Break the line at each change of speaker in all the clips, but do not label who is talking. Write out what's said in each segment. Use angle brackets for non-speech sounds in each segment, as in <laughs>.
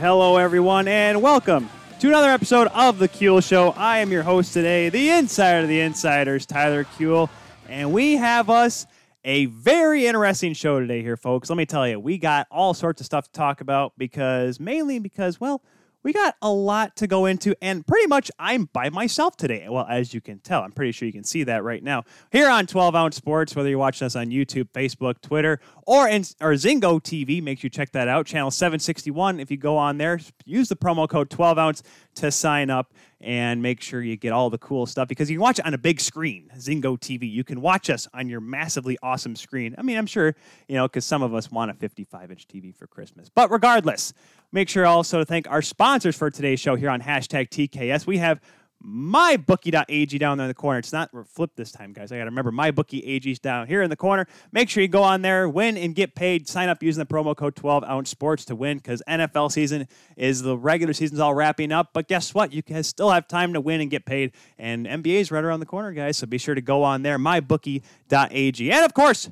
Hello, everyone, and welcome to another episode of The Kuehl Show. I am your host today, the insider of the insiders, Tyler Kuehl, and we have us a very interesting show today here, folks. Let me tell you, we got all sorts of stuff to talk about because, mainly because, well, we got a lot to go into, and pretty much I'm by myself today. Well, as you can tell, I'm pretty sure you can see that right now here on 12 Ounce Sports. Whether you're watching us on YouTube, Facebook, Twitter, or in or Zingo TV, make sure you check that out. Channel 761. If you go on there, use the promo code 12 Ounce to sign up and make sure you get all the cool stuff because you can watch it on a big screen, Zingo TV. You can watch us on your massively awesome screen. I mean, I'm sure, you know, because some of us want a 55 inch TV for Christmas. But regardless, make sure also to thank our sponsors for today's show here on hashtag TKS. We have mybookie.ag down there in the corner. It's not flip this time, guys. I got to remember mybookie.ag is down here in the corner. Make sure you go on there, win and get paid. Sign up using the promo code 12 ounce sports to win because NFL season is the regular season's all wrapping up. But guess what? You can still have time to win and get paid. And NBA is right around the corner, guys. So be sure to go on there, mybookie.ag. And of course,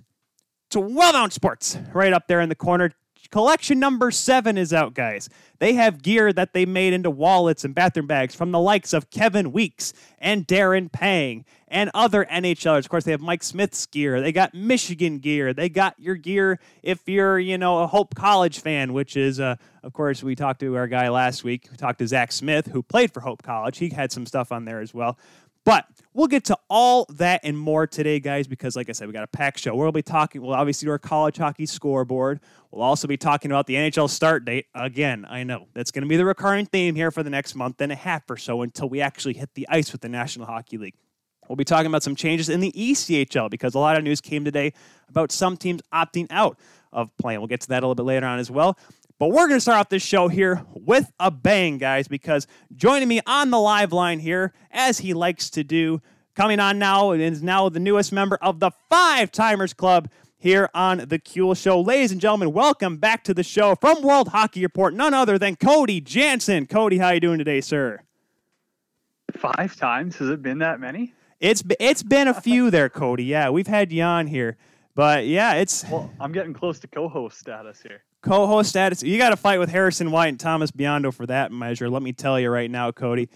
12 ounce sports right up there in the corner collection number seven is out, guys. They have gear that they made into wallets and bathroom bags from the likes of Kevin Weekes and Darren Pang and other NHLers. Of course, they have Mike Smith's gear. They got Michigan gear. They got your gear if you're, you know, a Hope College fan, which is, uh, of course, we talked to our guy last week. We talked to Zach Smith, who played for Hope College. He had some stuff on there as well. But we'll get to all that and more today, guys, because like I said, we got a packed show. We'll be talking, we'll obviously do our college hockey scoreboard. We'll also be talking about the NHL start date. Again, I know that's going to be the recurring theme here for the next month and a half or so until we actually hit the ice with the National Hockey League. We'll be talking about some changes in the ECHL because a lot of news came today about some teams opting out of playing. We'll get to that a little bit later on as well. But we're going to start off this show here with a bang, guys, because joining me on the live line here, as he likes to do, coming on now is now the newest member of the Five Timers Club here on the Kuehl Show. Ladies and gentlemen, welcome back to the show from World Hockey Report, none other than Cody Janzen. Cody, how you doing today, sir?
Five times? Has it been that many?
It's it's been a few <laughs> there, Cody. Yeah, we've had you on here, but yeah, it's.
Well, I'm getting close to co-host status here
co-host status. You got to fight with Harrison White and Thomas Biondo for that measure. Let me tell you right now, Cody.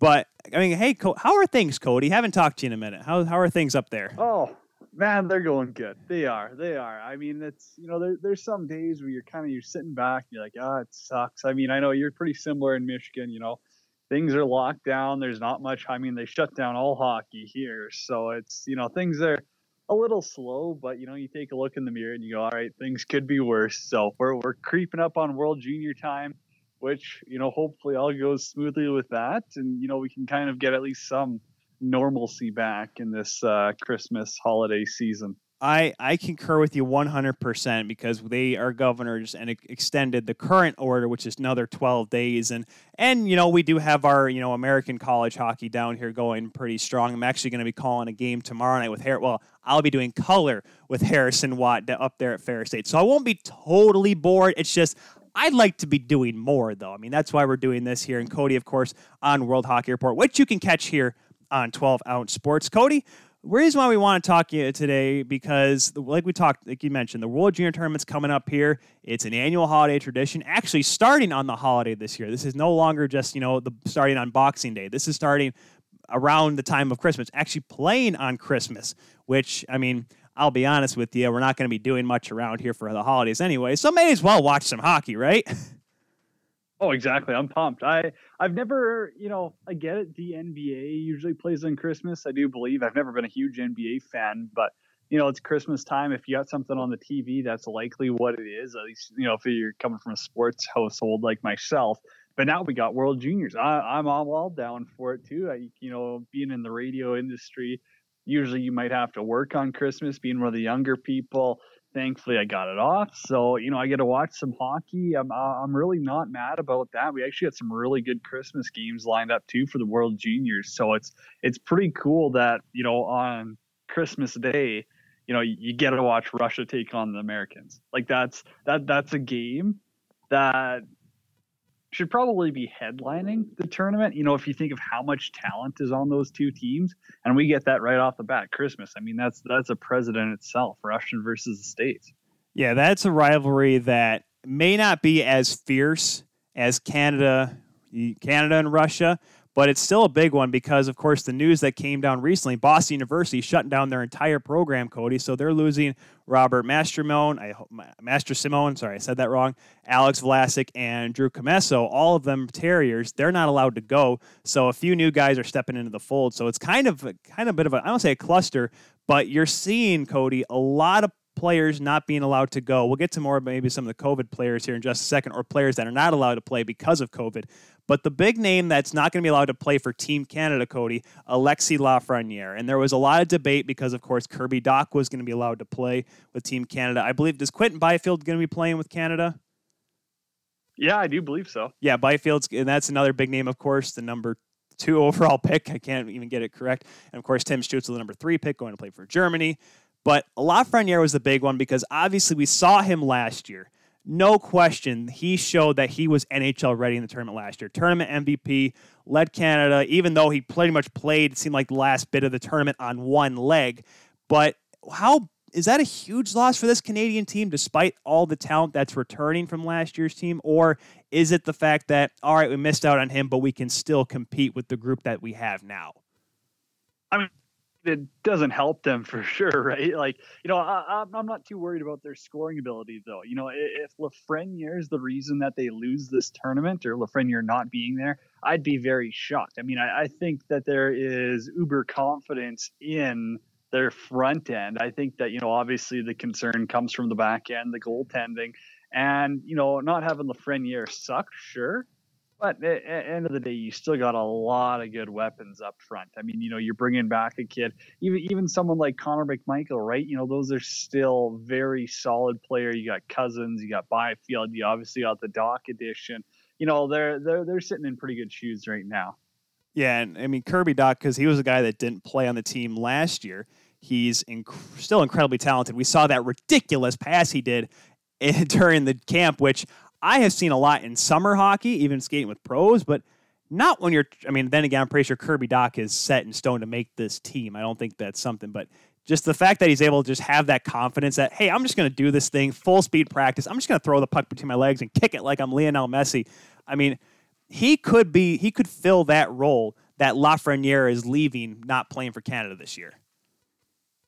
But I mean, hey, how are things, Cody? Haven't talked to you in a minute. How how are things up there?
Oh man, they're going good. They are. They are. I mean, it's you know, there, there's some days where you're kind of you're sitting back, you're like, ah, oh, it sucks. I mean, I know you're pretty similar in Michigan. You know, things are locked down. There's not much. I mean, they shut down all hockey here, so it's you know things are a little slow, but you know, you take a look in the mirror and you go, all right, things could be worse. So we're we're creeping up on World Junior time, which you know, hopefully all goes smoothly with that, and you know, we can kind of get at least some normalcy back in this uh, Christmas holiday season.
I, I concur with you 100% because they are governors and extended the current order, which is another 12 days. And, and, you know, we do have our, you know, American college hockey down here going pretty strong. I'm actually going to be calling a game tomorrow night with Harris. Well, I'll be doing color with Harrison Watt up there at Ferris State. So I won't be totally bored. It's just I'd like to be doing more, though. I mean, that's why we're doing this here. And Cody, of course, on World Hockey Report, which you can catch here on 12 Ounce Sports. Cody, reason why we want to talk to you today because like we talked like you mentioned the world junior tournament's coming up here. It's an annual holiday tradition actually starting on the holiday this year. This is no longer just you know the starting on boxing day. This is starting around the time of christmas actually playing on christmas which i mean i'll be honest with you we're not going to be doing much around here for the holidays anyway so may as well watch some hockey right <laughs>
Oh, exactly. I'm pumped. I I've never, you know, I get it. The NBA usually plays on Christmas. I do believe. I've never been a huge NBA fan, but you know, it's Christmas time. If you got something on the TV, that's likely what it is. At least, you know, if you're coming from a sports household like myself. But now we got World Juniors. I, I'm all, all down for it too. I, you know, being in the radio industry, usually you might have to work on Christmas. Being one of the younger people, thankfully I got it off. So you know I get to watch some hockey. I'm uh, I'm really not mad about that. We actually had some really good Christmas games lined up too for the World Juniors. So it's it's pretty cool that you know on Christmas Day, you know you, you get to watch Russia take on the Americans. Like that's that that's a game that should probably be headlining the tournament. You know, if you think of how much talent is on those two teams, and we get that right off the bat, Christmas. I mean, that's that's a president itself, Russian versus the States.
Yeah, that's a rivalry that may not be as fierce as Canada, Canada and Russia but it's still a big one because, of course, the news that came down recently, Boston University shutting down their entire program, Cody. So they're losing Robert Mastermone, I Master Simone, sorry, I said that wrong, Alex Vlasic, and Drew Commesso, all of them Terriers. They're not allowed to go. So a few new guys are stepping into the fold. So it's kind of kind of a bit of a I don't say a cluster, but you're seeing Cody a lot of players not being allowed to go. We'll get to more maybe some of the COVID players here in just a second, or players that are not allowed to play because of COVID. But the big name that's not going to be allowed to play for Team Canada, Cody, Alexi Lafreniere. And there was a lot of debate because, of course, Kirby Dach was going to be allowed to play with Team Canada. I believe, does Quinton Byfield going to be playing with Canada?
Yeah, I do believe so.
Yeah, Byfield's, and that's another big name, of course, the number two <laughs> overall pick. I can't even get it correct. And of course, Tim Stützle, the number three pick, going to play for Germany. But Lafreniere was the big one because obviously we saw him last year no question, he showed that he was NHL ready in the tournament last year. Tournament MVP, led Canada, even though he pretty much played, it seemed like the last bit of the tournament on one leg. But how is that a huge loss for this Canadian team, despite all the talent that's returning from last year's team? Or is it the fact that, all right, we missed out on him, but we can still compete with the group that we have now?
I mean, it doesn't help them for <laughs> sure, right? Like, you know, I, am not too worried about their scoring ability, though. You know, if Lafreniere is the reason that they lose this tournament or Lafreniere not being there, I'd be very shocked. I mean, I, I think that there is uber confidence in their front end. I think that, you know, obviously the concern comes from the back end, the goaltending. And, you know, not having Lafreniere suck, sure. But at the end of the day, you still got a lot of good weapons up front. I mean, you know, you're bringing back a kid, even even someone like Connor McMichael, right? You know, those are still very solid player. You got Cozens, you got Byfield, you obviously got the Dach edition. You know, they're they're they're sitting in pretty good shoes right now.
Yeah, and I mean Kirby Dach because he was a guy that didn't play on the team last year. He's inc- still incredibly talented. We saw that ridiculous pass he did <laughs> during the camp, which I have seen a lot in summer hockey, even skating with pros, but not when you're. I mean, then again, I'm pretty sure Kirby Dach is set in stone to make this team. I don't think that's something, but just the fact that he's able to just have that confidence that hey, I'm just going to do this thing full speed practice. I'm just going to throw the puck between my legs and kick it like I'm Lionel Messi. I mean, he could be he could fill that role that Lafreniere is leaving, not playing for Canada this year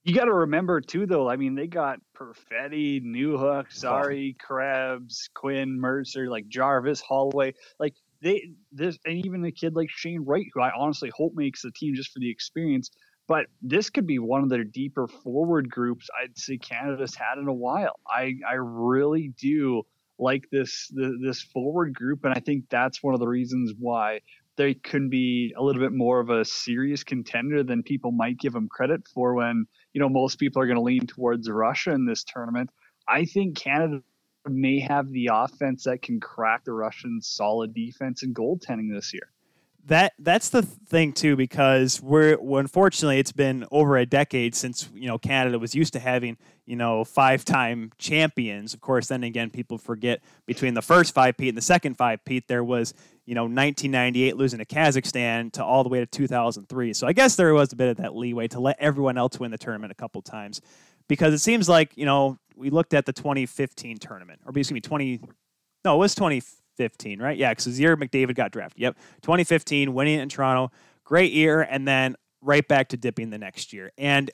you got to remember too, though. I mean, they got Perfetti, Newhook, Zary, Krebs, Quinn, Mercer, like Jarvis, Holloway. Like they, this, and even a kid like Shane Wright, who I honestly hope makes the team just for the experience. But this could be one of their deeper forward groups I'd say Canada's had in a while. I, I really do like this the, this forward group, and I think that's one of the reasons why they can be a little bit more of a serious contender than people might give them credit for when you know most people are going to lean towards Russia in this tournament. I think Canada may have the offense that can crack the Russians' solid defense and goaltending this year.
That that's the thing too, because we're well, unfortunately it's been over a decade since you know Canada was used to having you know five-time champions. Of course, then again, people forget between the first five Pete and the second five Pete, there was you know 1998 losing to Kazakhstan to all the way to 2003. So I guess there was a bit of that leeway to let everyone else win the tournament a couple times, because it seems like you know we looked at the 2015 tournament, or me, 20 no, it was 2015, right? Yeah, because the year McDavid got drafted. Yep, 2015, winning in Toronto, great year, and then right back to dipping the next year, and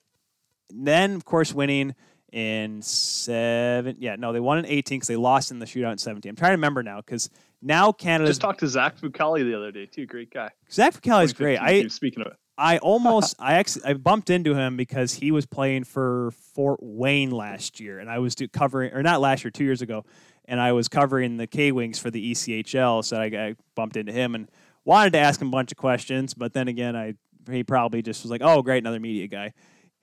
then of course winning in seven. Yeah, no, they won in 18 because they lost in the shootout in 17. I'm trying to remember now because now Canada
just talked to Zach Fucale the other day too. Great guy.
Zach Fucale is great. I
speaking of it.
I <laughs> almost I actually I bumped into him because he was playing for Fort Wayne last year, and I was do, covering or not last year, two years ago, and I was covering the K Wings for the ECHL. So I, I, bumped into him and wanted to ask him a bunch of questions, but then again, I he probably just was like, "Oh, great, another media guy."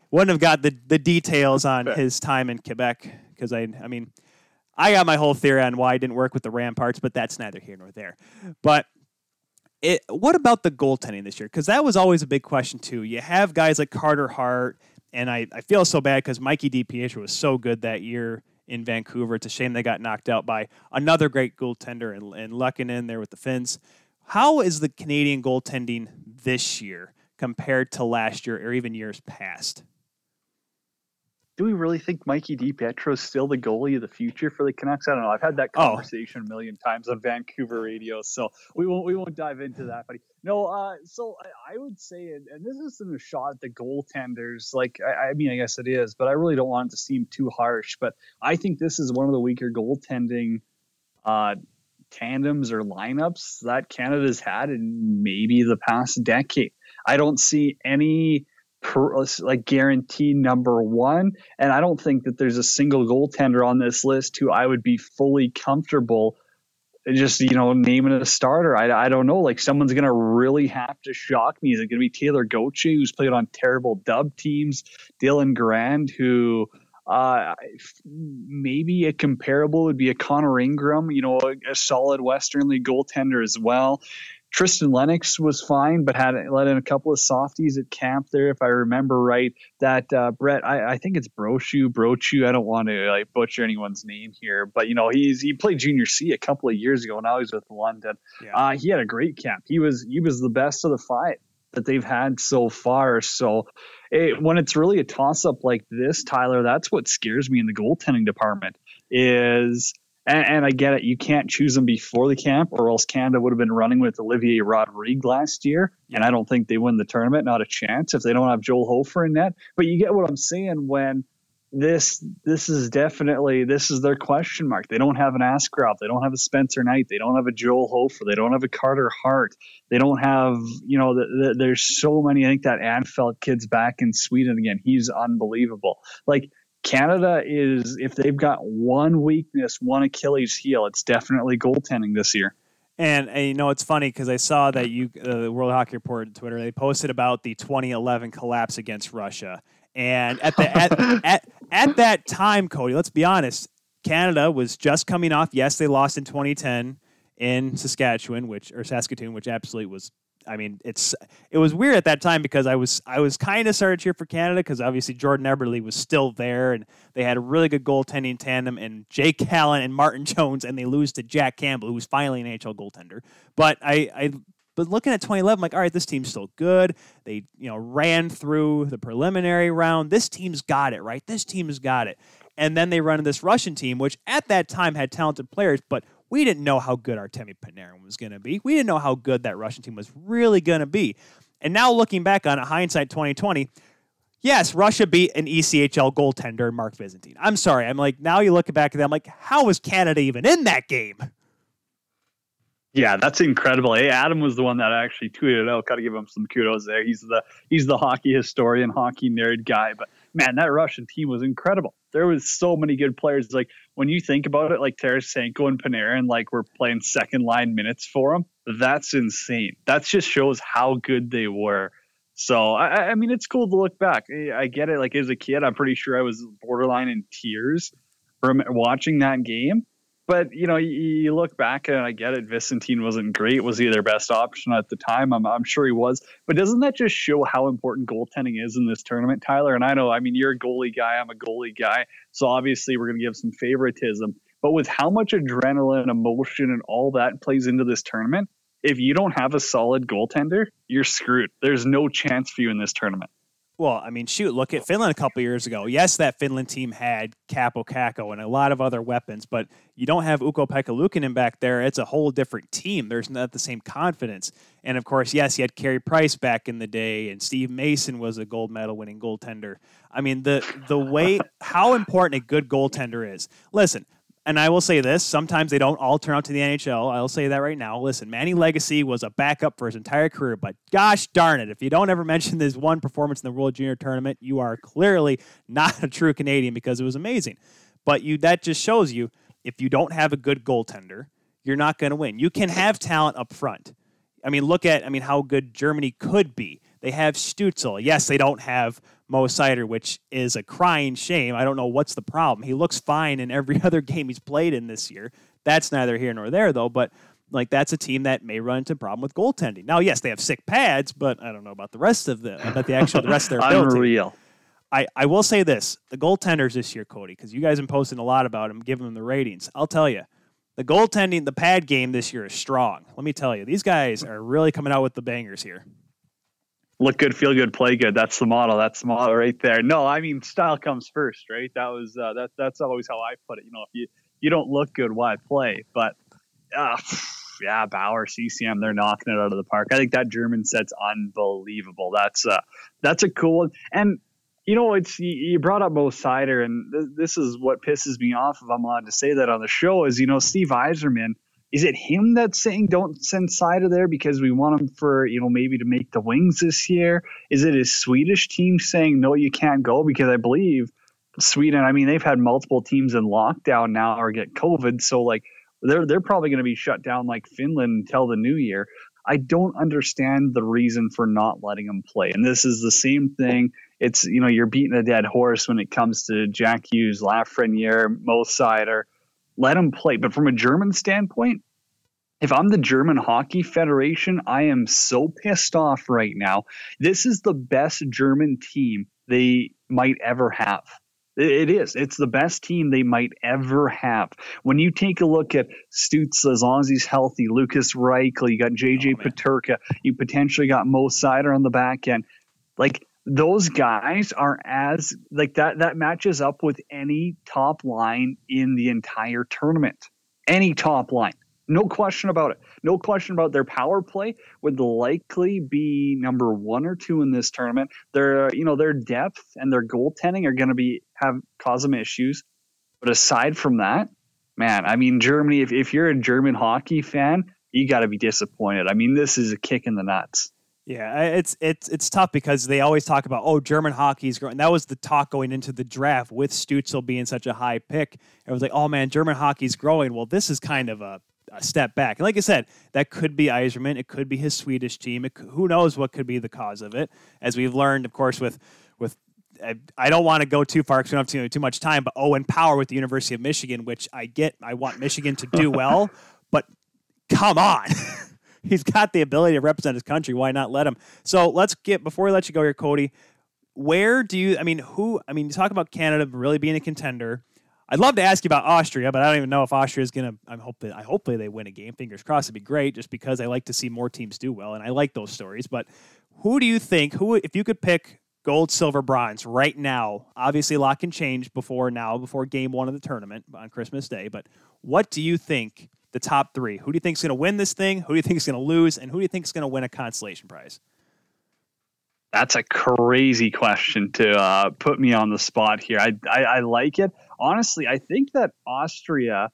Wouldn't have got the the details on his time in Quebec because I I mean I got my whole theory on why I didn't work with the Ramparts, but that's neither here nor there. But it, what about the goaltending this year? Because that was always a big question too. You have guys like Carter Hart, and I, I feel so bad because Mikey DiPietro was so good that year in Vancouver. It's a shame they got knocked out by another great goaltender and, and lucking in there with the Finns. How is the Canadian goaltending this year compared to last year or even years past?
Do we really think Mikey DiPietro is still the goalie of the future for the Canucks? I don't know. I've had that
Oh.
conversation a million times on Vancouver radio, so we won't we won't dive into that. But no, uh, so I, I would say, and, and this isn't a shot at the goaltenders. Like I, I mean, I guess it is, but I really don't want it to seem too harsh. But I think this is one of the weaker goaltending uh, tandems or lineups that Canada's had in maybe the past decade. I don't see any per, like guarantee number one, and I don't think that there's a single goaltender on this list who I would be fully comfortable just you know naming a starter. I, I don't know. Like someone's gonna really have to shock me. Is it gonna be Taylor Goche, who's played on terrible dub teams? Dylan Garand, who uh, maybe a comparable would be a Connor Ingram, you know, a, a solid Western League goaltender as well. Tristan Lennox was fine, but had let in a couple of softies at camp there, if I remember right. That uh, Brett, I, I think it's Brochu, Brochu. I don't want to like butcher anyone's name here, but you know he's he played Junior C a couple of years ago. Now he's with London.
Yeah.
Uh, he had a great camp. He was he was the best of the five that they've had so far. So it, when it's really a toss up like this, Tyler, that's what scares me in the goaltending department is. And, and I get it. You can't choose them before the camp, or else Canada would have been running with Olivier Rodrigue last year. And I don't think they win the tournament. Not a chance if they don't have Joel Hofer in net. But you get what I'm saying when this this is definitely this is their question mark. They don't have an Askarov, they don't have a Spencer Knight, they don't have a Joel Hofer, they don't have a Carter Hart, they don't have you know the, the, there's so many. I think that Anfeld kid's back in Sweden again. He's unbelievable. Like Canada is if they've got one weakness, one Achilles heel, it's definitely goaltending this year.
And, and you know it's funny because I saw that you uh, the World Hockey Report on Twitter they posted about the 2011 collapse against Russia, and at the at, <laughs> at at that time, Cody, let's be honest, Canada was just coming off. Yes, they lost in 2010 in Saskatchewan, which or Saskatoon, which absolutely was. I mean, it's it was weird at that time because I was I was kind of started to cheer for Canada because obviously Jordan Eberle was still there and they had a really good goaltending tandem and Jake Callan and Martin <laughs> Jones and they lose to Jack Campbell who was finally an NHL goaltender. But I I but looking at 2011, I'm like, all right, this team's still good. They, you know, ran through the preliminary round. This team's got it, right? This team's got it. And then they run into this Russian team, which at that time had talented players, but we didn't know how good Artemi Panarin was going to be. We didn't know how good that Russian team was really going to be. And now looking back on it, hindsight 2020, yes, Russia beat an ECHL goaltender, Mark Visentin. I'm sorry. I'm like, now you look back at them, like, how was Canada even in that game?
Yeah, that's incredible. Hey, Adam was the one that actually tweeted out. Got to give him some kudos there. He's the he's the hockey historian, hockey nerd guy. But man, that Russian team was incredible. There was so many good players. Like when you think about it, like Tarasenko and Panarin, like we're playing second line minutes for them. That's insane. That just shows how good they were. So I, I mean, it's cool to look back. I get it. Like as a kid, I'm pretty sure I was borderline in tears from watching that game. But you know, you, you look back and I get it. Visentin wasn't great. Was he their best option at the time? I'm, I'm sure he was. But doesn't that just show how important goaltending is in this tournament, Tyler? And I know, I mean, you're a goalie guy. I'm a goalie guy. So obviously, we're going to give some favoritism. But with how much adrenaline, emotion, and all that plays into this tournament, if you don't have a solid goaltender, you're screwed. There's no chance for you in this tournament.
Well, I mean, shoot, look at Finland a couple years ago. Yes, that Finland team had Kaapo and a lot of other weapons, but you don't have Ukko Pekka back there. It's a whole different team. There's not the same confidence. And of course, yes, you had Carey Price back in the day, and Steve Mason was a gold medal winning goaltender. I mean, the the way how important a good goaltender is. Listen, and I will say this: sometimes they don't all turn out to the NHL. I'll say that right now. Listen, Manny Legace was a backup for his entire career, but gosh darn it, if you don't ever <laughs> mention this one performance in the World Junior Tournament, you are clearly <laughs> not a true Canadian because it was amazing. But you that just shows you if you don't have a good goaltender, you're not going to win. You can have talent up front. I mean, look at I mean how good Germany could be. They have Stützle. Yes, they don't have Mo Seider, which is a crying shame. I don't know what's the problem. He looks fine in every <laughs> other game he's played in this year. That's neither here nor there, though. But like that's a team that may run into a problem with goaltending. Now, yes, they have sick pads, but I don't know about the rest of the about the actual the rest of their. <laughs>
Unreal.
I, I will say this: the goaltenders this year, Cody, because you guys have been posting a lot about them, giving them the ratings. I'll tell you, the goaltending, the pad game this year is strong. Let me tell you, these guys are really coming out with the bangers here.
Look good, feel good, play good. That's the model. That's the model right there. No, I mean style comes first, right? That was uh, that. That's always how I put it. You know, if you you don't look good, why play? But uh, yeah, Bauer, CCM, they're knocking it out of the park. I think that German set's unbelievable. That's uh, that's a cool one. And you know, it's you brought up Mo Seider, and th- this is what pisses me off. If I'm allowed to say that on the show, is you know Steve Yzerman is it him that's saying don't send Seider there because we want him for you know maybe to make the wings this year? Is it his Swedish team saying no, you can't go because I believe Sweden. I mean, they've had multiple teams in lockdown now or get COVID, so like they're they're probably going to be shut down like Finland until the new year. I don't understand the reason for not letting him play, and this is the same thing. It's you know you're beating a dead horse when it comes to Jack Hughes, Lafreniere, Mo Seider let them play. But from a German standpoint, if I'm the German Hockey Federation, I am so pissed off right now. This is the best German team they might ever have. It is. It's the best team they might ever have. When you take a look at Stutz, as long as he's healthy, Lucas Reichel, you got JJ oh, Peterka, you potentially got Mo Seider on the back end. Like those guys are as like that that matches up with any top line in the entire tournament. Any top line. No question about it. No question about their power play would likely be number one or two in this tournament. Their you know their depth and their goaltending are going to be have cause them issues. But aside from that man i mean germany if, if you're a german hockey fan you got to be disappointed. I mean this is a kick in the nuts
yeah, it's it's it's tough because they always talk about oh German hockey's growing. That was the talk going into the draft with Stützle being such a high pick. It was like oh man, German hockey's growing. Well, this is kind of a, a step back. And like I said, that could be Yzerman. It could be his Swedish team. It, who knows what could be the cause of it? As we've learned, of course, with with I don't want to go too far because we don't have too, too much time. But Owen Power with the University of Michigan, which I get, I want Michigan to do well, but come on. <laughs> he's got the ability to represent his country. Why not let him? So let's get before we let you go here, Cody. Where do you? I mean, who? I mean, you talk about Canada really being a contender. I'd love to ask you about Austria, but I don't even know if Austria is gonna. I'm hoping. I hopefully they win a game. Fingers crossed. It'd be great, just because I like to see more teams do well, and I like those stories. But who do you think? Who, if you could pick gold, silver, bronze right now? Obviously, a lot can change before now, before game one of the tournament on Christmas Day. But what do you think the top three. Who do you think is going to win this thing? Who do you think is going to lose? And who do you think is going to win a consolation prize?
That's a crazy question to uh, put me on the spot here. I, I, I like it. Honestly, I think that Austria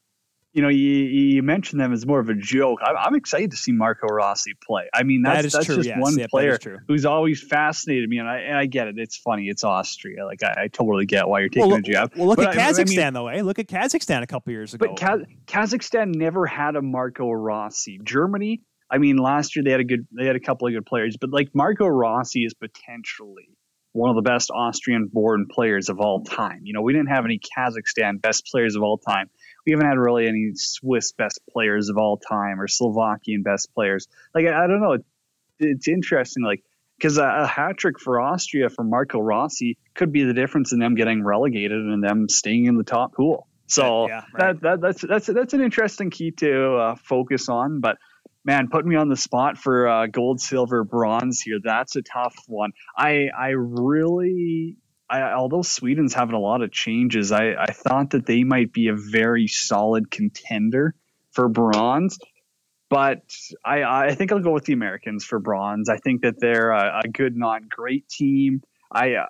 you know, you, you mentioned them as more of a joke. I'm, I'm excited to see Marco Rossi play. I mean, that's, that that's true, just yes. one player who's always fascinated me, and I, and I get it. It's funny. It's Austria. Like I, I totally get why you're taking
well,
a jab.
Well, look but at Kazakhstan I, I mean, though. Eh? Look at Kazakhstan a couple years ago.
But Kaz- Kazakhstan never had a Marco Rossi. Germany. I mean, last year they had a good, they had a couple of good players, but like Marco Rossi is potentially one of the best Austrian born players of all time. You know, we didn't have any Kazakhstan best players of all time we haven't had really any Swiss best players of all time or Slovakian best players. Like I, I don't know, it, it's interesting. Like because a, a hat trick for Austria for Marco Rossi could be the difference in them getting relegated and them staying in the top pool. So yeah, right. that, that that's that's that's an interesting key to uh, focus on. But man, put me on the spot for uh, gold, silver, bronze here. That's a tough one. I I really I, although Sweden's having a lot of changes, I, I thought that they might be a very solid contender for bronze. But I, I think I'll go with the Americans for bronze. I think that they're a, a good, not great team. I, uh,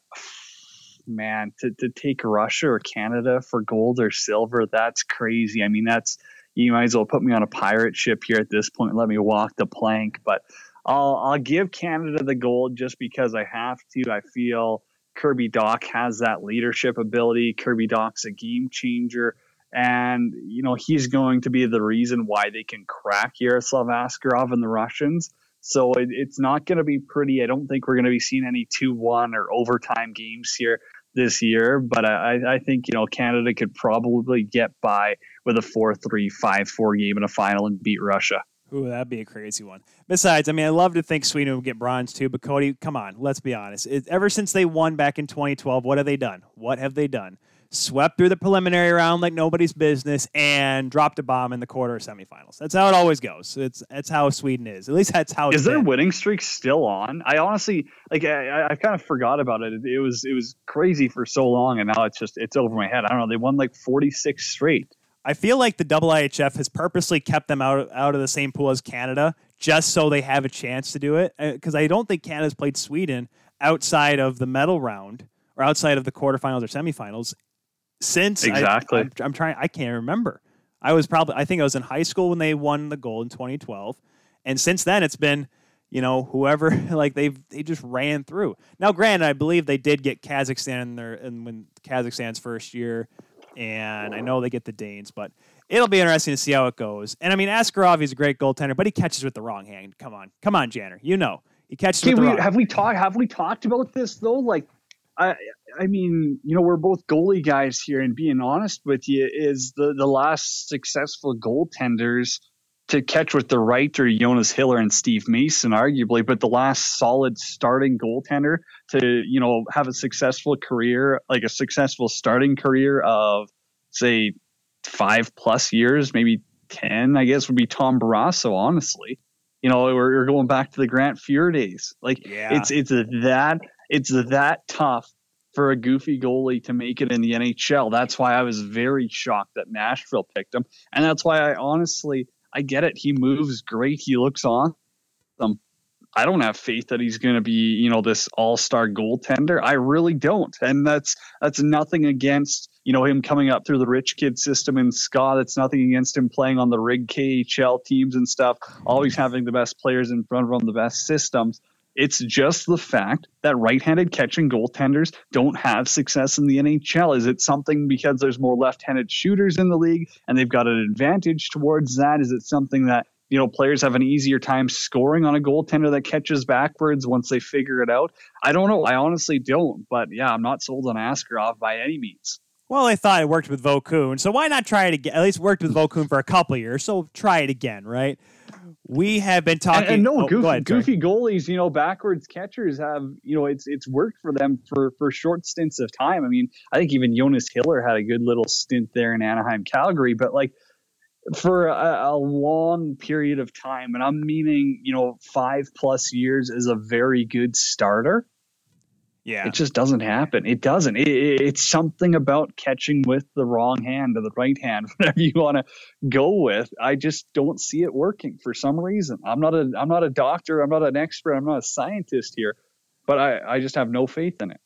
man, to, to take Russia or Canada for gold or silver, that's crazy. I mean, that's you might as well put me on a pirate ship here at this point. Let me walk the plank. But I'll I'll give Canada the gold just because I have to. I feel Kirby Dach has that leadership ability. Kirby Dach's a game changer. And, you know, he's going to be the reason why they can crack Yaroslav Askarov and the Russians. So it, it's not going to be pretty. I don't think we're going to be seeing any 2 1 or overtime games here this year. But I, I think, you know, Canada could probably get by with a 4 3, 5 4 game in a final and beat Russia.
Ooh, that'd be a crazy one. Besides, I mean, I love to think Sweden would get bronze too, but Cody, come on, let's be honest. It, ever since they won back in 2012, what have they done? What have they done? swept through the preliminary round like nobody's business, and dropped a bomb in the quarter semifinals. That's how it always goes. It's that's how Sweden is. At least that's how.
Is their
been.
winning streak still on? I honestly like. I, I kind of forgot about it. it. It was it was crazy for so long, and now it's just it's over my head. I don't know. They won like forty six straight.
I feel like the IIHF has purposely kept them out out of the same pool as Canada, just so they have a chance to do it. Uh, because I don't think Canada's played Sweden outside of the medal round or outside of the quarterfinals or semifinals since
exactly.
I, am trying. I can't remember. I was probably. I think I was in high school when they won the gold in 2012, and since then it's been, you know, whoever <laughs> like they've they just ran through. Now, granted, I believe they did get Kazakhstan in their and when Kazakhstan's first year and I know they get the Danes, but it'll be interesting to see how it goes. And I mean, Askarov, he's a great goaltender, but he catches with the wrong hand. Come on, come on, Janner, you know he catches with the
we,
wrong.
Have we talked? Have we talked about this though? Like, I, I mean, you know, we're both goalie guys here, and being honest with you, is the the last successful goaltenders to catch with the right or Jonas Hiller and Steve Mason, arguably, but the last solid starting goaltender to, you know, have a successful career, like a successful starting career of, say, five plus years, maybe 10, I guess, would be Tom Barrasso, honestly. You know, we're, we're going back to the Grant Fuhr days. Like, yeah. it's, it's that, it's that tough for a goofy goalie to make it in the NHL. That's why I was very shocked that Nashville picked him. And that's why I honestly, I get it. He moves great. He looks awesome. I don't have faith that he's going to be, you know, this all-star goaltender. I really don't. And that's that's nothing against, you know, him coming up through the rich kid system in Scott. It's nothing against him playing on the rig KHL teams and stuff, always having the best players in front of him, the best systems. It's just the fact that right-handed catching goaltenders don't have success in the NHL. Is it something because there's more left-handed shooters in the league and they've got an advantage towards that? Is it something that you know players have an easier time scoring on a goaltender that catches backwards once they figure it out? I don't know. I honestly don't. But yeah, I'm not sold on Askarov by any means.
Well, they thought it worked with Vokoun, so why not try it again? At least worked with Vokoun for a couple years, so try it again, right? we have been talking. And,
and no, oh, goofy, ahead, goofy goalies, you know, backwards catchers have, you know, it's it's worked for them for for short stints of time. I mean, I think even Jonas Hiller had a good little stint there in Anaheim, Calgary, but like for a, a long period of time, and I'm meaning, you know, five plus years as a very good starter
yeah.
It just doesn't happen. It doesn't. It, it, it's something about catching with the wrong hand or the right hand, <laughs> whatever you want to go with. I just don't see it working for some reason. I'm not a I'm not a doctor. I'm not an expert. I'm not a scientist here, but I, I just have no faith in it.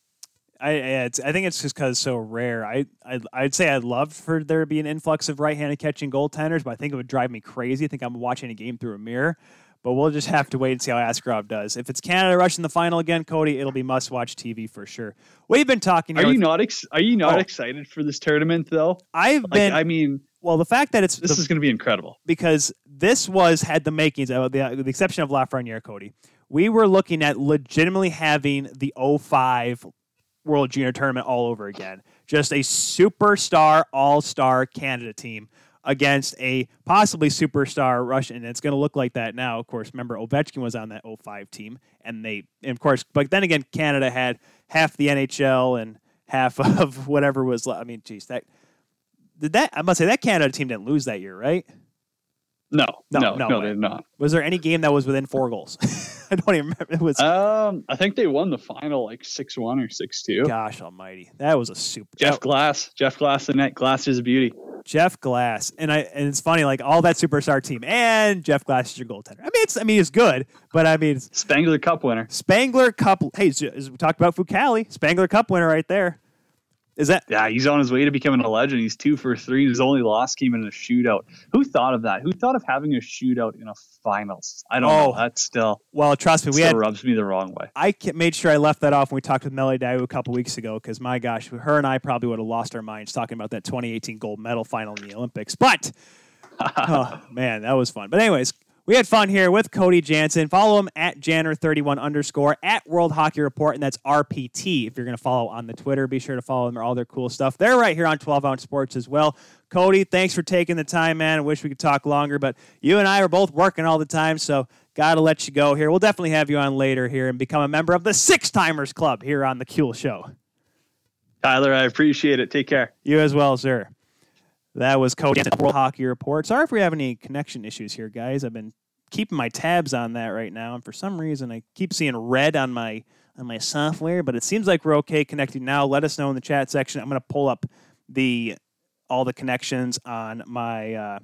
I I think it's just because it's so rare. I, I I'd say I'd love for there to be an influx of right-handed catching goaltenders, but I think it would drive me crazy. I think I'm watching a game through a mirror. But we'll just have to wait and see how Askarov does. If it's Canada rushing the final again, Cody, it'll be must-watch TV for sure. We've been talking.
Are
you
with, not? Ex- are you not oh, excited for this tournament though?
I've like, been.
I mean,
well, the fact that it's
this
the,
is going to be incredible
because this was had the makings of the, the exception of Lafreniere, Cody. We were looking at legitimately having the 05 World Junior Tournament all over again. Just a superstar, all-star Canada team against a possibly superstar Russian. It's going to look like that now. Of course, remember Ovechkin was on that 05 team, and they, and of course, but then again, Canada had half the NHL and half <laughs> of whatever was. I mean, geez, that did that. I must say that Canada team didn't lose that year, right?
No, no, no, no, no they did not.
Was there any game that was within four goals? <laughs> I don't even remember. It was.
Um, I think they won the final like six one or six two.
Gosh Almighty, that was a super.
Jeff that, Glass, Jeff Glass, and net. Glass is a beauty.
Jeff Glass, and I and it's funny, like all that superstar team, and Jeff Glass is your goaltender. I mean, it's I mean it's good, but I mean
Spengler Cup winner.
Spengler Cup. Hey, as we talked about Fucale, Spengler Cup winner right there. Is that?
Yeah, he's on his way to becoming a legend. He's two for three. His only loss came in a shootout. Who thought of that? Who thought of having a shootout in a finals? I don't oh, know. That's still.
Well, trust me, we had
rubs me the wrong way.
I made sure I left that off when we talked with Melody Daoust a couple weeks ago because my gosh, her and I probably would have lost our minds talking about that 2018 gold medal final in the Olympics. But <laughs> oh man, that was fun. But anyways, we had fun here with Cody Janzen. Follow him at Janner31 underscore at World Hockey Report, and that's RPT. If you're going to follow on the Twitter, be sure to follow them or all their cool stuff. They're right here on 12 Ounce Sports as well. Cody, thanks for taking the time, man. I wish we could talk longer, but you and I are both working all the time, so got to let you go here. We'll definitely have you on later here and become a member of the Six Timers Club here on the Kuehl Show.
Tyler, I appreciate it. Take care.
You as well, sir. That was Cody World Hockey Report. Sorry if we have any connection issues here, guys. I've been keeping my tabs on that right now, and for some reason, I keep seeing red on my on my software. But it seems like we're okay connecting now. Let us know in the chat section. I'm going to pull up the all the connections on my uh,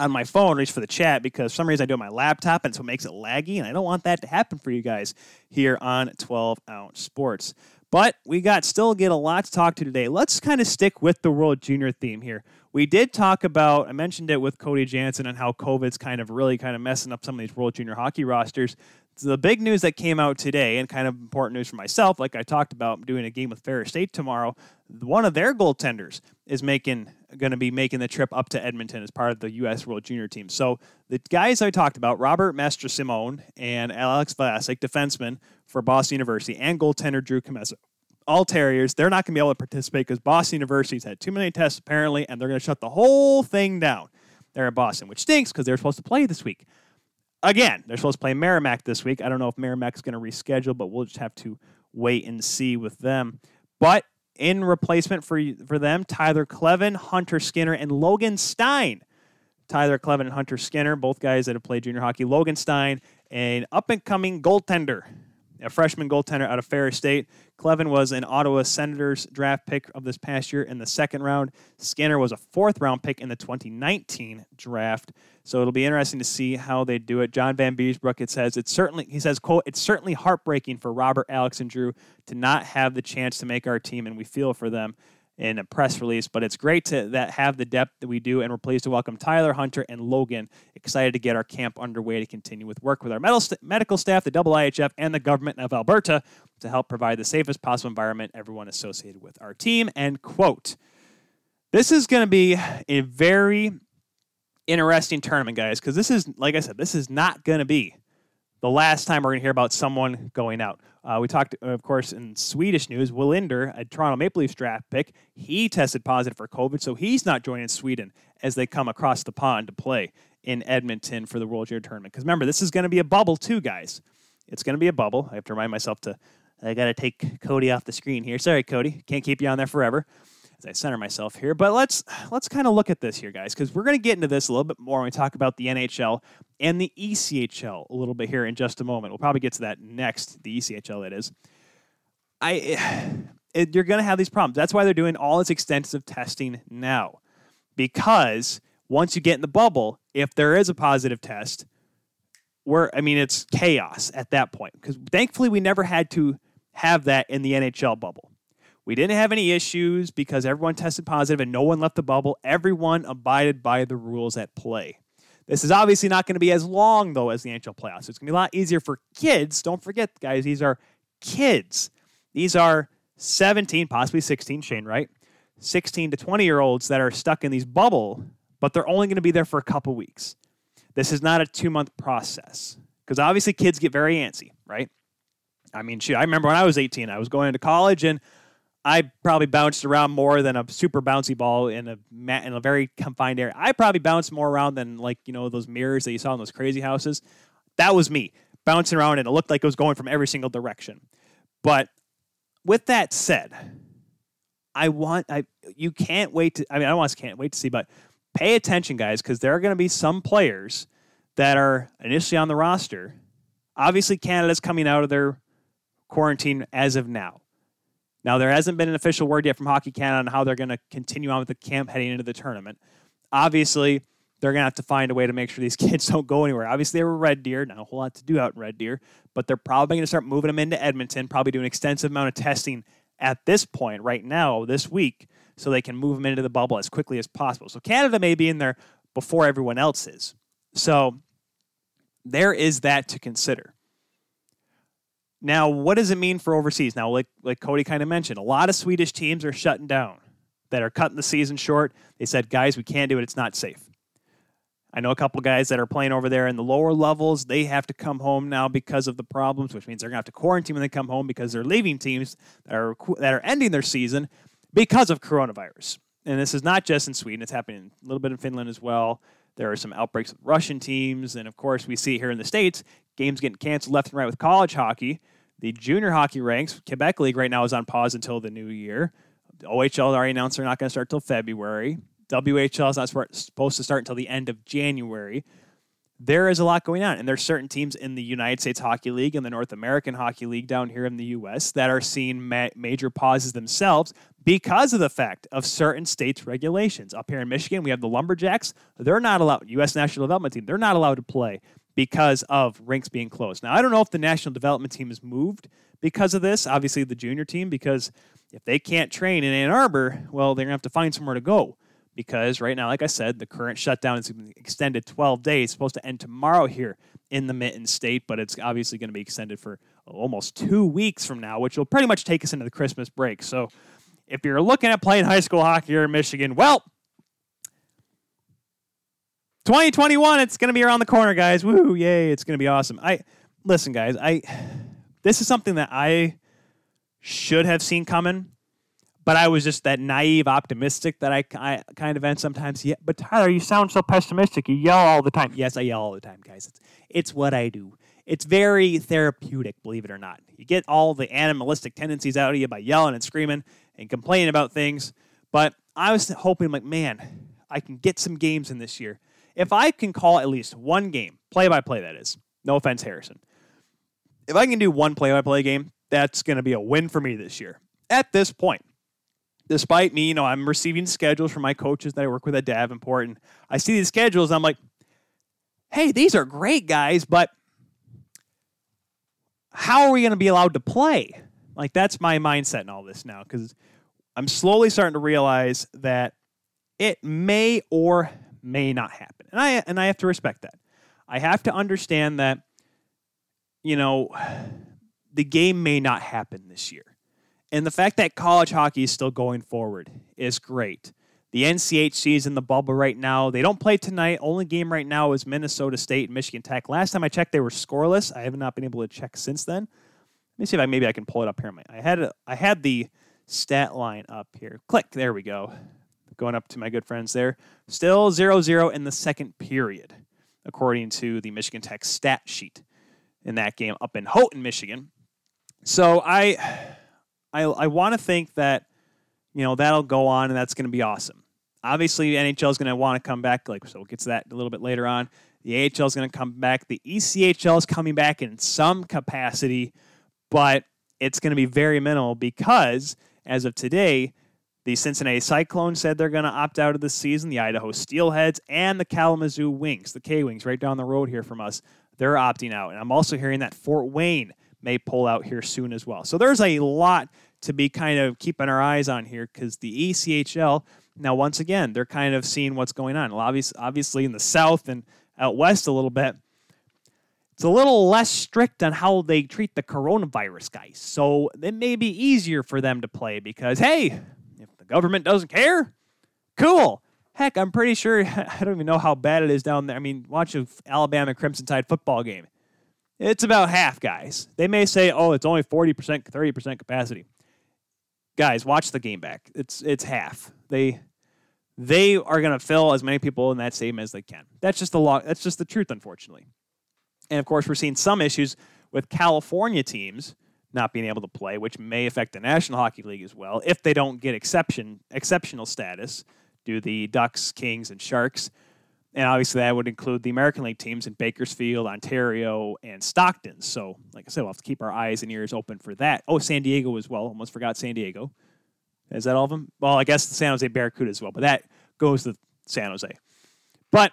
on my phone, at least for the chat, because for some reason I do it on my laptop, and so it makes it laggy, and I don't want that to happen for you guys here on 12 Ounce Sports. But we got still get a lot to talk to today. Let's kind of stick with the World Junior theme here. We did talk about, I mentioned it with Cody Janzen and how COVID's kind of really kind of messing up some of these World Junior hockey rosters. So the big news that came out today, and kind of important news for myself, like I talked about, doing a game with Ferris State tomorrow. One of their goaltenders is making going to be making the trip up to Edmonton as part of the U.S. World Junior team. So the guys I talked about, Robert Mastrosimone and Alex Vlasic, defenseman for Boston University, and goaltender Drew Commesso. All Terriers, they're not going to be able to participate because Boston University's had too many tests apparently, and they're going to shut the whole thing down there in Boston, which stinks because they're supposed to play this week. Again, they're supposed to play Merrimack this week. I don't know if Merrimack's going to reschedule, but we'll just have to wait and see with them. But in replacement for for them, Tyler Kleven, Hunter Skinner, and Logan Stein. Tyler Kleven and Hunter Skinner, both guys that have played junior hockey. Logan Stein, an up and coming goaltender, a freshman goaltender out of Ferris State. Kleven was an Ottawa Senators draft pick of this past year in the second round. Skinner was a fourth round pick in the 2019 draft. So it'll be interesting to see how they do it. John Vanbiesbrouck, it says it's certainly he says, quote, it's certainly heartbreaking for Robert, Alex, and Drew to not have the chance to make our team, and we feel for them in a press release. But it's great to that have the depth that we do, and we're pleased to welcome Tyler, Hunter, and Logan. Excited to get our camp underway to continue with work with our medical staff, the IIHF, and the government of Alberta to help provide the safest possible environment everyone associated with our team. End quote. This is going to be a very interesting tournament, guys, because this is, like I said, this is not going to be the last time we're going to hear about someone going out. Uh, we talked, of course, in Swedish news, Willander, a Toronto Maple Leafs draft pick, he tested positive for COVID, so he's not joining Sweden as they come across the pond to play in Edmonton for the World Junior Tournament. Because remember, this is going to be a bubble too, guys. It's going to be a bubble. I have to remind myself to, I got to take Cody off the screen here. Sorry, Cody. Can't keep you on there forever as I center myself here. But let's let's kind of look at this here, guys, because we're going to get into this a little bit more when we talk about the NHL and the ECHL a little bit here in just a moment. We'll probably get to that next, the ECHL that is. I <sighs> it, you're going to have these problems. That's why they're doing all this extensive testing now, because once you get in the bubble, if there is a positive test, we're I mean it's chaos at that point. Because thankfully we never had to have that in the NHL bubble. We didn't have any issues because everyone tested positive and no one left the bubble. Everyone abided by the rules at play. This is obviously not going to be as long, though, as the NHL playoffs. It's going to be a lot easier for kids. Don't forget, guys, these are kids. These are 17, possibly 16, Shane, right? 16 to 20 year olds that are stuck in these bubble, but they're only going to be there for a couple weeks. This is not a two month process because obviously kids get very antsy, right? I mean, shoot, I remember when I was 18, I was going into college and I probably bounced around more than a super bouncy ball in a mat in a very confined area. I probably bounced more around than like you know those mirrors that you saw in those crazy houses. That was me bouncing around, and it looked like it was going from every single direction. But with that said, I want I you can't wait to. I mean, I want can't wait to see, but pay attention, guys, because there are going to be some players that are initially on the roster. Obviously, Canada's coming out of their quarantine as of now. Now, there hasn't been an official word yet from Hockey Canada on how they're going to continue on with the camp heading into the tournament. Obviously, they're going to have to find a way to make sure these <laughs> kids don't go anywhere. Obviously, they were Red Deer, not a whole lot to do out in Red Deer, but they're probably going to start moving them into Edmonton, probably do an extensive amount of testing at this point, right now, this week, so they can move them into the bubble as quickly as possible. So Canada may be in there before everyone else is. So there is that to consider. Now, what does it mean for overseas? Now, like like Cody kind of mentioned, a lot of Swedish teams are shutting down, that are cutting the season short. They said, guys, we can't do it. It's not safe. I know a couple guys that are playing over there in the lower levels. They have to come home now because of the problems, which means they're going to have to quarantine when they come home because they're leaving teams that are that are ending their season because of coronavirus. And this is not just in Sweden; it's happening a little bit in Finland as well. There are some outbreaks with Russian teams, and of course, we see here in the states games getting canceled left and right with college hockey. The junior hockey ranks, Quebec League right now is on pause until the new year. OHL already announced they're not going to start till February. WHL is not supposed to start until the end of January. There is a lot going on, and there's certain teams in the United States Hockey League and the North American Hockey League down here in the U.S. that are seeing ma- major pauses themselves because of the fact of certain states' regulations. Up here in Michigan, we have the Lumberjacks. They're not allowed. U.S. National Development Team. They're not allowed to play because of rinks being closed. Now, I don't know if the national development team has moved because of this. Obviously, the junior team, because if they can't train in Ann Arbor, well, they're going to have to find somewhere to go because right now, like I said, the current shutdown is extended 12 days. It's supposed to end tomorrow here in the Mitten State, but it's obviously going to be extended for almost two weeks from now, which will pretty much take us into the Christmas break. So if you're looking at playing high school hockey here in Michigan, well, 2021, it's going to be around the corner, guys. Woo, yay, it's going to be awesome. I listen, guys, I this is something that I should have seen coming but I was just that naive, optimistic that I, I kind of am sometimes. Yeah, but Tyler, you sound so pessimistic. You yell all the time. Yes, I yell all the time, guys. It's it's what I do. It's very therapeutic, believe it or not. You get all the animalistic tendencies out of you by yelling and screaming and complaining about things. But I was hoping, like, man, I can get some games in this year. If I can call at least one game, play by play, that is. No offense, Harrison. If I can do one play by play game, that's going to be a win for me this year. At this point, despite me, you know, I'm receiving schedules from my coaches that I work with at Davenport, and I see these schedules, I'm like, hey, these are great guys, but how are we going to be allowed to play? Like, that's my mindset in all this now, because I'm slowly starting to realize that it may or may not happen. And I and I have to respect that. I have to understand that, you know, the game may not happen this year. And the fact that college hockey is still going forward is great. The NCHC is in the bubble right now. They don't play tonight. Only game right now is Minnesota State and Michigan Tech. Last time I checked, they were scoreless. I have not been able to check since then. Let me see if I maybe I can pull it up here. I had I had the stat line up here. Click. There we go. Going up to my good friends there. Still 0-0 in the second period, according to the Michigan Tech stat sheet in that game up in Houghton, Michigan. So I I, I want to think that, you know, that'll go on and that's going to be awesome. Obviously, NHL is going to want to come back. Like, so we'll get to that a little bit later on. The AHL is going to come back. The ECHL is coming back in some capacity, but it's going to be very minimal because as of today, the Cincinnati Cyclones said they're going to opt out of the season. The Idaho Steelheads and the Kalamazoo Wings, the K Wings, right down the road here from us, they're opting out. And I'm also hearing that Fort Wayne may pull out here soon as well. So there's a lot to be kind of keeping our eyes on here because the ECHL, now once again, they're kind of seeing what's going on. Obviously, in the South and out West a little bit, it's a little less strict on how they treat the coronavirus guys. So it may be easier for them to play because, hey, government doesn't care, cool. Heck, I'm pretty sure, <laughs> I don't even know how bad it is down there. I mean, watch an Alabama Crimson Tide football game. It's about half, guys. They may say, oh, it's only 40%, 30% capacity. Guys, watch the game back. It's it's half. They they are going to fill as many people in that stadium as they can. That's just the law. That's just the truth, unfortunately. And of course, we're seeing some issues with California teams not being able to play, which may affect the National Hockey League as well if they don't get exception exceptional status. Do the Ducks, Kings, and Sharks and obviously, that would include the American League teams in Bakersfield, Ontario, and Stockton. So, like I said, we'll have to keep our eyes and ears open for that. Oh, San Diego as well. Almost forgot San Diego. Is that all of them? Well, I guess the San Jose Barracuda as well, but that goes to San Jose. But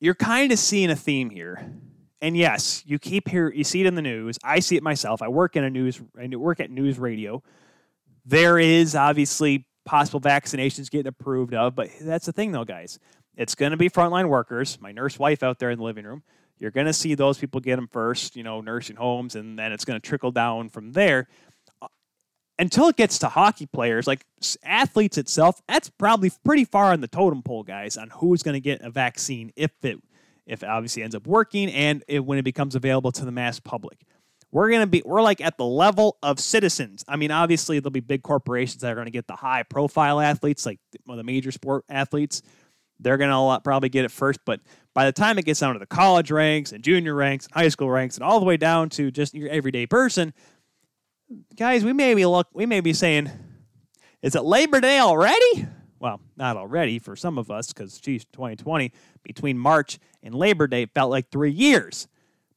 you're kind of seeing a theme here. And yes, you keep hear you see it in the news. I see it myself. I work in a news, I work at news radio. There is obviously possible vaccinations getting approved of. But that's the thing, though, guys. It's going to be frontline workers. My nurse wife out there in the living room. You're going to see those people get them first, you know, nursing homes, and then it's going to trickle down from there. Uh, until it gets to hockey players, like athletes itself, that's probably pretty far on the totem pole, guys, on who's going to get a vaccine if it, if it obviously ends up working and it, when it becomes available to the mass public. We're going to be, we're like at the level of citizens. I mean, obviously, there'll be big corporations that are going to get the high profile athletes, like the major sport athletes. They're going to uh, probably get it first. But by the time it gets down to the college ranks and junior ranks high school ranks and all the way down to just your everyday person, guys, we may be look, we may be saying, is it Labor Day already? Well, not already for some of us, because geez, 2020 between March and Labor Day felt like three years.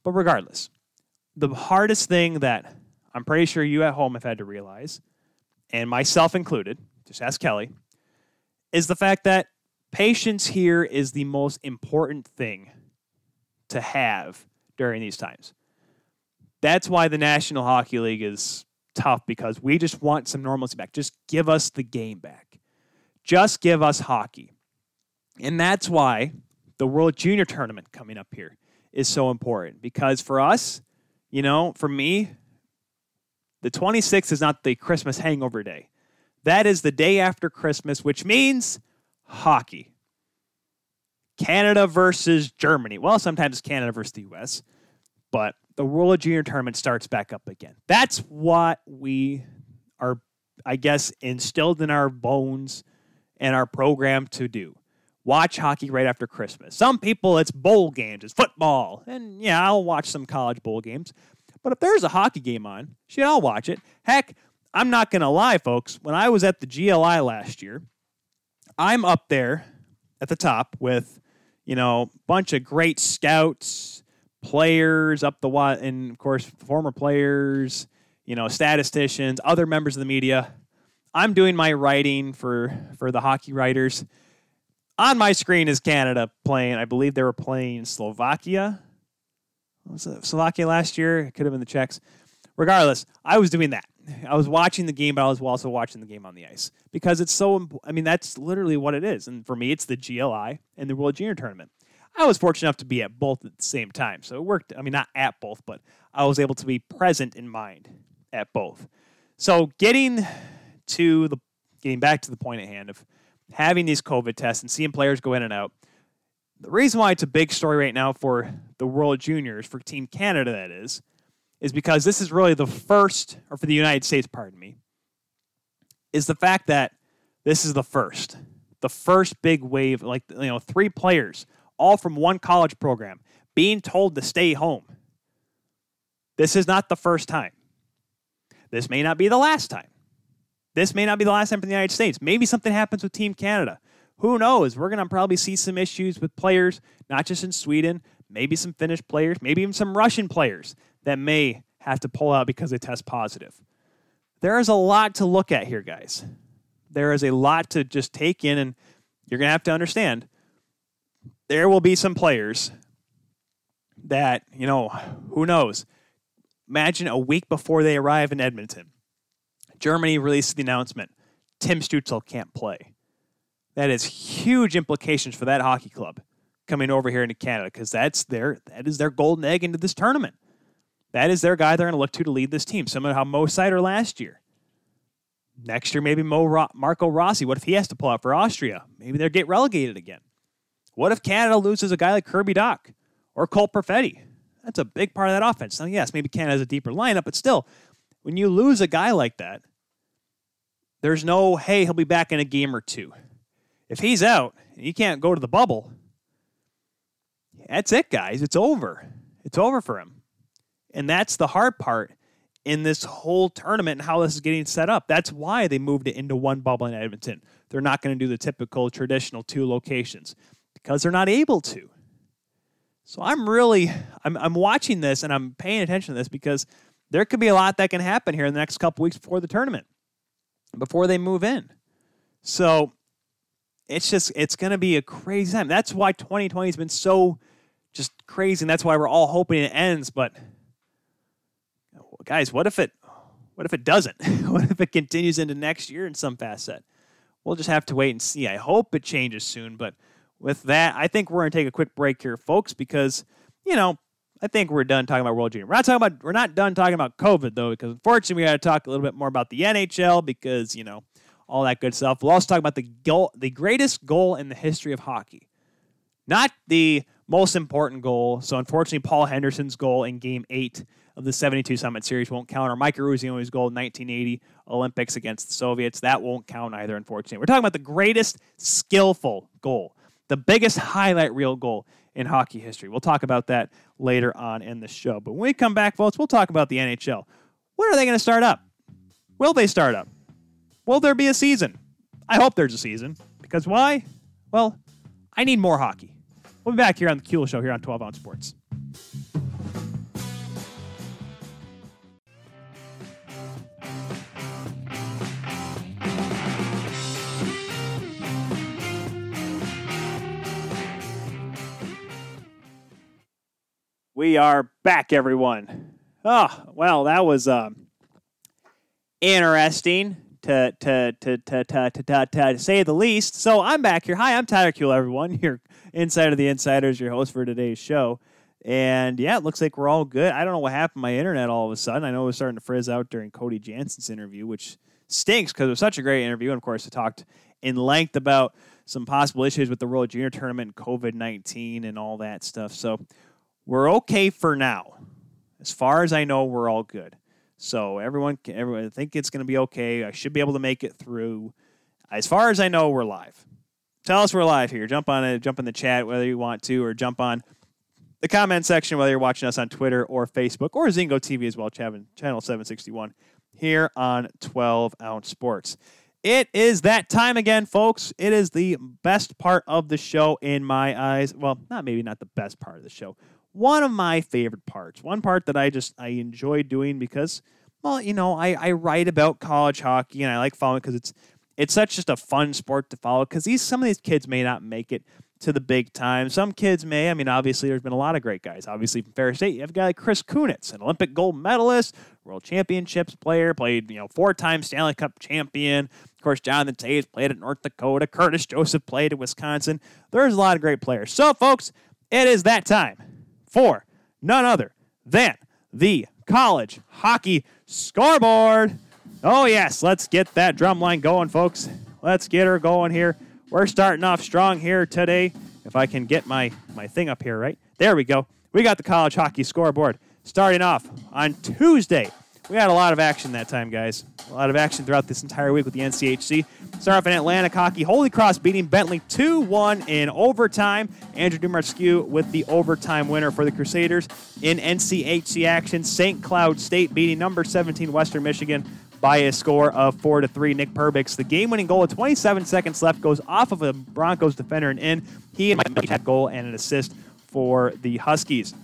But regardless, the hardest thing that I'm pretty sure you at home have had to realize, and myself included, just ask Kelly, is the fact that patience here is the most important thing to have during these times. That's why the National Hockey League is tough because we just want some normalcy back. Just give us the game back. Just give us hockey. And that's why the World Junior Tournament coming up here is so important because for us, you know, for me, the 26th is not the Christmas hangover day. That is the day after Christmas, which means hockey. Canada versus Germany. Well, sometimes Canada versus the US, but the World Junior Tournament starts back up again. That's what we are, I guess, instilled in our bones and our program to do. Watch hockey right after Christmas. Some people, it's bowl games, it's football. And yeah, I'll watch some college bowl games. But if there's a hockey game on, shit, I'll watch it. Heck, I'm not going to lie, folks. When I was at the GLI last year, I'm up there at the top with, you know, a bunch of great scouts, players up the and of course, former players, you know, statisticians, other members of the media. I'm doing my writing for for the hockey writers. On my screen is Canada playing. I believe they were playing Slovakia. Was it Slovakia last year? It could have been the Czechs. Regardless, I was doing that. I was watching the game, but I was also watching the game on the ice because it's so. I mean, that's literally what it is. And for me, it's the GLI and the World Junior Tournament. I was fortunate enough to be at both at the same time, so it worked. I mean, not at both, but I was able to be present in mind at both. So getting to the getting back to the point at hand of having these COVID tests and seeing players go in and out. The reason why it's a big story right now for the World Juniors, for Team Canada, that is, is because this is really the first, or for the United States, pardon me, is the fact that this is the first, the first big wave, like, you know, three players, all from one college program, being told to stay home. This is not the first time. This may not be the last time. This may not be the last time for the United States. Maybe something happens with Team Canada. Who knows? We're going to probably see some issues with players, not just in Sweden, maybe some Finnish players, maybe even some Russian players that may have to pull out because they test positive. There is a lot to look at here, guys. There is a lot to just take in, and you're going to have to understand there will be some players that, you know, who knows? Imagine a week before they arrive in Edmonton. Germany released the announcement Tim Stützle can't play. That has huge implications for that hockey club coming over here into Canada because that's their that is their golden egg into this tournament. That is their guy they're going to look to to lead this team. Similar to how Mo Seider last year. Next year, maybe Mo Ro- Marco Rossi. What if he has to pull out for Austria? Maybe they'll get relegated again. What if Canada loses a guy like Kirby Dach or Cole Perfetti? That's a big part of that offense. Now, yes, maybe Canada has a deeper lineup, but still, when you lose a guy like that, there's no, hey, he'll be back in a game or two. If he's out and you can't go to the bubble, that's it, guys. It's over. It's over for him. And that's the hard part in this whole tournament and how this is getting set up. That's why they moved it into one bubble in Edmonton. They're not going to do the typical traditional two locations because they're not able to. So I'm really I'm I'm watching this and I'm paying attention to this because there could be a lot that can happen here in the next couple weeks before the tournament before they move in. So it's just it's going to be a crazy time. That's why 2020 has been so just crazy, and that's why we're all hoping it ends. But guys, what if it what if it doesn't? <laughs> what if it continues into next year in some facet? We'll just have to wait and see. I hope it changes soon, but with that, I think we're going to take a quick break here, folks, because you know I think we're done talking about World Junior. We're not talking about we're not done talking about COVID though, because unfortunately we got to talk a little bit more about the NHL because you know all that good stuff. We'll also talk about the goal, the greatest goal in the history of hockey, not the most important goal. So unfortunately, Paul Henderson's goal in Game Eight of the 72 Summit Series won't count, or Mike Eruzione's goal in 1980 Olympics against the Soviets that won't count either. Unfortunately, we're talking about the greatest skillful goal, the biggest highlight reel goal in hockey history. We'll talk about that later on in the show. But when we come back, folks, we'll talk about the NHL. When are they going to start up? Will they start up? Will there be a season? I hope there's a season. Because why? Well, I need more hockey. We'll be back here on the Kuehl Show here on 12 Ounce Sports. We are back, everyone. Oh, well, that was um, interesting to, to, to, to, to, to, to, to say the least. So I'm back here. Hi, I'm Tyler Kuehl, everyone. <laughs> Your Inside of the Insiders, your host for today's show. And yeah, it looks like we're all good. I don't know what happened to my internet all of a sudden. I know it was starting to frizz out during Cody Janzen's interview, which stinks because it was such a great interview. And of course, I talked in length about some possible issues with the World Junior Tournament, COVID 19, and all that stuff. So we're okay for now. As far as I know, we're all good. So everyone, everyone, I think it's going to be okay. I should be able to make it through. As far as I know, we're live. Tell us we're live here. Jump on it. Jump in the chat whether you want to, or jump on the comment section whether you're watching us on Twitter or Facebook or Zingo TV as well. Channel 761 here on 12 Ounce Sports. It is that time again, folks. It is the best part of the show in my eyes. Well, not maybe not the best part of the show one of my favorite parts. One part that I just I enjoy doing because, well, you know, I, I write about college hockey and I like following because it's it's such just a fun sport to follow because these some of these kids may not make it to the big time. Some kids may. I mean, obviously, there's been a lot of great guys. Obviously, from Ferris State, you have a guy like Chris Kunitz, an Olympic gold medalist, World Championships player, played you know four-time Stanley Cup champion. Of course, Jonathan Toews played at North Dakota. Curtis Joseph played at Wisconsin. There's a lot of great players. So, folks, it is that time for none other than the college hockey scoreboard. Oh, yes, let's get that drum line going, folks. Let's get her going here. We're starting off strong here today. If I can get my, my thing up here, right? There we go. We got the college hockey scoreboard starting off on Tuesday, we had a lot of action that time, guys. A lot of action throughout this entire week with the NCHC. Start off in Atlantic hockey. Holy Cross beating Bentley 2 1 in overtime. Andrew Dumarscu with the overtime winner for the Crusaders. In NCHC action, St. Cloud State beating number 17 Western Michigan by a score of 4 to 3. Nick Perbix, the game winning goal with 27 seconds left, goes off of a Broncos defender and in. He and had goal and an assist for the Huskies.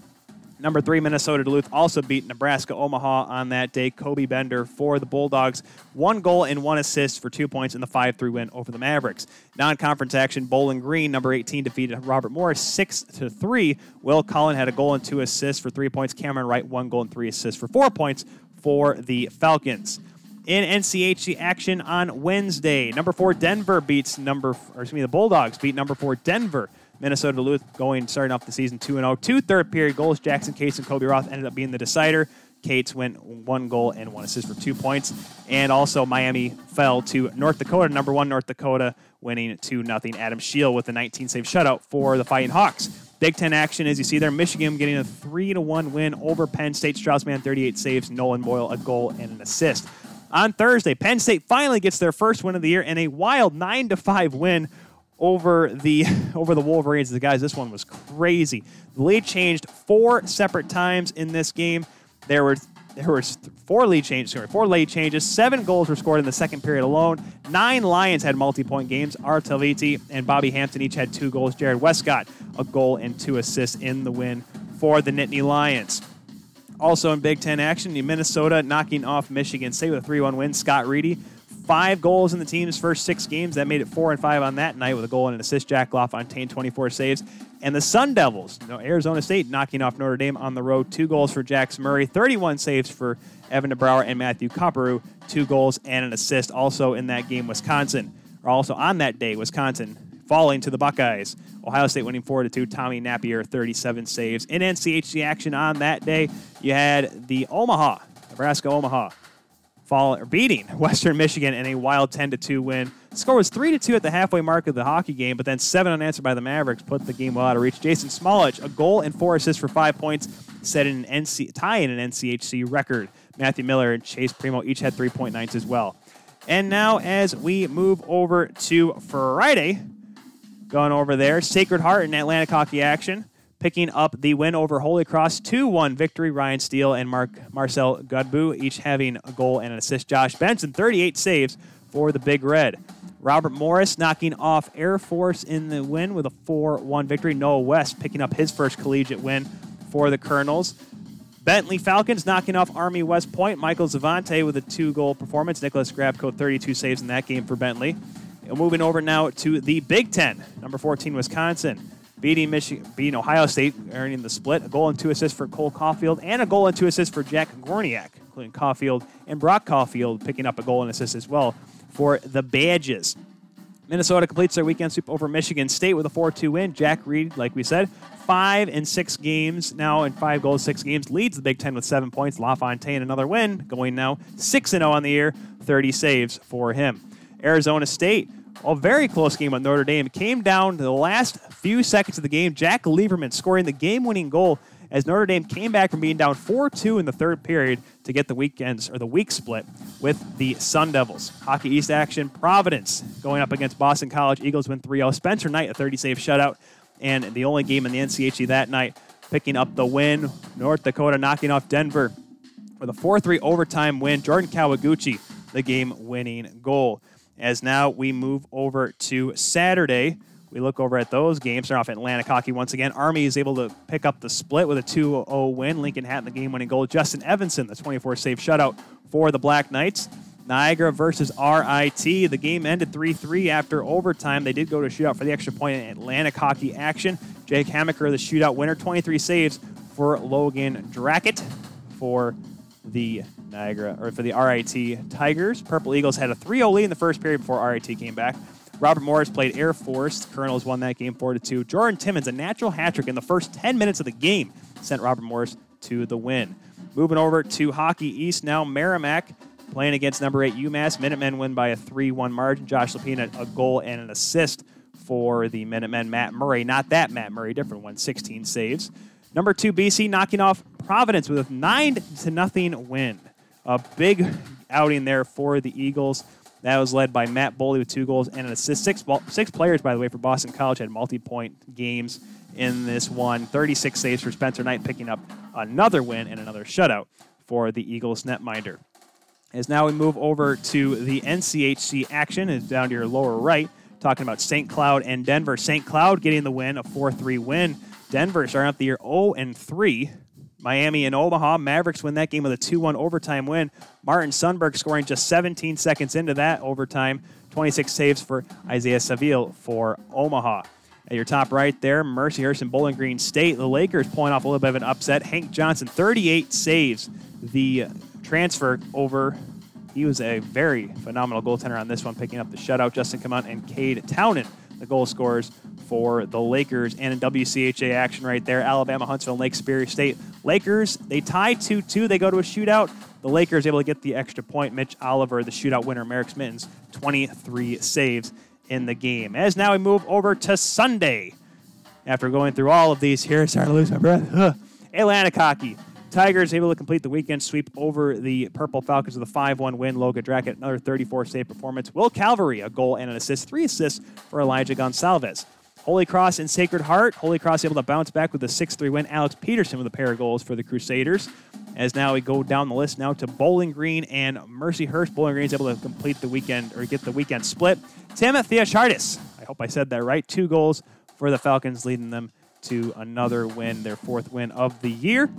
Number three, Minnesota Duluth also beat Nebraska Omaha on that day. Kobe Bender for the Bulldogs. One goal and one assist for two points in the 5 3 win over the Mavericks. Non conference action, Bowling Green, number 18, defeated Robert Morris 6 to 3. Will Cullen had a goal and two assists for three points. Cameron Wright, one goal and three assists for four points for the Falcons. In NCHC action on Wednesday, number four Denver beats number, or excuse me, the Bulldogs beat number four Denver Minnesota Duluth going starting off the season 2 0. Two third period goals. Jackson Cates and Kobe Roth ended up being the decider. Cates went one goal and one assist for two points. And also Miami fell to North Dakota, number one North Dakota, winning 2 0. Adam Scheel with a 19 save shutout for the Fighting Hawks. Big Ten action, as you see there, Michigan getting a 3 1 win over Penn State. Strauss Mann 38 saves, Nolan Boyle a goal and an assist. On Thursday, Penn State finally gets their first win of the year and a wild 9 5 win over the <laughs> over the Wolverines. The guys, this one was crazy. The lead changed four separate times in this game. There were there were four lead changes. Sorry, four lead changes. Seven goals were scored in the second period alone. Nine Lions had multi-point games. Art Talvitie and Bobby Hampton each had two goals. Jared Westcott a goal and two assists in the win for the Nittany Lions. Also in Big Ten action, Minnesota knocking off Michigan State with a 3-1 win. Scott Reedy five goals in the team's first six games. That made it four and five on that night with a goal and an assist. Jack LaFontaine, 24 saves. And the Sun Devils, you know, Arizona State knocking off Notre Dame on the road. Two goals for Jax Murray, 31 saves for Evan DeBrouwer and Matthew Copperu. Two goals and an assist. Also in that game, Wisconsin, or also on that day, Wisconsin falling to the Buckeyes. Ohio State winning 4 to 2. Tommy Nappier, 37 saves. In NCHC action on that day, you had the Omaha, Nebraska Omaha fall, beating <laughs> Western Michigan in a wild 10 to 2 win. The score was 3 to 2 at the halfway mark of the hockey game, but then seven unanswered by the Mavericks put the game well out of reach. Jason Smolich, a goal and four assists for five points, set an NC, tie in an NCHC record. Matthew Miller and Chayse Primeau each had 3.9s as well. And now, as we move over to Friday, going over there, Sacred Heart in Atlantic hockey action. Picking up the win over Holy Cross 2 1 victory. Ryan Steele and Mark Marcel Godbout each having a goal and an assist. Josh Benson, 38 saves for the Big Red. Robert Morris knocking off Air Force in the win with a 4 1 victory. Noah West picking up his first collegiate win for the Colonels. Bentley Falcons knocking off Army West Point. Michael Zavante with a two goal performance. Nicholas Grabko, 32 saves in that game for Bentley. And moving over now to the Big Ten. Number 14, Wisconsin. Beating Michigan, beating Ohio State, earning the split. A goal and two assists for Cole Caufield, and a goal and two assists for Jack Gorniak, including Caufield and Brock Caufield picking up a goal and assist as well for the Badges. Minnesota completes their weekend sweep over Michigan State with a 4-2 win. Jack Reed, like we said, five and six games now, and five goals, six games, leads the Big Ten with seven points. LaFontaine another win, going now six and zero on the year, 30 saves for him. Arizona State, a very close game with Notre Dame, came down to the last few seconds of the game. Jack Lieberman scoring the game-winning goal as Notre Dame came back from being down 4-2 in the third period to get the weekends or the week split with the Sun Devils. Hockey East action, Providence going up against Boston College. Eagles win 3-0. Spencer Knight, a 30-save shutout, and the only game in the NCHC that night, picking up the win. North Dakota knocking off Denver with a 4-3 overtime win. Jordan Kawaguchi, the game-winning goal. As now we move over to Saturday we look over at those games. Start off Atlantic hockey once again. Army is able to pick up the split with a 2 0 win. Lincoln Hatten, the game winning goal. Justin Evenson, the 24 save shutout for the Black Knights. Niagara versus RIT. The game ended 3 3 after overtime. They did go to shootout for the extra point in Atlantic hockey action. Jake Hamacher, the shootout winner, 23 saves for Logan Drackett for the Niagara or for the RIT Tigers. Purple Eagles had a 3 0 lead in the first period before RIT came back. Robert Morris played Air Force. Colonels won that game 4 2. Jordan Timmons, a natural hat trick in the first 10 minutes of the game, sent Robert Morris to the win. Moving over to Hockey East now, Merrimack playing against number 8 UMass. Minutemen win by a 3 1 margin. Josh Lopina, a goal and an assist for the Minutemen. Matt Murray, not that Matt Murray, different one, 16 saves. Number 2 BC knocking off Providence with a 9 to nothing win. A big outing there for the Eagles. That was led by Matt Boldy with two goals and an assist. Six, six players, by the way, for Boston College had multi point games in this one. 36 saves for Spencer Knight, picking up another win and another shutout for the Eagles netminder. As now we move over to the NCHC action, is down to your lower right, talking about St. Cloud and Denver. St. Cloud getting the win, a 4 3 win. Denver starting out the year 0 and 3 Miami and Omaha. Mavericks win that game with a 2 1 overtime win. Martin Sundberg scoring just 17 seconds into that overtime. 26 saves for Isaiah Saville for Omaha. At your top right there, Mercyhurst and Bowling Green State. The Lakers pulling off a little bit of an upset. Hank Johnson, 38 saves. The transfer over. He was a very phenomenal goaltender on this one, picking up the shutout. Justin Camont and Cade Townend, the goal scorers for the Lakers. And in WCHA action right there, Alabama, Huntsville, Lake Superior State. Lakers, they tie 2 2. They go to a shootout. The Lakers able to get the extra point. Mitch Oliver, the shootout winner, Merrick Mittens, 23 saves in the game. As now we move over to Sunday. After going through all of these here, starting to lose my breath. Ugh. Atlantic hockey. Tigers able to complete the weekend sweep over the Purple Falcons with a 5 1 win. Logan Drackett, another 34 save performance. Will Calverley, a goal and an assist. Three assists for Elijah Gonsalves. Holy Cross and Sacred Heart. Holy Cross able to bounce back with a 6 3 win. Alex Peterson with a pair of goals for the Crusaders. As now we go down the list now to Bowling Green and Mercyhurst. Bowling Green is able to complete the weekend or get the weekend split. Timothy Theochardis, I hope I said that right. Two goals for the Falcons, leading them to another win, their fourth win of the year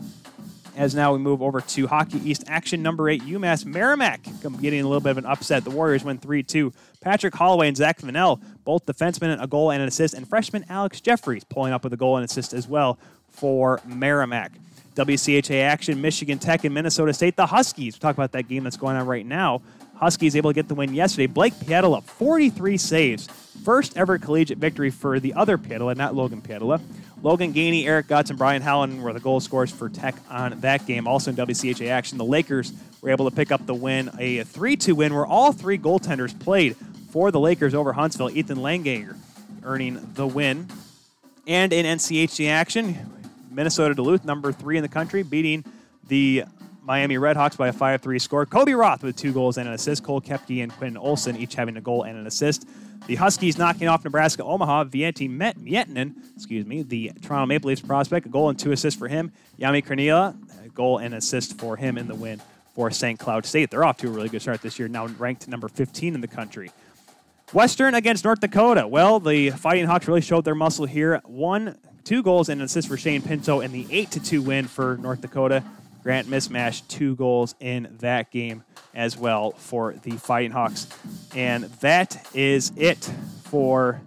as now we move over to Hockey East action number eight. UMass Merrimack getting a little bit of an upset. The Warriors win 3 2. Patrick Holloway and Zach Vanell, both defensemen, a goal and an assist, and freshman Alex Jeffries pulling up with a goal and assist as well for Merrimack. WCHA action, Michigan Tech and Minnesota State. The Huskies, we'll talk about that game that's going on right now. Huskies able to get the win yesterday. Blake Pietila, 43 saves. First ever collegiate victory for the other Pietila, not Logan Pietila. Logan Gainey, Eric Gutz, and Brian Howland were the goal scorers for Tech on that game. Also in WCHA action, the Lakers were able to pick up the win, a 3 2 win where all three goaltenders played for the Lakers over Huntsville. Ethan Langanger earning the win. And in NCHC action, Minnesota Duluth, number three in the country, beating the Miami Redhawks by a 5 3 score. Kobe Roth with two goals and an assist. Cole Koepke and Quinn Olson each having a goal and an assist. The Huskies knocking off Nebraska Omaha. Veeti Miettinen, excuse me, the Toronto Maple Leafs prospect, a goal and two assists for him. Jami Krannila, a goal and assist for him in the win for St. Cloud State. They're off to a really good start this year, now ranked number 15 in the country. Western against North Dakota. Well, the Fighting Hawks really showed their muscle here. One, two goals and an assist for Shane Pinto in the 8 to 2 win for North Dakota. Grant Mismash, two goals in that game as well for the Fighting Hawks. And that is it for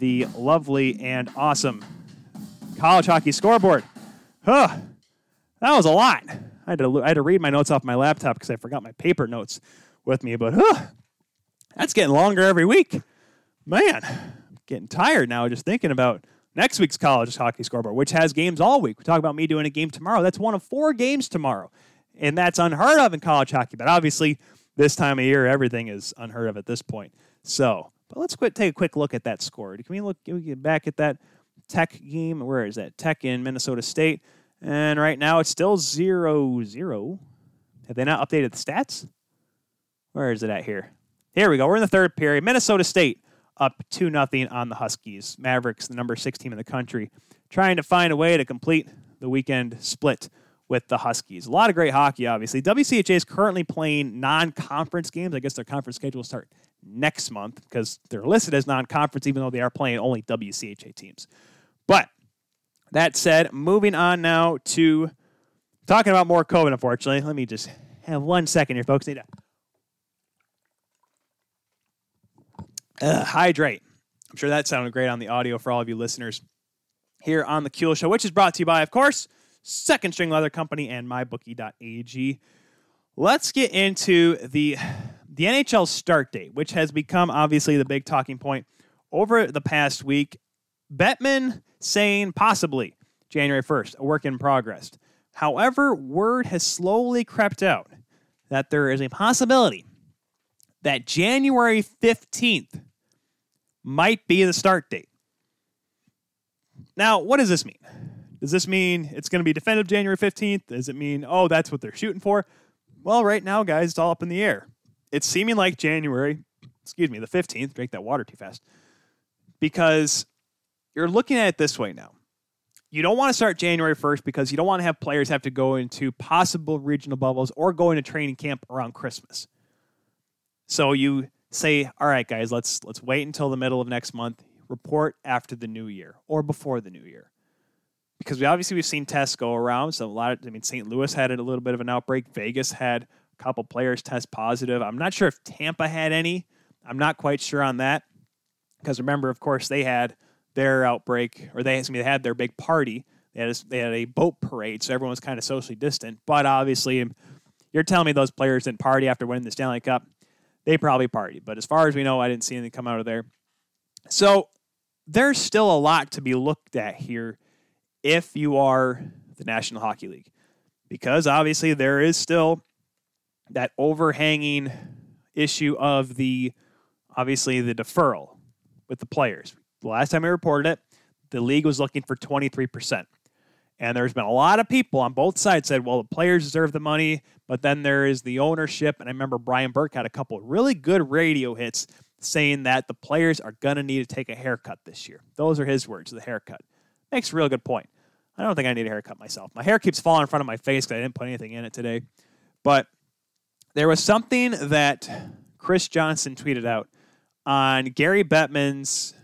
the lovely and awesome college hockey scoreboard. Huh, that was a lot. I had to I had to read my notes off my laptop because I forgot my paper notes with me. But huh, that's getting longer every week. Man, I'm getting tired now just thinking about next week's college hockey scoreboard, which has games all week. We talk about me doing a game tomorrow. That's one of four games tomorrow, and that's unheard of in college hockey. But obviously, this time of year, everything is unheard of at this point. So, but let's quit, take a quick look at that score. Can we look? Can we get back at that Tech game? Where is that? Tech in Minnesota State. And right now it's still 0 0. Have they not updated the stats? Where is it at here? Here we go. We're in the third period. Minnesota State up 2 0 on the Huskies. Mavericks, the number six team in the country, trying to find a way to complete the weekend split with the Huskies. A lot of great hockey, obviously. WCHA is currently playing non conference games. I guess their conference schedule will start next month because they're listed as non conference, even though they are playing only WCHA teams. But that said, moving on now to talking about more COVID, unfortunately. Let me just have one second here, folks. Need to uh, hydrate. I'm sure that sounded great on the audio for all of you listeners here on the Kuehl Show, which is brought to you by, of course, Second String Leather Company and MyBookie.ag. Let's get into the the NHL start date, which has become obviously the big talking point over the past week. Bettman saying possibly January 1st, a work in progress. However, word has slowly crept out that there is a possibility that January 15th might be the start date. Now, what does this mean? Does this mean it's going to be definitive January 15th? Does it mean, oh, that's what they're shooting for? Well, right now, guys, it's all up in the air. It's seeming like January, excuse me, the 15th, drink that water too fast, because you're looking at it this way now. You don't want to start January 1st because you don't want to have players have to go into possible regional bubbles or go into training camp around Christmas. So you say, all right, guys, let's let's wait until the middle of next month. Report after the new year or before the new year, because we obviously we've seen tests go around. So a lot of, I mean, St. Louis had a little bit of an outbreak. Vegas had a couple players test positive. I'm not sure if Tampa had any. I'm not quite sure on that because remember, of course, they had their outbreak, or they, me, they had their big party. They had, a, they had a boat parade, so everyone was kind of socially distant. But obviously, um, you're telling me those players didn't party after winning the Stanley Cup. They probably partied. But as far as we know, I didn't see anything come out of there. So there's still a lot to be looked at here if you are the National Hockey League. Because obviously, there is still that overhanging issue of the obviously the deferral with the players. The last time I reported it, the league was looking for 23%. And there's been a lot of people on both sides said, well, the players deserve the money, but then there is the ownership. And I remember Brian Burke had a couple really good radio hits saying that the players are going to need to take a haircut this year. Those are his words, the haircut. Makes a real good point. I don't think I need a haircut myself. My hair keeps falling in front of my face because I didn't put anything in it today. But there was something that Chris Johnston tweeted out on Gary Bettman's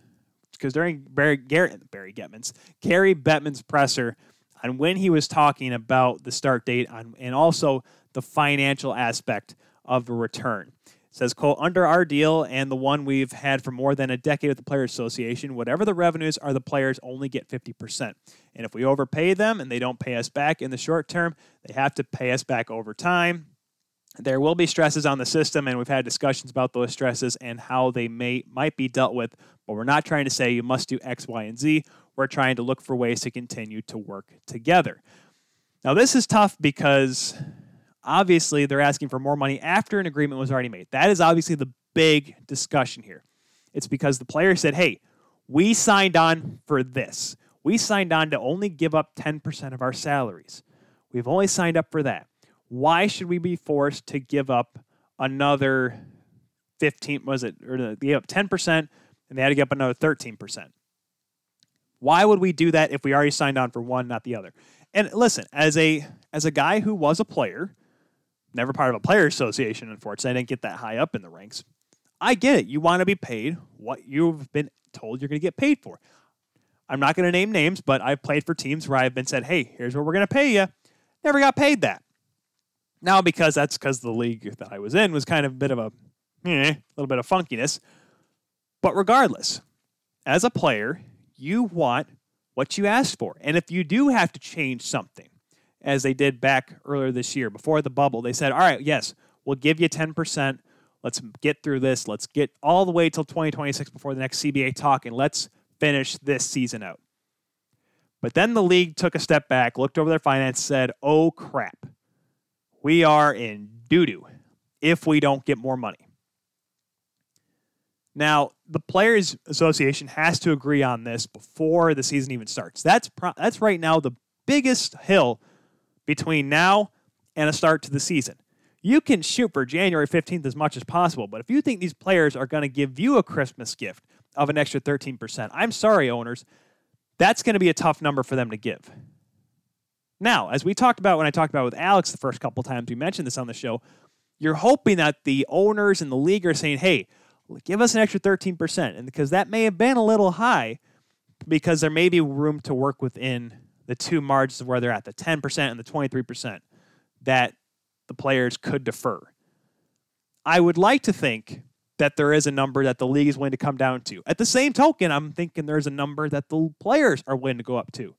because during Barry, Gary, Barry Getman's, Gary Bettman's presser on when he was talking about the start date on, and also the financial aspect of the return. Says, quote, under our deal and the one we've had for more than a decade with the Players Association, whatever the revenues are, the players only get 50%. And if we overpay them and they don't pay us back in the short term, they have to pay us back over time. There will be stresses on the system and we've had discussions about those stresses and how they may might be dealt with but we're not trying to say you must do x y and z. We're trying to look for ways to continue to work together. Now this is tough because obviously they're asking for more money after an agreement was already made. That is obviously the big discussion here. It's because the player said hey we signed on for this. We signed on to only give up 10% of our salaries. We've only signed up for that. Why should we be forced to give up another 15 was it or they gave up 10% and they had to give up another 13%. Why would we do that if we already signed on for one, not the other? And listen, as a as a guy who was a player, never part of a player association, unfortunately, I didn't get that high up in the ranks. I get it. You want to be paid what you've been told you're going to get paid for. I'm not going to name names, but I've played for teams where I've been said, "Hey, here's what we're going to pay you." Never got paid that. Now, because that's because the league that I was in was kind of a bit of a, eh, little bit of funkiness. But regardless, as a player, you want what you asked for. And if you do have to change something, as they did back earlier this year before the bubble, they said, all right, yes, we'll give you 10%. Let's get through this. Let's get all the way till 2026 before the next CBA talk, and let's finish this season out. But then the league took a step back, looked over their finance, said, oh crap, we are in doo doo if we don't get more money. Now, the Players Association has to agree on this before the season even starts. That's pro- that's right now the biggest hill between now and a start to the season. You can shoot for January 15th as much as possible, but if you think these players are going to give you a Christmas gift of an extra 13%, I'm sorry, owners, that's going to be a tough number for them to give. Now, as we talked about when I talked about with Alex the first couple times we mentioned this on the show, you're hoping that the owners and the league are saying, hey, give us an extra 13%. And because that may have been a little high, because there may be room to work within the two margins of where they're at, the 10% and the 23%, that the players could defer. I would like to think that there is a number that the league is willing to come down to. At the same token, I'm thinking there's a number that the players are willing to go up to.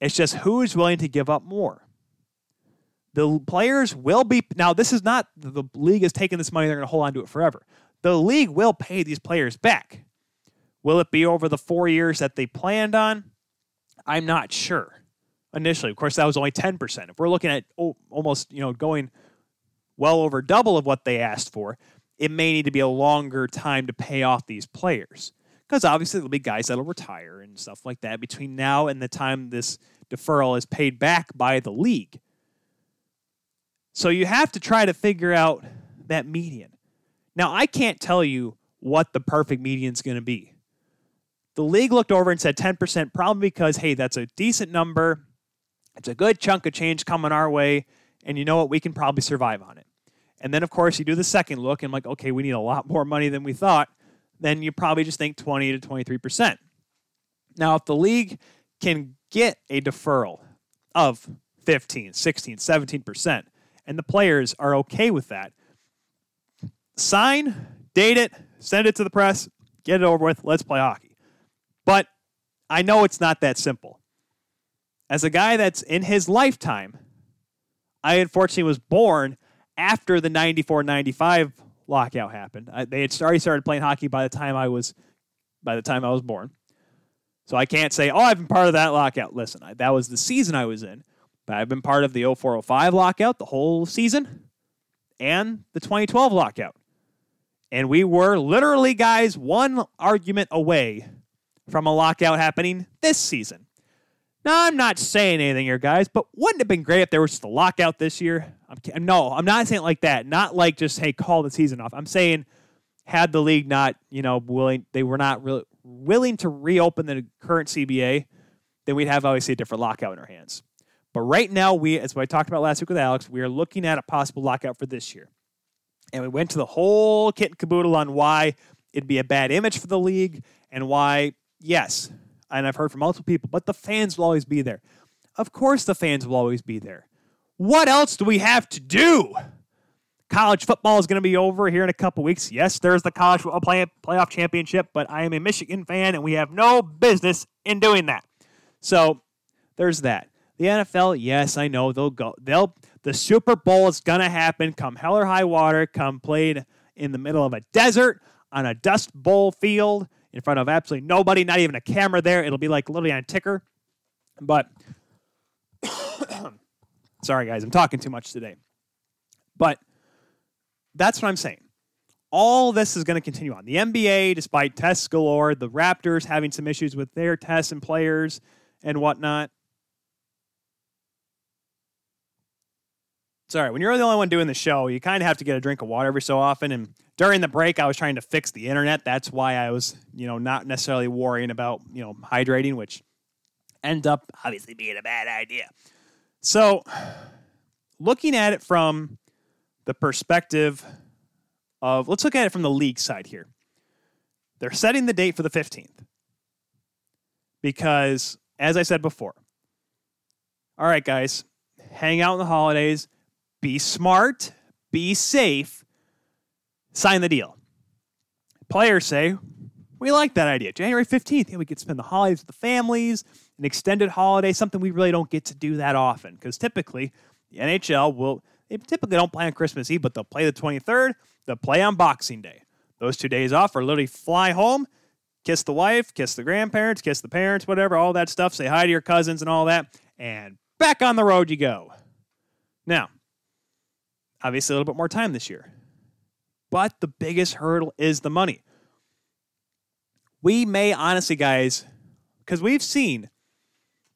It's just who is willing to give up more. The players will be now. This is not the league is taking this money; they're going to hold on to it forever the league will pay these players back. Will it be over the four years that they planned on? I'm not sure. Initially, of course, that was only 10%. If we're looking at oh, almost, you know, going well over double of what they asked for, it may need to be a longer time to pay off these players. Because obviously there'll be guys that'll retire and stuff like that between now and the time this deferral is paid back by the league. So you have to try to figure out that median. Now, I can't tell you what the perfect median is going to be. The league looked over and said 10%, probably because, hey, that's a decent number. It's a good chunk of change coming our way. And you know what? We can probably survive on it. And then, of course, you do the second look and, like, okay, we need a lot more money than we thought. Then you probably just think 20 to 23%. Now, if the league can get a deferral of 15, 16, 17%, and the players are okay with that, sign, date it, send it to the press, get it over with, let's play hockey. But I know it's not that simple. As a guy that's in his lifetime, I unfortunately was born after the 94 95 lockout happened. I, they had already started playing hockey by the time I was by the time I was born. So I can't say, "Oh, I've been part of that lockout." Listen, I, that was the season I was in. But I've been part of the 0405 lockout the whole season and the 2012 lockout. And we were literally, guys, one argument away from a lockout happening this season. Now, I'm not saying anything here, guys, but wouldn't it have been great if there was just a lockout this year? I'm, no, I'm not saying like that. Not like just, hey, call the season off. I'm saying had the league not, you know, willing, they were not really willing to reopen the current CBA, then we'd have obviously a different lockout in our hands. But right now, we, as I talked about last week with Alex, we are looking at a possible lockout for this year. And we went to the whole kit and caboodle on why it'd be a bad image for the league and why, yes, and I've heard from multiple people, but the fans will always be there. Of course, the fans will always be there. What else do we have to do? College football is going to be over here in a couple weeks. Yes, there's the college play- playoff championship, but I am a Michigan fan and we have no business in doing that. So there's that. The NFL, yes, I know they'll go. They'll the Super Bowl is going to happen come hell or high water, come played in the middle of a desert on a dust bowl field in front of absolutely nobody, not even a camera there. It'll be like literally on a ticker. But <coughs> sorry, guys, I'm talking too much today. But that's what I'm saying. All this is going to continue on. The NBA, despite tests galore, the Raptors having some issues with their tests and players and whatnot, Sorry, when you're the only one doing the show, you kind of have to get a drink of water every so often. And during the break, I was trying to fix the internet. That's why I was, you know, not necessarily worrying about, you know, hydrating, which end up obviously being a bad idea. So, looking at it from the perspective of, let's look at it from the league side here. They're setting the date for the 15th because, as I said before, all right, guys, hang out in the holidays be smart, be safe, sign the deal. Players say, we like that idea. January 15th, yeah, we could spend the holidays with the families, an extended holiday, something we really don't get to do that often. Because typically, the NHL will, they typically don't play on Christmas Eve, but they'll play the 23rd, they'll play on Boxing Day. Those two days off are literally fly home, kiss the wife, kiss the grandparents, kiss the parents, whatever, all that stuff, say hi to your cousins and all that, and back on the road you go. Now, Obviously, a little bit more time this year. But the biggest hurdle is the money. We may honestly, guys, because we've seen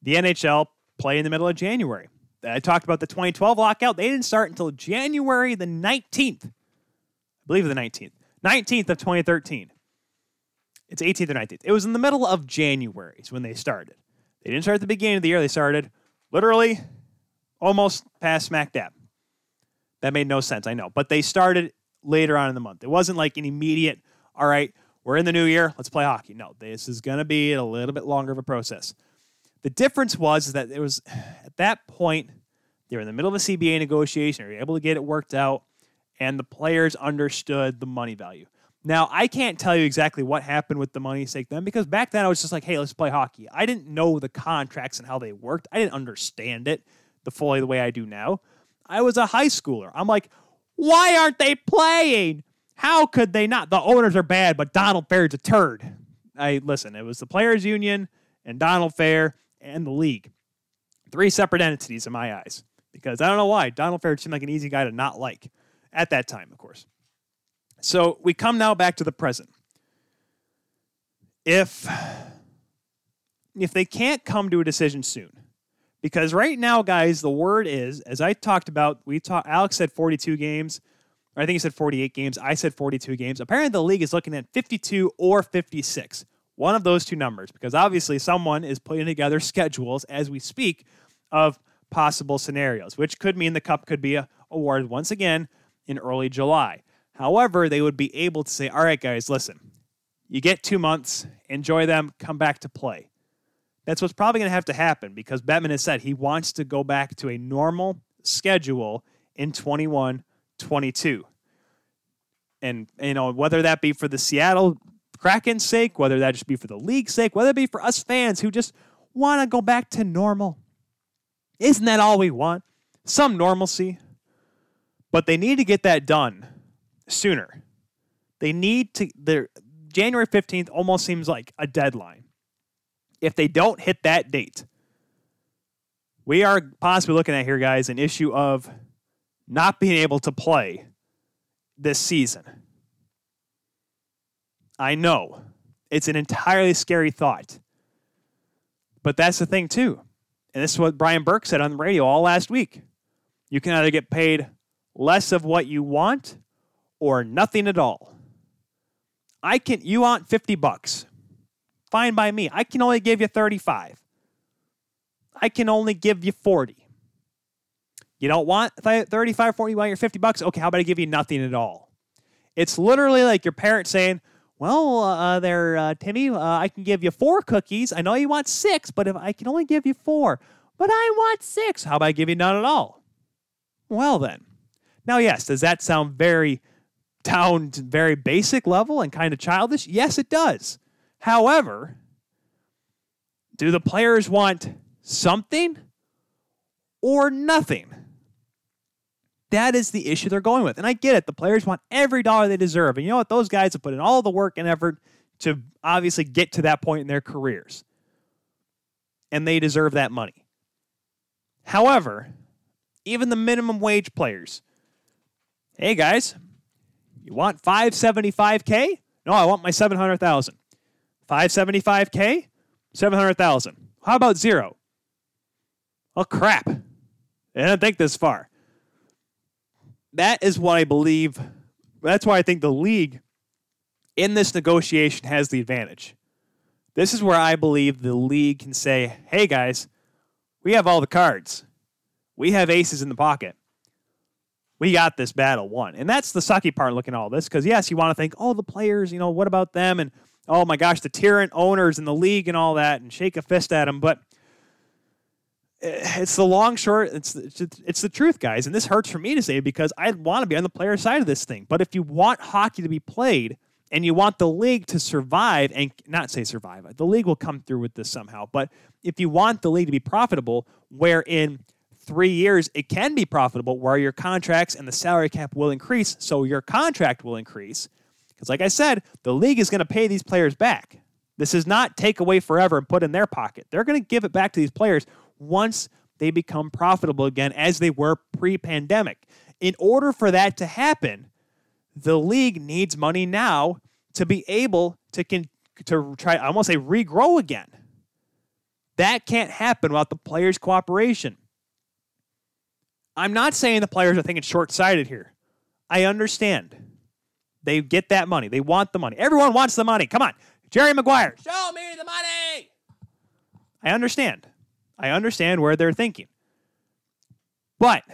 the NHL play in the middle of January. I talked about the 2012 lockout. They didn't start until January the 19th. I believe the 19th. 19th of 2013. It's 18th or 19th. It was in the middle of January is when they started. They didn't start at the beginning of the year. They started literally almost past smack dab. That made no sense, I know. But they started later on in the month. It wasn't like an immediate, all right, we're in the new year, let's play hockey. No, this is going to be a little bit longer of a process. The difference was that it was at that point, they were in the middle of a CBA negotiation, they were able to get it worked out, and the players understood the money value. Now, I can't tell you exactly what happened with the money sake then because back then I was just like, hey, let's play hockey. I didn't know the contracts and how they worked. I didn't understand it the fully the way I do now. I was a high schooler. I'm like, why aren't they playing? How could they not? The owners are bad, but Donald Fehr's a turd. I listen, it was the players union and Donald Fehr and the league. Three separate entities in my eyes. Because I don't know why. Donald Fehr seemed like an easy guy to not like at that time, of course. So we come now back to the present. If if they can't come to a decision soon, because right now, guys, the word is, as I talked about, we talked. Alex said 42 games. I think he said 48 games. I said 42 games. Apparently, the league is looking at 52 or 56. One of those two numbers, because obviously someone is putting together <laughs> schedules as we speak of possible scenarios, which could mean the cup could be awarded once again in early July. However, they would be able to say, all right, guys, listen, you get two months, enjoy them, come back to play. That's what's probably going to have to happen because Bettman has said he wants to go back to a normal schedule in 21 22. And, you know, whether that be for the Seattle Kraken's sake, whether that just be for the league's sake, whether it be for us fans who just want to go back to normal. Isn't that all we want? Some normalcy. But they need to get that done sooner. They need to, their January 15th almost seems like a deadline if they don't hit that date, we are possibly looking at here, guys, an issue of not being able to play this season. I know it's an entirely scary thought, but that's the thing, too. And this is what Brian Burke said on the radio all last week. You can either get paid less of what you want or nothing at all. I can you want 50 bucks. Fine by me. I can only give you 35. I can only give you 40. You don't want 35, 40, you want your 50 bucks? Okay, how about I give you nothing at all? It's literally like your parents saying, well, uh, there, uh, Timmy, uh, I can give you four cookies. I know you want six, but if I can only give you four, but I want six. How about I give you none at all? Well, then. Now, yes, does that sound very down very basic level and kind of childish? Yes, it does. However, do the players want something or nothing? That is the issue they're going with. And I get it. The players want every dollar they deserve. And you know what? Those guys have put in all the work and effort to obviously get to that point in their careers. And they deserve that money. However, even the minimum wage players, hey guys, you want 575k? No, I want my 700,000. 575K, 700,000. How about zero? Oh, crap. I didn't think this far. that is what I believe. That's why I think the league in this negotiation has the advantage. This is where I believe the league can say, hey guys, we have all the cards. We have aces in the pocket. We got this battle won. And that's the sucky part looking at all this. Because, yes, you want to think, oh, the players, you know, what about them? And, oh my gosh, the tyrant owners in the league and all that, and shake a fist at them. But eh, it's the long short. It's it's the truth, guys. And this hurts for me to say because I want to be on the player side of this thing. But if you want hockey to be played and you want the league to survive and not say survive, the league will come through with this somehow. But if you want the league to be profitable, where in three years it can be profitable, where your contracts and the salary cap will increase, so your contract will increase. Because, like I said, the league is going to pay these players back. This is not take away forever and put in their pocket. They're going to give it back to these players once they become profitable again as they were pre pandemic. In order for that to happen, the league needs money now to be able to, con- to try, I almost say, regrow again. That can't happen without the players' cooperation. I'm not saying the players are thinking short sighted here. I understand. They get that money. They want the money. Everyone wants the money. Come on. Jerry Maguire, show me the money. I understand. I understand where they're thinking. But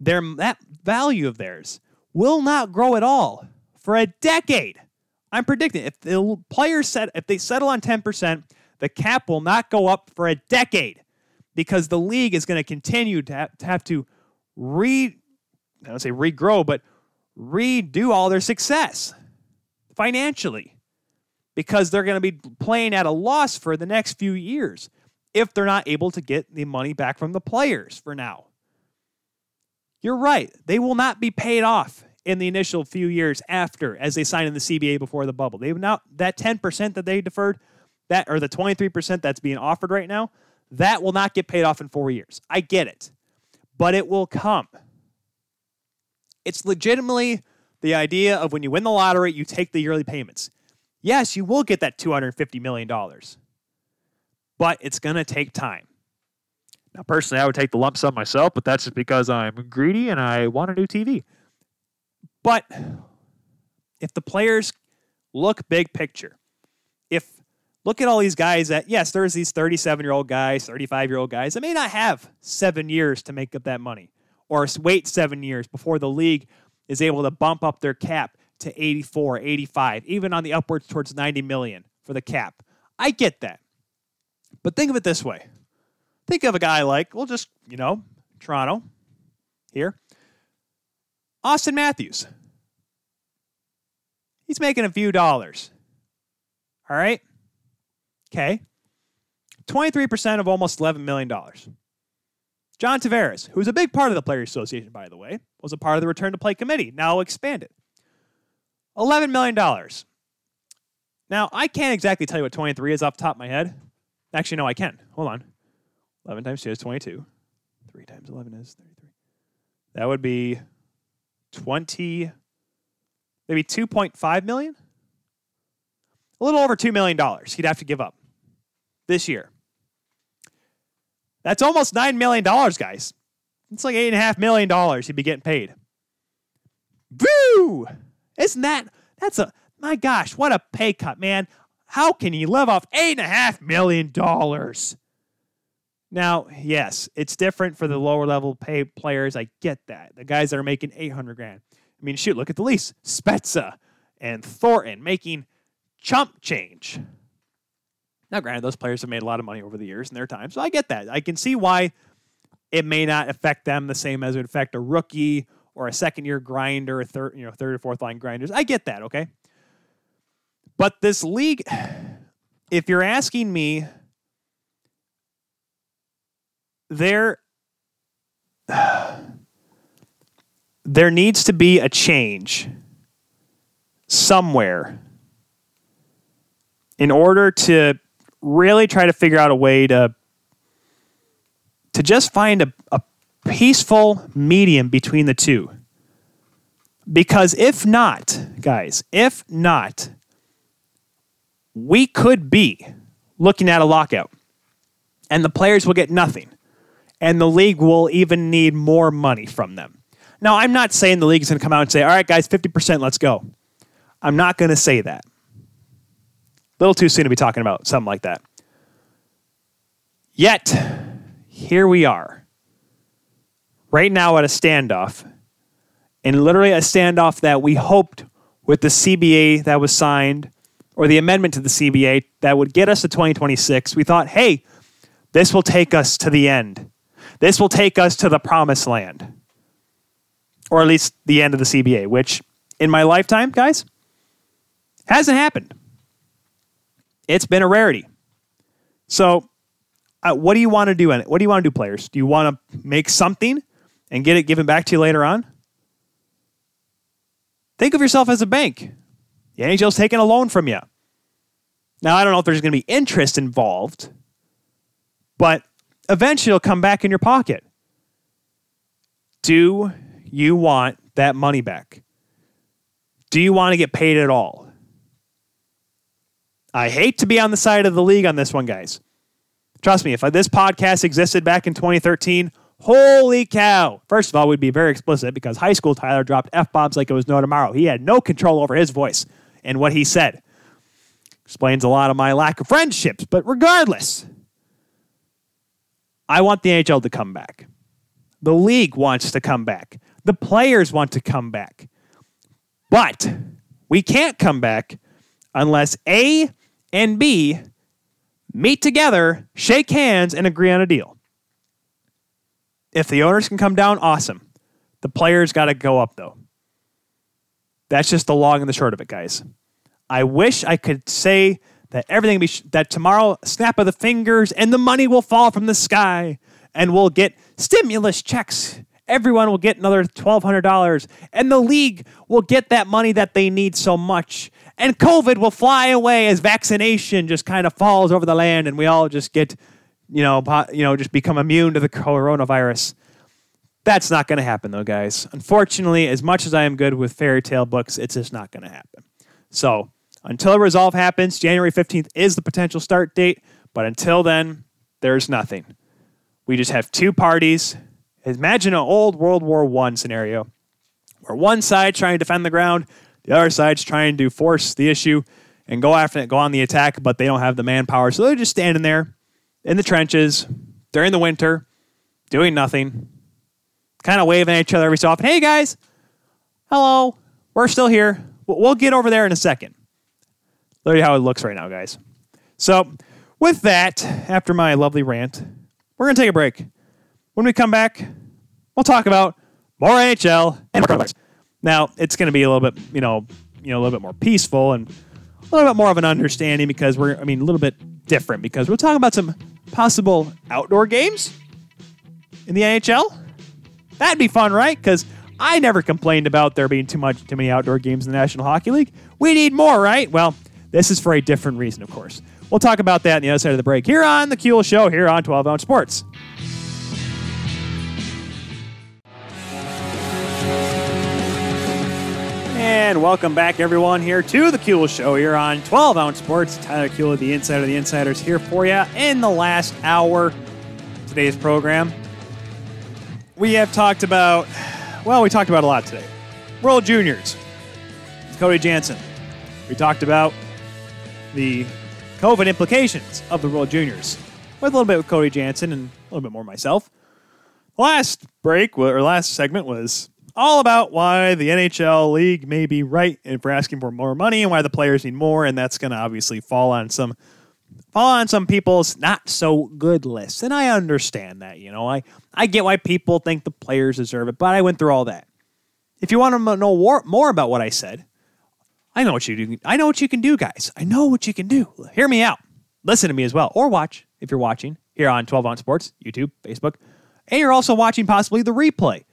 their that value of theirs will not grow at all for a decade. I'm predicting if the players set if they settle on 10%, the cap will not go up for a decade because the league is going to continue to have to, have to re I don't say regrow, but redo all their success financially because they're going to be playing at a loss for the next few years if they're not able to get the money back from the players for now. You're right. They will not be paid off in the initial few years after as they sign in the CBA before the bubble. They've now that 10% that they deferred, that or the 23% that's being offered right now, that will not get paid off in 4 years. I get it. But it will come. It's legitimately the idea of when you win the lottery, you take the yearly payments. Yes, you will get that $250 million but it's going to take time. Now, personally, I would take the lump sum myself, but that's just because I'm greedy and I want a new TV. But if the players look big picture, if look at all these guys that, yes, there's these 37 year old guys, 35 year old guys that may not have seven years to make up that money or wait seven years before the league is able to bump up their cap to 84, 85, even on the upwards towards 90 million for the cap. I get that. But think of it this way think of a guy like, well, just, you know, Toronto here. Auston Matthews. He's making a few dollars. All right. Okay. 23% of almost $11 million. John Tavares, who's a big part of the Players Association, by the way, was a part of the Return to Play Committee, now expanded. $11 million. Now, I can't exactly tell you what 23 is off the top of my head. Actually, no, I can. Hold on. 11 times 2 is 22. 3 times 11 is 33. That would be 20, maybe 2.5 million? A little over $2 million he'd have to give up this year. That's almost $9 million, guys. It's like $8.5 million he'd be getting paid. Woo! Isn't that, that's a, my gosh, what a pay cut, man. How can he live off $8.5 million? Now, yes, it's different for the lower level pay players. I get that. The guys that are making 800 grand. I mean, shoot, look at the lease. Spezza and Thornton making chump change. Now, granted, those players have made a lot of money over the years in their time, so I get that. I can see why it may not affect them the same as it would affect a rookie or a second year grinder, a third, you know, third or fourth line grinders. I get that, okay? But this league, <sighs> if you're asking me, there <sighs> there needs to be a change somewhere in order to really try to figure out a way to to just find a, a peaceful medium between the two. Because if not, guys, if not, we could be looking at a lockout and the players will get nothing and the league will even need more money from them. Now, I'm not saying the league is going to come out and say, all right, guys, 50%, let's go. I'm not going to say that. Little too soon to be talking about something like that. Yet, here we are, right now at a standoff, and literally a standoff that we hoped with the CBA that was signed or the amendment to the CBA that would get us to 2026. We thought, hey, this will take us to the end. This will take us to the promised land, or at least the end of the CBA, which in my lifetime, guys, hasn't happened. It's been a rarity. So uh, what do you want to do in it? What do you want to do, players? Do you want to make something and get it given back to you later on? Think of yourself as a bank. The NHL's taking a loan from you. Now, I don't know if there's going to be interest involved, but eventually it'll come back in your pocket. Do you want that money back? Do you want to get paid at all? I hate to be on the side of the league on this one, guys. Trust me, if this podcast existed back in 2013, holy cow. First of all, we'd be very explicit because high school Tyler dropped F bombs like it was no tomorrow. He had no control over his voice and what he said. Explains a lot of my lack of friendships, but regardless, I want the NHL to come back. The league wants to come back. The players want to come back. But we can't come back unless A and B meet together, shake hands, and agree on a deal. If the owners can come down, awesome. The players got to go up, though. That's just the long and the short of it, guys. I wish I could say that everything be sh- that tomorrow, snap of the fingers, and the money will fall from the sky, and we'll get stimulus checks. Everyone will get another $1,200, and the league will get that money that they need so much, and COVID will fly away as vaccination just kind of falls over the land and we all just get, you know, you know, just become immune to the coronavirus. That's not going to happen though, guys. Unfortunately, as much as I am good with fairy tale books, it's just not going to happen. So, until resolve happens, January 15th is the potential start date, but until then, there's nothing. We just have two parties. Imagine an old World War I scenario where one side trying to defend the ground, the other side's trying to force the issue and go after it, go on the attack, but they don't have the manpower. So they're just standing there in the trenches during the winter, doing nothing, kind of waving at each other every so often. Hey guys, hello, we're still here. We'll get over there in a second. At how it looks right now, guys. So, with that, after my lovely rant, we're going to take a break. When we come back, we'll talk about more NHL and more. Now it's going to be a little bit, you know, you know, a little bit more peaceful and a little bit more of an understanding because we're, I mean, a little bit different because we're talking about some possible outdoor games in the NHL. That'd be fun, right? Because I never complained about there being too much, too many outdoor games in the National Hockey League. We need more, right? Well, this is for a different reason, of course. We'll talk about that on the other side of the break here on the Kuehl Show here on 12 Ounce Sports. And welcome back, everyone, here to the Kuehl Show here on 12 Ounce Sports. Tyler Kuehl, the Insider of the Insiders, here for you in the last hour today's program. We have talked about, well, we talked about a lot today. World Juniors, Cody Janzen. We talked about the COVID implications of the World Juniors with a little bit with Cody Janzen and a little bit more myself. Last break, or last segment was all about why the NHL league may be right we're asking for more money and why the players need more, and that's going to obviously fall on some fall on some people's not so good lists. And I understand that, you know, I I get why people think the players deserve it, but I went through all that. If you want to know more, more about what I said, I know what you do. I know what you can do, guys. I know what you can do. Hear me out. Listen to me as well, or watch if you're watching here on 12 on Sports, YouTube, Facebook, and you're also watching possibly the replay.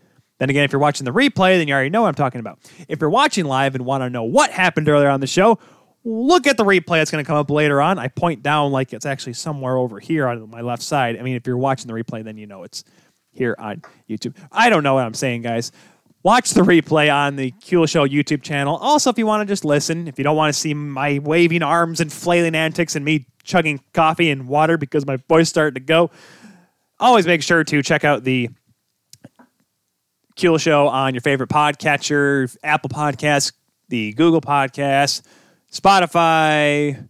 Then again, if you're watching the replay, then you already know what I'm talking about. If you're watching live and want to know what happened earlier on the show, look at the replay that's going to come up later on. I point down like it's actually somewhere over here on my left side. I mean, if you're watching the replay, then you know it's here on YouTube. I don't know what I'm saying, guys. Watch the replay on the Kuehl Show YouTube channel. Also, if you want to just listen, if you don't want to see my waving arms and flailing antics and me chugging coffee and water because my voice started to go, always make sure to check out the Kuehl Show on your favorite podcatcher, Apple Podcasts, the Google Podcasts, Spotify,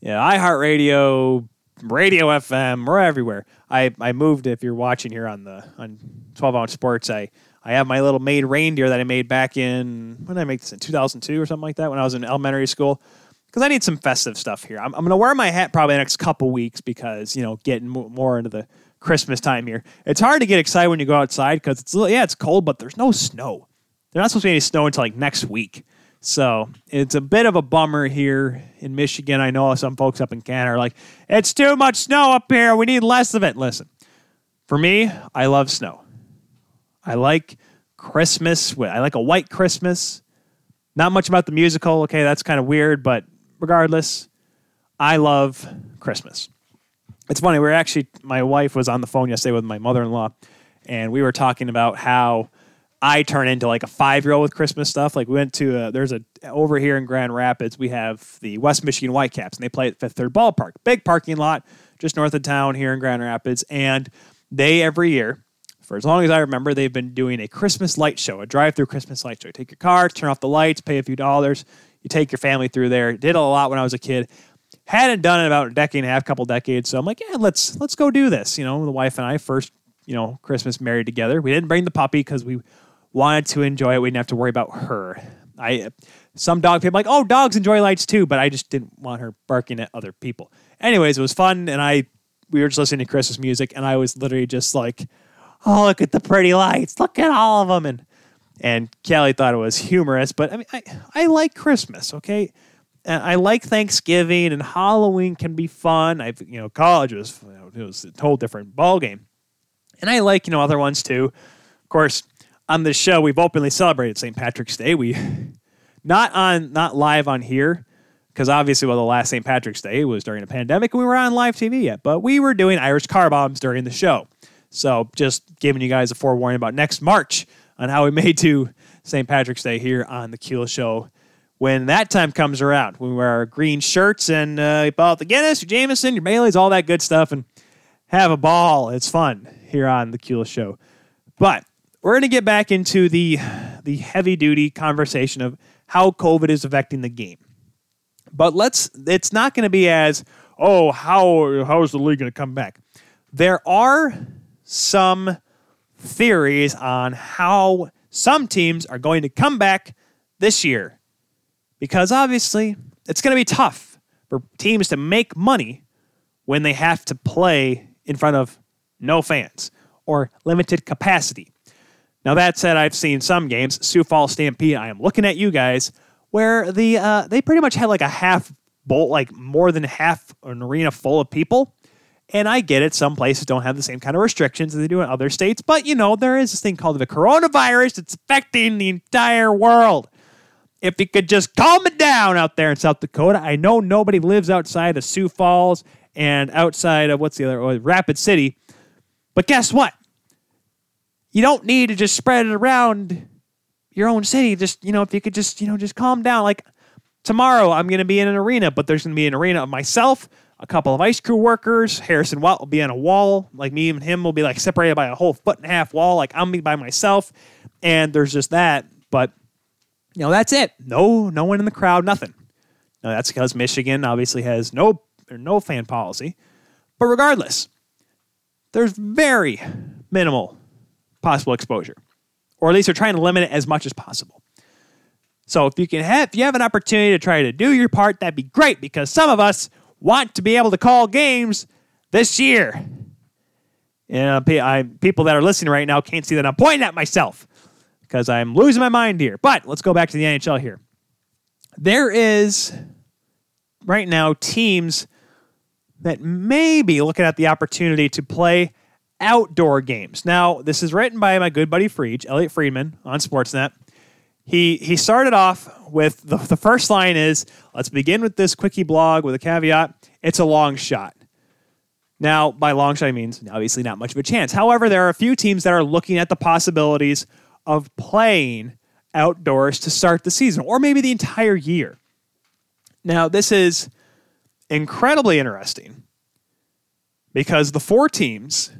yeah, iHeartRadio, Radio FM. We're everywhere. I, I moved. If you're watching here on the on 12 ounce sports, I I have my little made reindeer that I made back in when did I make this in 2002 or something like that when I was in elementary school because I need some festive stuff here. I'm, I'm going to wear my hat probably the next couple weeks because you know getting more into the Christmas time here. It's hard to get excited when you go outside because it's yeah it's cold, but there's no snow. There's not supposed to be any snow until like next week. So it's a bit of a bummer here in Michigan. I know some folks up in Canada are like, it's too much snow up here. We need less of it. Listen, for me, I love snow. I like Christmas. I like a white Christmas. Not much about the musical. Okay, that's kind of weird, but regardless, I love Christmas. It's funny. We are actually, my wife was on the phone yesterday with my mother in law, and we were talking about how I turn into like a five year old with Christmas stuff. Like we went to a, there's a over here in Grand Rapids we have the West Michigan Whitecaps and they play at Fifth Third Ballpark, big parking lot just north of town here in Grand Rapids, and they every year. For as long as I remember, they've been doing a Christmas light show, a drive-through Christmas light show. You take your car, turn off the lights, pay a few dollars. You take your family through there. Did a lot when I was a kid. Hadn't done it about a decade and a half, couple decades. So I'm like, yeah, let's let's go do this. You know, the wife and I first, you know, Christmas married together. We didn't bring the puppy because we wanted to enjoy it. We didn't have to worry about her. I some dog people like, oh, dogs enjoy lights too, but I just didn't want her barking at other people. Anyways, it was fun, and I we were just listening to Christmas music, and I was literally just like, oh, look at the pretty lights, look at all of them, and and Kelly thought it was humorous, but I mean, I I like Christmas, okay. I like Thanksgiving and Halloween can be fun. I've you know college was you know, it was a whole different ball game, and I like you know other ones too. Of course, on this show, we've openly celebrated St. Patrick's Day. We not on not live on here because obviously, well, the last St. Patrick's Day was during a pandemic, and we were on live TV yet, but we were doing Irish car bombs during the show. So just giving you guys a forewarning about next March on how we may do St. Patrick's Day here on the Kuehl Show when that time comes around. We wear our green shirts and uh, the Guinness, your Jameson, your Baileys, all that good stuff, and have a ball. It's fun here on the Kuehl Show. But we're going to get back into the the heavy duty conversation of how COVID is affecting the game. But let's it's not going to be as oh how how is the league going to come back? There are some theories on how some teams are going to come back this year because obviously it's going to be tough for teams to make money when they have to play in front of no fans or limited capacity. Now that said, I've seen some games, Sioux Falls Stampede. I am looking at you guys where the uh, they pretty much had like a half bolt, like more than half an arena full of people. And I get it, some places don't have the same kind of restrictions as they do in other states, but you know, there is this thing called the coronavirus that's affecting the entire world. If you could just calm it down out there in South Dakota, I know nobody lives outside of Sioux Falls and outside of what's the other, oh, Rapid City. But guess what? you don't need to just spread it around your own city. Just, you know, if you could just, you know, just calm down. Like tomorrow, I'm going to be in an arena, but there's going to be an arena of myself, a couple of ice crew workers. Harrison Watt will be on a wall. Like me and him will be like separated by a whole foot and a half wall. Like I'm by myself. And there's just that. But, you know, that's it. No, no one in the crowd, nothing. Now, that's because Michigan obviously has no, no fan policy. But regardless, there's very minimal possible exposure, or at least they're trying to limit it as much as possible. So if you can have, if you have an opportunity to try to do your part, that'd be great because some of us want to be able to call games this year. And uh, I, people that are listening right now can't see that I'm pointing at myself because I'm losing my mind here. But let's go back to the NHL here. There is right now teams that may be looking at the opportunity to play outdoor games. Now, this is written by my good buddy Freed, Elliotte Friedman on Sportsnet. He he started off with the, the first line is let's begin with this quickie blog with a caveat. It's a long shot. Now, by long shot, I means obviously not much of a chance. However, there are a few teams that are looking at the possibilities of playing outdoors to start the season or maybe the entire year. Now, this is incredibly interesting because the four teams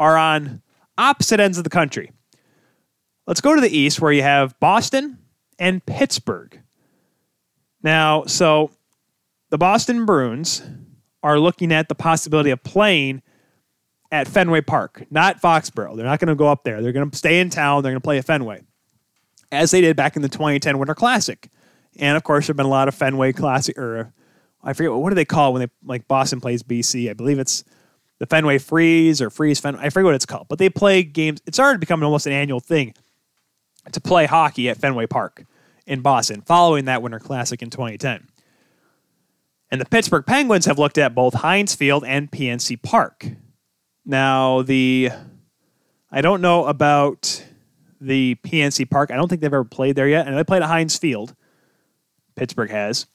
are on opposite ends of the country. let's go to the East where you have Boston and Pittsburgh. Now, so the Boston Bruins are looking at the possibility of playing at Fenway Park, not Foxborough. They're not going to go up there. They're going to stay in town. They're going to play at Fenway, as they did back in the 2010 Winter Classic. And of course, there have been a lot of Fenway Classic, or I forget what, do they call when they like Boston plays BC. I believe it's the Fenway Freeze or Freeze Fenway. I forget what it's called, but they play games. It started becoming almost an annual thing to play hockey at Fenway Park in Boston, following that Winter Classic in 2010. And the Pittsburgh Penguins have looked at both Heinz Field and PNC Park. Now, the I don't know about the PNC Park. I don't think they've ever played there yet, and they played at Heinz Field. Pittsburgh has.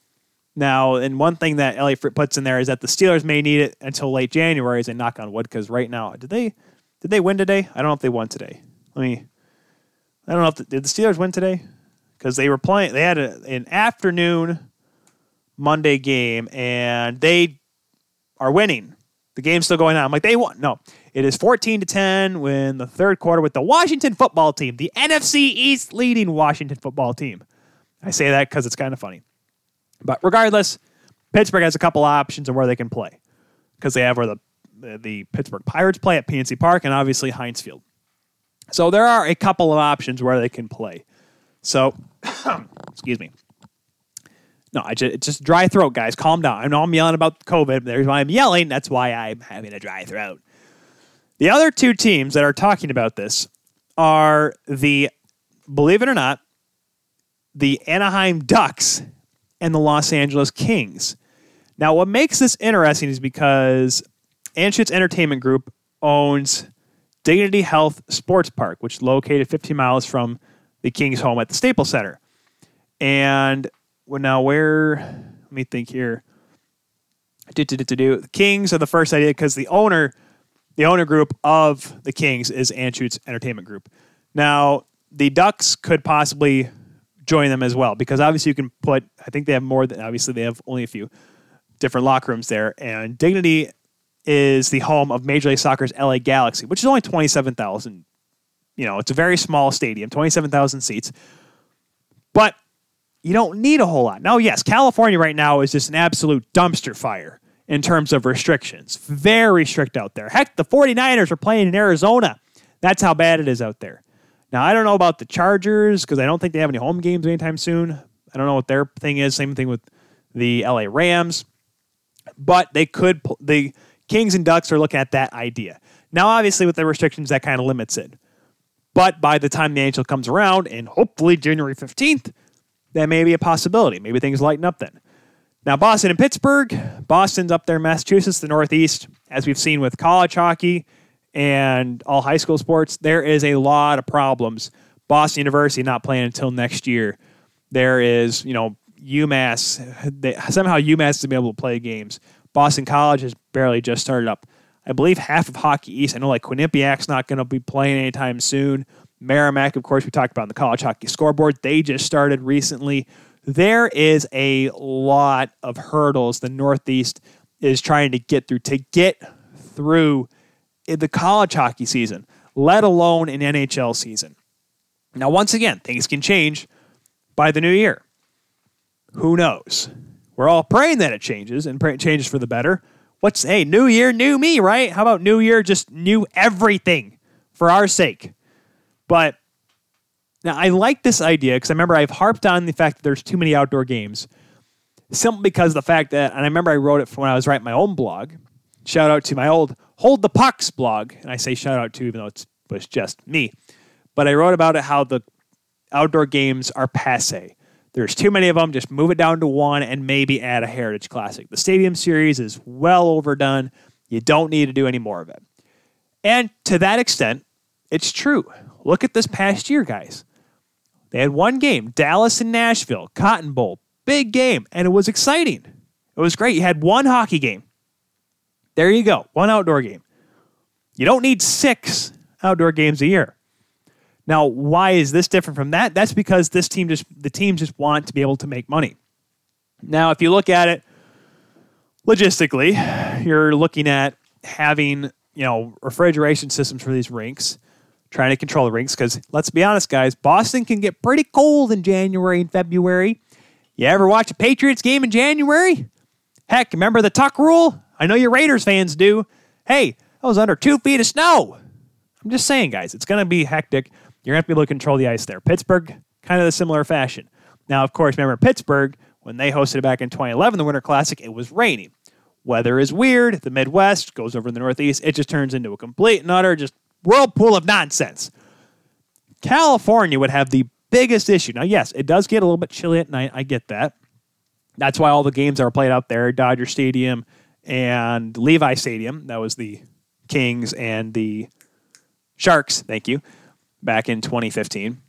Now, and one thing that Elliot Frick puts in there is that the Steelers may need it until late January as they knock on wood, because right now, did they did they win today? I don't know if they won today. Let me. I don't know if the, did the Steelers win today because they were playing. They had a, an afternoon Monday game and they are winning. The game's still going on. I'm like, they won. No, it is 14 to 10 when the third quarter with the Washington football team, the NFC East leading Washington football team. I say that because it's kind of funny. But regardless, Pittsburgh has a couple options of where they can play because they have where the, the, the Pittsburgh Pirates play at PNC Park and obviously Heinz Field. So there are a couple of options where they can play. So, <coughs> excuse me. No, I just it's just dry throat, guys. Calm down. I know I'm yelling about COVID. There's why I'm yelling. That's why I'm having a dry throat. The other two teams that are talking about this are the, believe it or not, the Anaheim Ducks and the Los Angeles Kings. Now, what makes this interesting is because Anschutz Entertainment Group owns Dignity Health Sports Park, which is located 15 miles from the Kings' home at the Staples Center. And well, now where? Let me think here. Do, do, do, do, do. The Kings are the first idea because the owner, the owner group of the Kings is Anschutz Entertainment Group. Now the Ducks could possibly join them as well because obviously you can put. I think they have more than obviously they have only a few different locker rooms there, and Dignity is the home of Major League Soccer's LA Galaxy, which is only twenty seven thousand. You know, it's a very small stadium, twenty seven thousand seats, but you don't need a whole lot. Now, yes, California right now is just an absolute dumpster fire in terms of restrictions. Very strict out there. Heck, the 49ers are playing in Arizona. That's how bad it is out there. Now, I don't know about the Chargers because I don't think they have any home games anytime soon. I don't know what their thing is. Same thing with the LA Rams. But they could, the Kings and Ducks are looking at that idea. Now, obviously, with the restrictions, that kind of limits it. But by the time the NHL comes around, and hopefully January 15th, that may be a possibility. Maybe things lighten up then. Now, Boston and Pittsburgh. Boston's up there in Massachusetts, the Northeast. As we've seen with college hockey and all high school sports, there is a lot of problems. Boston University not playing until next year. There is, you know, UMass. They, somehow UMass is to be able to play games. Boston College has barely just started up. I believe half of Hockey East. I know like Quinnipiac's not going to be playing anytime soon. Merrimack, of course, we talked about in the college hockey scoreboard. They just started recently. There is a lot of hurdles the Northeast is trying to get through to get through the college hockey season, let alone an NHL season. Now, once again, things can change by the new year. Who knows? We're all praying that it changes and pray it changes for the better. What's hey, new year, new me, right? How about new year, just new everything for our sake? But now I like this idea because I remember I've harped on the fact that there's too many outdoor games simply because the fact that, and I remember I wrote it when I was writing my own blog. Shout out to my old Hold the Pucks blog. And I say shout out to, even though it was just me. But I wrote about it how the outdoor games are passe. There's too many of them. Just move it down to one and maybe add a Heritage Classic. The Stadium Series is well overdone. You don't need to do any more of it. And to that extent, it's true. Look at this past year, guys. They had one game, Dallas and Nashville, Cotton Bowl, big game, and it was exciting. It was great. You had one hockey game. There you go, one outdoor game. You don't need six outdoor games a year. Now, why is this different from that? That's because this team just the teams just want to be able to make money. Now, if you look at it logistically, you're looking at having, you know, refrigeration systems for these rinks trying to control the rinks because let's be honest, guys, Boston can get pretty cold in January and February. You ever watch a Patriots game in January? Heck, remember the tuck rule? I know your Raiders fans do. Hey, that was under two feet of snow. I'm just saying, guys, it's going to be hectic. You're going to have to be able to control the ice there. Pittsburgh, kind of the similar fashion. Now, of course, remember Pittsburgh, when they hosted it back in 2011, the Winter Classic, it was raining. Weather is weird. The Midwest goes over in the Northeast. It just turns into a complete and utter just whirlpool of nonsense. California would have the biggest issue. Now, yes, it does get a little bit chilly at night. I get that. That's why all the games are played out there Dodger Stadium and Levi Stadium. That was the Kings and the Sharks, thank you, back in 2015.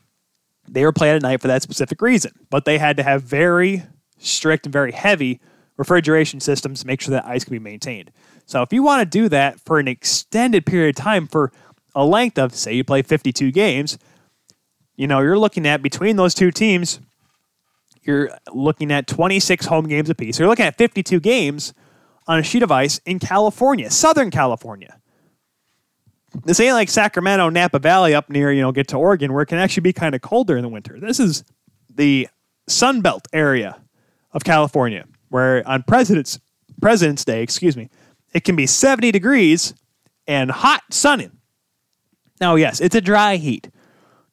They were played at night for that specific reason, but they had to have very strict and very heavy refrigeration systems to make sure that ice can be maintained. So if you want to do that for an extended period of time for a length of, say, you play 52 games, you know, you're looking at between those two teams, you're looking at 26 home games apiece. You're looking at 52 games on a sheet of ice in California, Southern California. This ain't like Sacramento, Napa Valley up near, you know, get to Oregon where it can actually be kind of colder in the winter. This is the Sun Belt area of California where on President's President's Day, excuse me, it can be 70 degrees and hot sunning. Now, yes, it's a dry heat.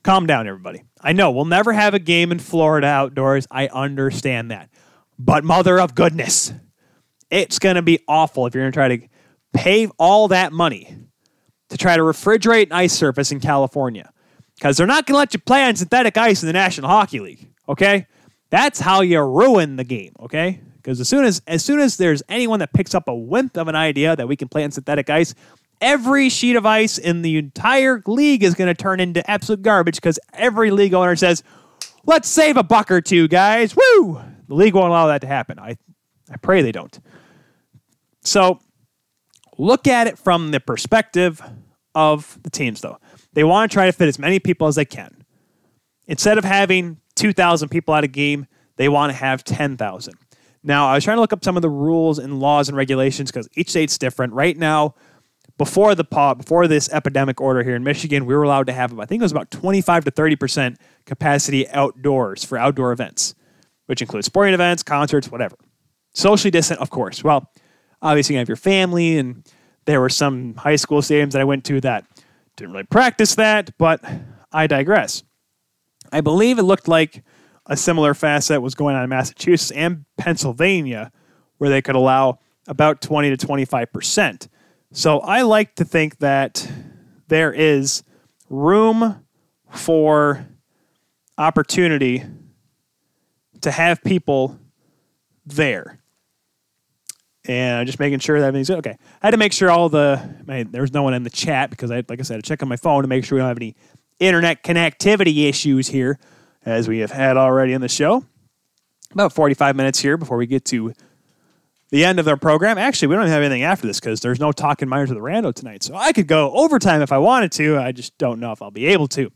Calm down, everybody. I know we'll never have a game in Florida outdoors. I understand that. But, mother of goodness, it's going to be awful if you're going to try to pay all that money to try to refrigerate an ice surface in California because they're not going to let you play on synthetic ice in the National Hockey League. Okay, that's how you ruin the game. Okay, because as soon as as soon as there's anyone that picks up a whimp of an idea that we can play on synthetic ice, every sheet of ice in the entire league is going to turn into absolute garbage because every league owner says, "Let's save a buck or two, guys." Woo! The league won't allow that to happen. I I pray they don't. So look at it from the perspective of the teams, though. They want to try to fit as many people as they can. Instead of having 2,000 people at a game, they want to have 10,000. Now, I was trying to look up some of the rules and laws and regulations because each state's different. Right now, before the pop, before this epidemic order here in Michigan, we were allowed to have, I think it was about 25 to 30% capacity outdoors for outdoor events, which includes sporting events, concerts, whatever. Socially distant, of course. Well, obviously, you have your family, and there were some high school stadiums that I went to that didn't really practice that, but I digress. I believe it looked like a similar facet was going on in Massachusetts and Pennsylvania, where they could allow about 20 to 25%. So I like to think that there is room for opportunity to have people there. And just making sure that everything's okay. I had to make sure all the I, there was no one in the chat because I, like I said, I check on my phone to make sure we don't have any internet connectivity issues here as we have had already in the show. About 45 minutes here before we get to the end of our program. Actually, we don't have anything after this because there's no talking of the rando tonight. So I could go overtime if I wanted to. I just don't know if I'll be able to.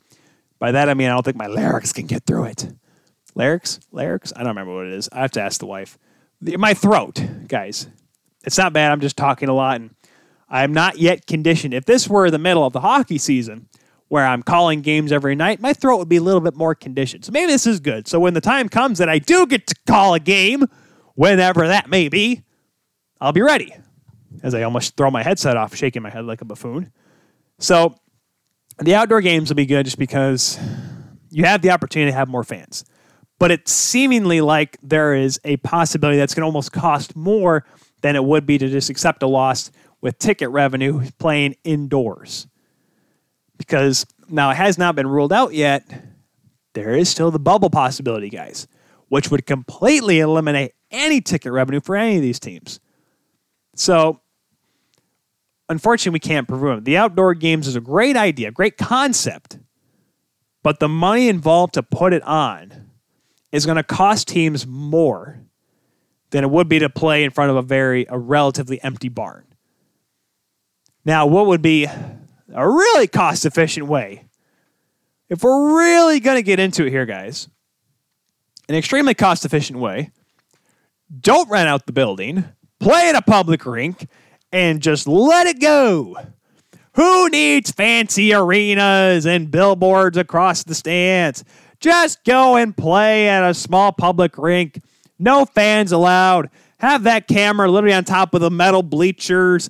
By that, I mean, I don't think my larynx can get through it. Larynx? Larynx? I don't remember what it is. I have to ask the wife. The, my throat, guys. It's not bad. I'm just talking a lot and I'm not yet conditioned. If this were the middle of the hockey season, where I'm calling games every night, my throat would be a little bit more conditioned. So maybe this is good. So when the time comes that I do get to call a game, whenever that may be, I'll be ready. As I almost throw my headset off, shaking my head like a buffoon. So the outdoor games will be good just because you have the opportunity to have more fans. But it's seemingly like there is a possibility that's going to almost cost more than it would be to just accept a loss with ticket revenue playing indoors because now it has not been ruled out yet. There is still the bubble possibility, guys, which would completely eliminate any ticket revenue for any of these teams. So, unfortunately, we can't prove them. The outdoor games is a great idea, great concept, but the money involved to put it on is going to cost teams more than it would be to play in front of a very a relatively empty barn. Now, what would be a really cost efficient way. If we're really going to get into it here, guys, an extremely cost efficient way, don't rent out the building, play at a public rink, and just let it go. Who needs fancy arenas and billboards across the stands? Just go and play at a small public rink. No fans allowed. Have that camera literally on top of the metal bleachers.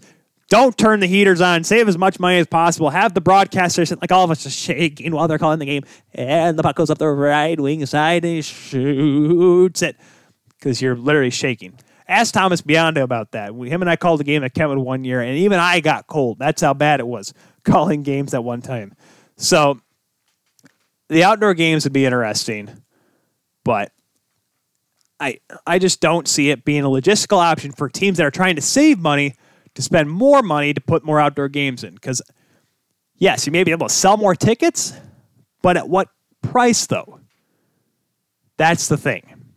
Don't turn the heaters on. Save as much money as possible. Have the broadcaster like all of us just shaking while they're calling the game. And the puck goes up the right wing side and shoots it because you're literally shaking. Ask Thomas Bionda about that. Him and I called a game at Kentwood one year, and even I got cold. That's how bad it was <laughs> calling games at one time. So the outdoor games would be interesting, but I I just don't see it being a logistical option for teams that are trying to save money to spend more money to put more outdoor games in. Because yes, you may be able to sell more tickets, but at what price though? That's the thing.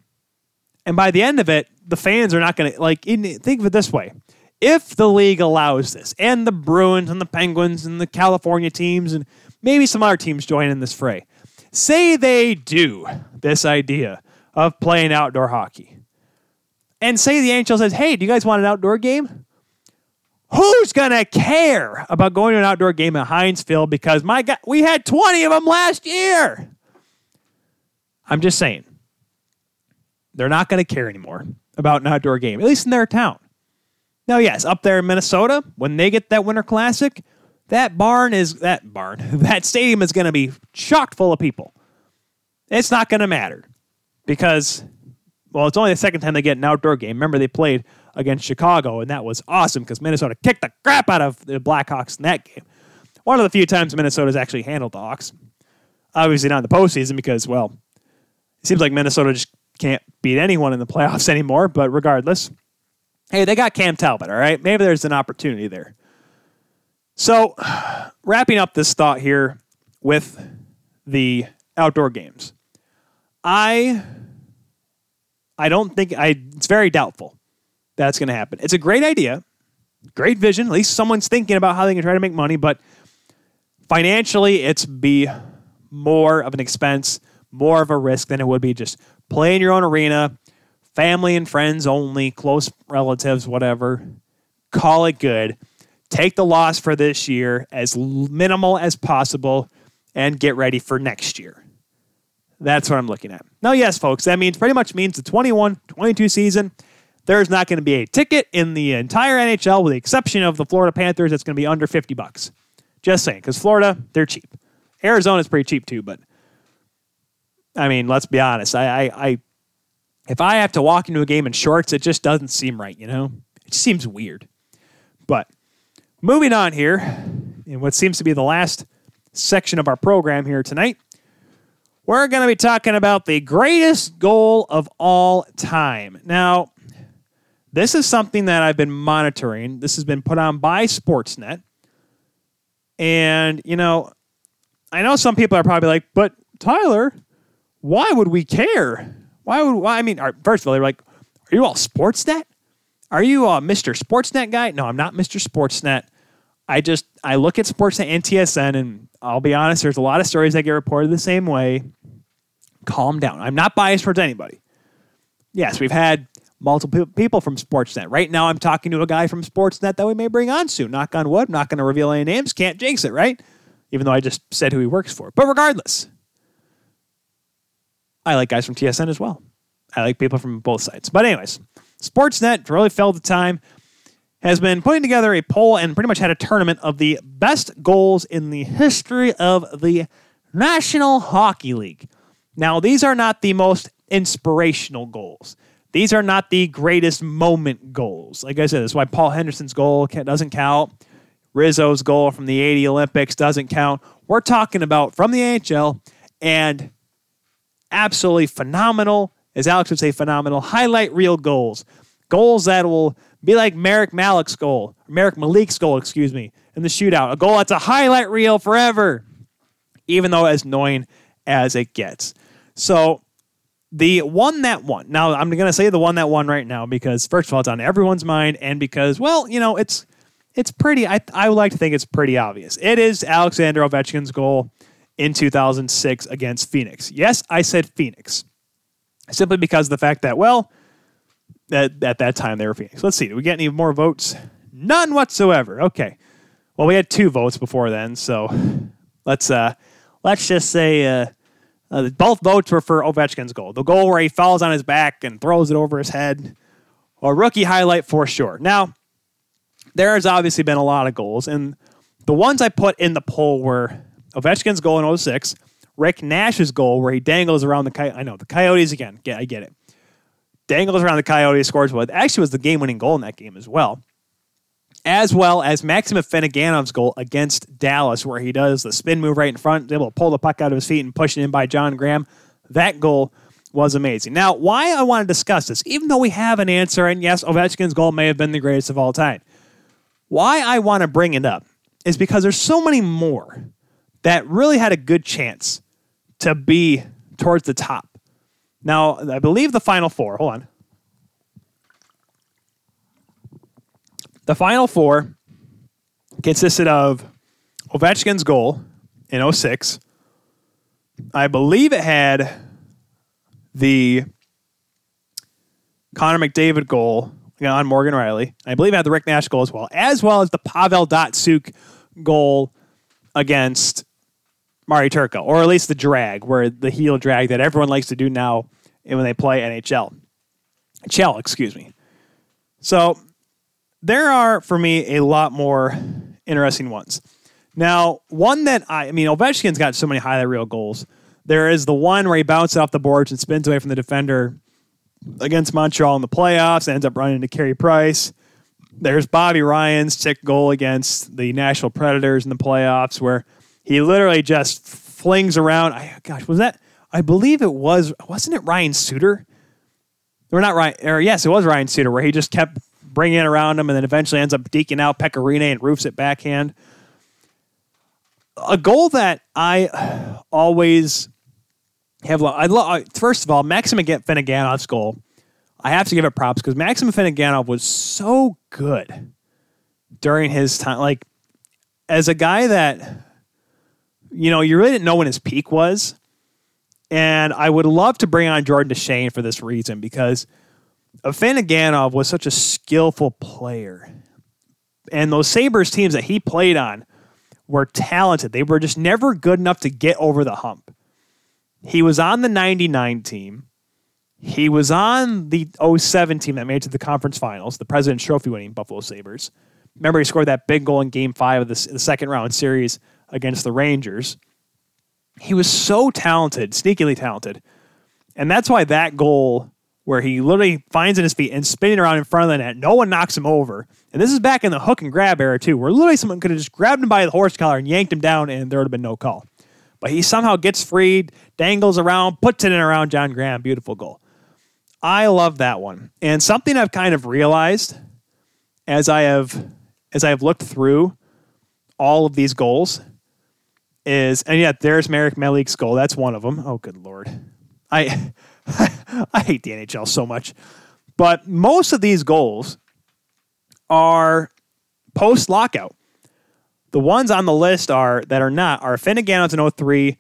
And by the end of it, the fans are not going to like. think of it this way: if the league allows this, and the Bruins and the Penguins and the California teams and maybe some other teams join in this fray, say they do this idea of playing outdoor hockey, and say the NHL says, "Hey, do you guys want an outdoor game?" Who's gonna care about going to an outdoor game at Field because my God, we had 20 of them last year? I'm just saying. They're not going to care anymore about an outdoor game, at least in their town. Now, yes, up there in Minnesota, when they get that Winter Classic, that barn is that barn, <laughs> that stadium is going to be chocked full of people. It's not going to matter because, well, it's only the second time they get an outdoor game. Remember, they played against Chicago, and that was awesome because Minnesota kicked the crap out of the Blackhawks in that game. One of the few times Minnesota's actually handled the Hawks. Obviously, not in the postseason because, well, it seems like Minnesota just can't beat anyone in the playoffs <laughs> anymore. But regardless, hey, they got Cam Talbot, all right? Maybe there's an opportunity there. So, <sighs> wrapping up this thought here with the outdoor games. I I don't think I it's very doubtful that's going to happen. It's a great idea. Great vision. At least someone's thinking about how they can try to make money, but financially it's be more of an expense, more of a risk than it would be just play in your own arena, family and friends only, close relatives, whatever. Call it good. Take the loss for this year as minimal as possible and get ready for next year. That's what I'm looking at. Now, yes, folks, that means pretty much means the 21 22 season. There's not going to be a ticket in the entire NHL, with the exception of the Florida Panthers. That's going to be under 50 bucks. Just saying, because Florida, they're cheap. Arizona's pretty cheap too, but I mean, let's be honest. I, I, I, if I have to walk into a game in shorts, it just doesn't seem right. You know, it seems weird. But moving on here, in what seems to be the last section of our program here tonight, we're going to be talking about the greatest goal of all time. Now, this is something that I've been monitoring. This has been put on by Sportsnet. And, you know, I know some people are probably like, but Tyler, why would we care? Why would why? I mean, first of all, they're like, are you all Sportsnet? Are you a Mr. Sportsnet guy? No, I'm not Mr. Sportsnet. I just I look at Sportsnet and TSN, and I'll be honest, there's a lot of stories that get reported the same way. Calm down. I'm not biased towards anybody. Yes, we've had multiple people from Sportsnet. Right now, I'm talking to a guy from Sportsnet that we may bring on soon. Knock on wood. I'm not going to reveal any names. Can't jinx it, right? Even though I just said who he works for. But regardless, I like guys from TSN as well. I like people from both sides. But, anyways, Sportsnet really filled the time, has been putting together a poll and pretty much had a tournament of the best goals in the history of the National Hockey League. Now, these are not the most inspirational goals. These are not the greatest moment goals. Like I said, that's why Paul Henderson's goal doesn't count. Eruzione's goal from the 80 Olympics doesn't count. We're talking about from the NHL and absolutely phenomenal, as Alex would say, phenomenal highlight reel goals. Goals that will be like Marek Malik's goal, Marek Malik's goal, excuse me, in the shootout. A goal that's a highlight reel forever, even though as annoying as it gets. So the one that won. Now I'm going to say the one that won right now because first of all, it's on everyone's mind, and because well, you know, it's it's pretty. I I would like to think it's pretty obvious. It is Alexander Ovechkin's goal in 2006 against Phoenix. Yes, I said Phoenix, simply because of the fact that, well, at, at that time they were Phoenix. Let's see, do we get any more votes? None whatsoever. Okay. well, we had two votes before then, so let's uh, let's just say uh, uh, both votes were for Ovechkin's goal. The goal where he falls on his back and throws it over his head, a rookie highlight for sure. Now, there has obviously been a lot of goals, and the ones I put in the poll were Ovechkin's goal in 06, Rick Nash's goal where he dangles around the. I know the Coyotes again. Yeah, I get it. Dangles around the Coyotes, scores what actually was the game-winning goal in that game as well. As well as Maxim Afinogenov's goal against Dallas, where he does the spin move right in front, able to pull the puck out of his feet and push it in by John Grahame. That goal was amazing. Now, why I want to discuss this, even though we have an answer, and yes, Ovechkin's goal may have been the greatest of all time. Why I want to bring it up is because there's so many more that really had a good chance to be towards the top. Now, I believe the final four, hold on. The final four consisted of Ovechkin's goal in 06. I believe it had the Connor McDavid goal on Morgan Rielly. I believe it had the Rick Nash goal as well, as well as the Pavel Datsyuk goal against Marty Turco, or at least the drag, where the heel drag that everyone likes to do now when they play NHL. Chell, excuse me. So there are, for me, a lot more interesting ones. Now, one that I, I mean, Ovechkin's got so many highlight reel goals. There is the one where he bounces off the boards and spins away from the defender against Montreal in the playoffs, ends up running into Carey Price. There's Bobby Ryan's sick goal against the Nashville Predators in the playoffs, where he literally just flings around. I, gosh, was that? I believe it was. Wasn't it Ryan Suter? Or not Ryan? Or yes, it was Ryan Suter, where he just kept bringing it around him, and then eventually ends up deking out Pekka Rinne and roofs it backhand. A goal that I always have. I love. First of all, Maxim Afinogenov's goal. I have to give it props because Maxim Afinogenov was so good during his time. Like as a guy that you know, you really didn't know when his peak was. And I would love to bring on Jordan Duchesne for this reason because Afinogenov was such a skillful player. And those Sabres teams that he played on were talented. They were just never good enough to get over the hump. He was on the 99 team. He was on the 07 team that made it to the conference finals, the President's Trophy winning Buffalo Sabres. Remember, he scored that big goal in game five of the, the second round series against the Rangers. He was so talented, sneakily talented. And that's why that goal where he literally finds in his feet and spinning around in front of the net, no one knocks him over. And this is back in the hook and grab era too, where literally someone could have just grabbed him by the horse collar and yanked him down and there would have been no call. But he somehow gets freed, dangles around, puts it in around John Grahame. Beautiful goal. I love that one. And something I've kind of realized as I have as I have looked through all of these goals is, and yet there's Marek Malik's goal. That's one of them. Oh, good lord, I <laughs> I hate the NHL so much. But most of these goals are post lockout. The ones on the list are that are not are Afinogenov's in 03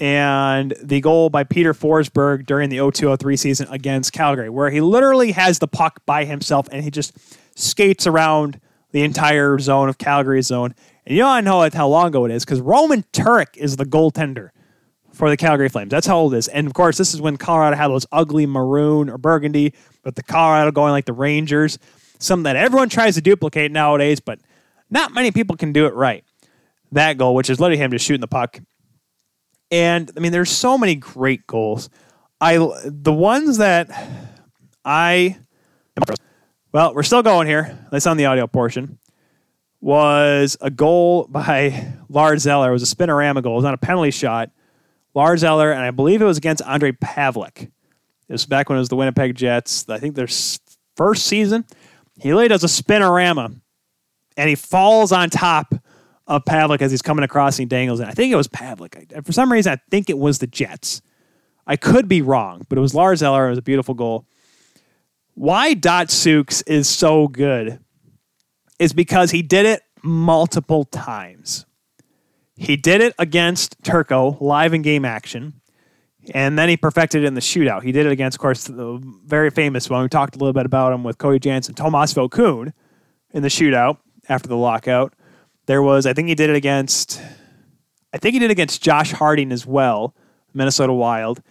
and the goal by Peter Forsberg during the 0203 season against Calgary, where he literally has the puck by himself and he just skates around the entire zone of Calgary's zone and you I know how long ago it is because Roman Turek is the goaltender for the Calgary Flames. That's how old it is. And of course, this is when Colorado had those ugly maroon or burgundy, but the Colorado going like the Rangers, something that everyone tries to duplicate nowadays, but not many people can do it right. That goal, which is literally him just shooting the puck. And I mean, there's so many great goals. I the ones that I well, we're still going here. That's on the audio portion was a goal by Lars Eller. It was a spinorama goal. It was not a penalty shot. Lars Eller, and I believe it was against Ondrej Pavelec. It was back when it was the Winnipeg Jets. I think their first season. He literally does a spinorama, and he falls on top of Pavelec as he's coming across and he dangles it. I think it was Pavlik. I, for some reason, I think it was the Jets. I could be wrong, but it was Lars Eller. It was a beautiful goal. Why Datsyuk is so good is because he did it multiple times. He did it against Turco live in game action, and then he perfected it in the shootout. He did it against, of course, the very famous one. We talked a little bit about him with Cody Janzen, Tomas Vokoun in the shootout after the lockout. There was, I think he did it against, I think he did it against Josh Harding as well, Minnesota Wild.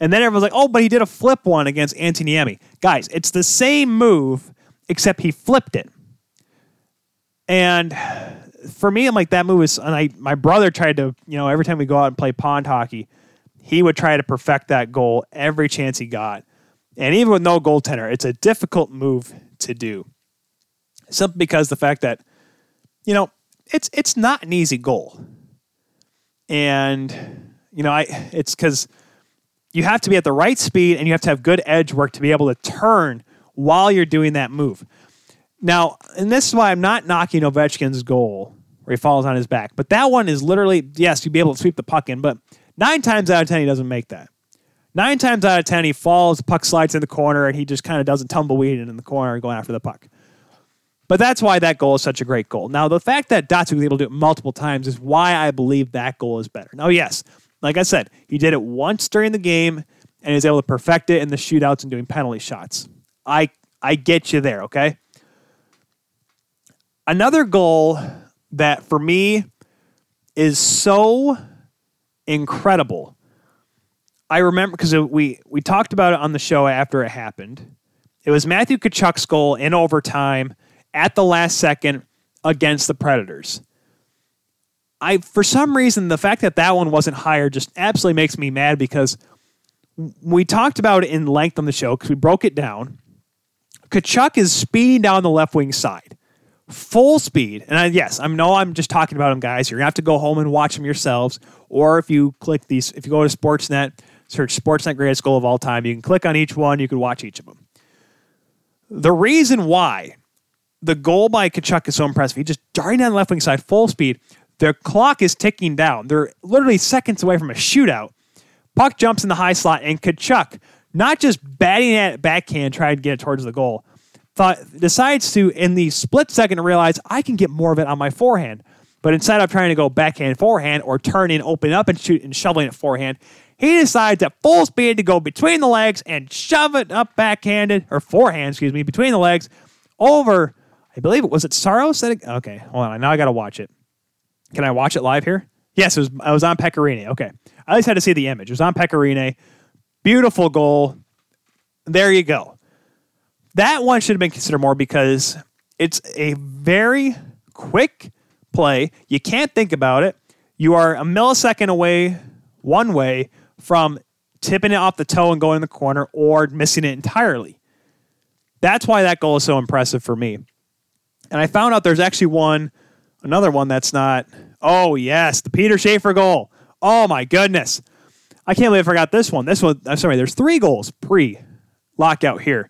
And then everyone's like, oh, but he did a flip one against Antti Niemi. Guys, it's the same move, except he flipped it. And for me, I'm like, that move is, and I, my brother tried to, you know, every time we go out and play pond hockey, he would try to perfect that goal every chance he got. And even with no goaltender, it's a difficult move to do. Simply because the fact that, you know, it's it's not an easy goal. And, you know, I it's because you have to be at the right speed and you have to have good edge work to be able to turn while you're doing that move. Now, and this is why I'm not knocking Ovechkin's goal where he falls on his back, but that one is literally, yes, you'd be able to sweep the puck in, but nine times out of 10, he doesn't make that. Nine times out of 10, he falls, puck slides in the corner, and he just kind of doesn't tumbleweed in the corner going after the puck. But that's why that goal is such a great goal. Now, the fact that Datsyuk was able to do it multiple times is why I believe that goal is better. Now, yes, like I said, he did it once during the game and he was able to perfect it in the shootouts and doing penalty shots. I I get you there, okay? Another goal that for me is so incredible. I remember because we we talked about it on the show after it happened. It was Matthew Tkachuk's goal in overtime at the last second against the Predators. I for some reason the fact that that one wasn't higher just absolutely makes me mad because we talked about it in length on the show because we broke it down. Tkachuk is speeding down the left wing side, full speed. And I, yes, I know I'm just talking about them, guys. You're gonna have to go home and watch them yourselves, or if you click these, if you go to Sportsnet, search Sportsnet greatest goal of all time, you can click on each one. You can watch each of them. The reason why the goal by Tkachuk is so impressive. He just darting down the left wing side, full speed. The clock is ticking down. They're literally seconds away from a shootout. Puck jumps in the high slot, and Tkachuk, not just batting at backhand, trying to get it towards the goal, thought decides to, in the split second, realize I can get more of it on my forehand. But instead of trying to go backhand, forehand, or turn and open up and shoot and shoveling it forehand, he decides at full speed to go between the legs and shove it up backhanded, or forehand, excuse me, between the legs over I believe it was it Saros that. It, okay, hold on. Now I got to watch it. Can I watch it live here? Yes, it was. I was on Pekka Rinne. Okay, I at least had to see the image. It was on Pekka Rinne. Beautiful goal. There you go. That one should have been considered more because it's a very quick play. You can't think about it. You are a millisecond away, one way from tipping it off the toe and going in the corner or missing it entirely. That's why that goal is so impressive for me. And I found out there's actually one, another one that's not. Oh, yes, the Peter Schaefer goal. Oh, my goodness. I can't believe I forgot this one. This one, I'm sorry, there's three goals pre lockout here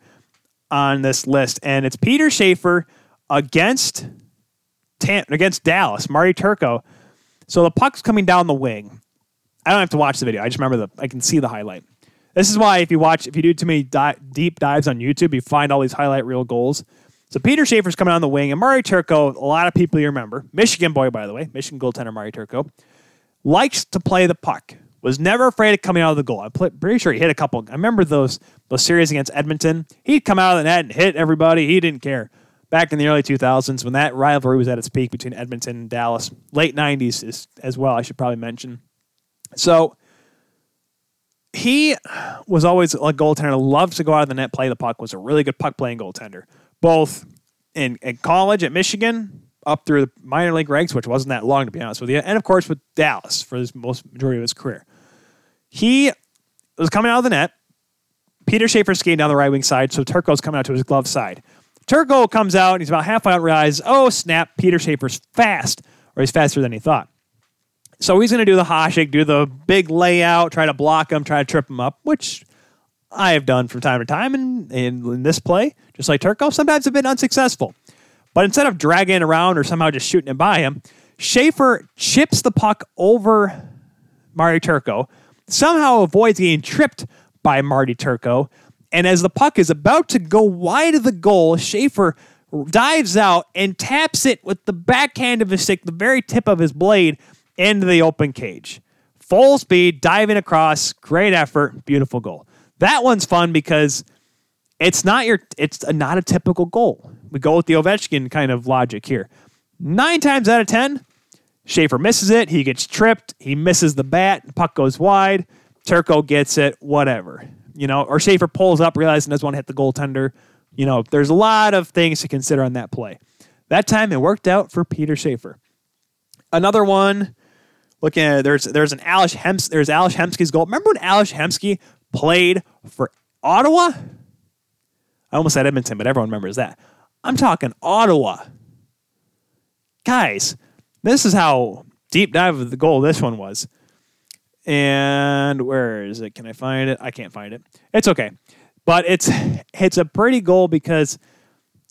on this list. And it's Peter Schaefer against, against Dallas, Marty Turco. So the puck's coming down the wing. I don't have to watch the video. I just remember the, I can see the highlight. This is why if you watch, if you do too many di- deep dives on YouTube, you find all these highlight reel goals so Peter Schaefer's coming on the wing, and Marty Turco, a lot of people you remember, Michigan boy, by the way, Michigan goaltender Marty Turco, likes to play the puck. Was never afraid of coming out of the goal. I'm pretty sure he hit a couple. I remember those those series against Edmonton. He'd come out of the net and hit everybody. He didn't care. Back in the early 2000s, when that rivalry was at its peak between Edmonton and Dallas, late 90s is, as well. I should probably mention. So he was always a goaltender. loved to go out of the net, play the puck. Was a really good puck playing goaltender both in, in college at Michigan up through the minor league ranks, which wasn't that long to be honest with you, and of course with Dallas for his most majority of his career. He was coming out of the net. Peter Schaefer skating down the right wing side, so Turco's coming out to his glove side. Turco comes out, and he's about halfway out realizes, oh snap, Peter Schaefer's fast, or he's faster than he thought. So he's going to do the Hasek, do the big layout, try to block him, try to trip him up, which I have done from time to time in, in, in this play, just like Turco, sometimes have been unsuccessful. But instead of dragging around or somehow just shooting it by him, Schaefer chips the puck over Marty Turco, somehow avoids getting tripped by Marty Turco. And as the puck is about to go wide of the goal, Schaefer dives out and taps it with the backhand of his stick, the very tip of his blade, into the open cage. Full speed, diving across, great effort, beautiful goal. That one's fun because it's not your it's a, not a typical goal. We go with the Ovechkin kind of logic here. Nine times out of 10, Schaefer misses it. He gets tripped. He misses the bat. Puck goes wide. Turco gets it, whatever. You know, or Schaefer pulls up, realizing doesn't want to hit the goaltender. You know, there's a lot of things to consider on that play. That time it worked out for Peter Schaefer. Another one, looking at there's there's an Ales Hems there's Ales Hemsky's goal. Remember when Ales Hemsky played for Ottawa? I almost said Edmonton, but everyone remembers that. I'm talking Ottawa. Guys, this is how deep dive of the goal this one was. And where is it? Can I find it? I can't find it. It's okay. But it's it's a pretty goal because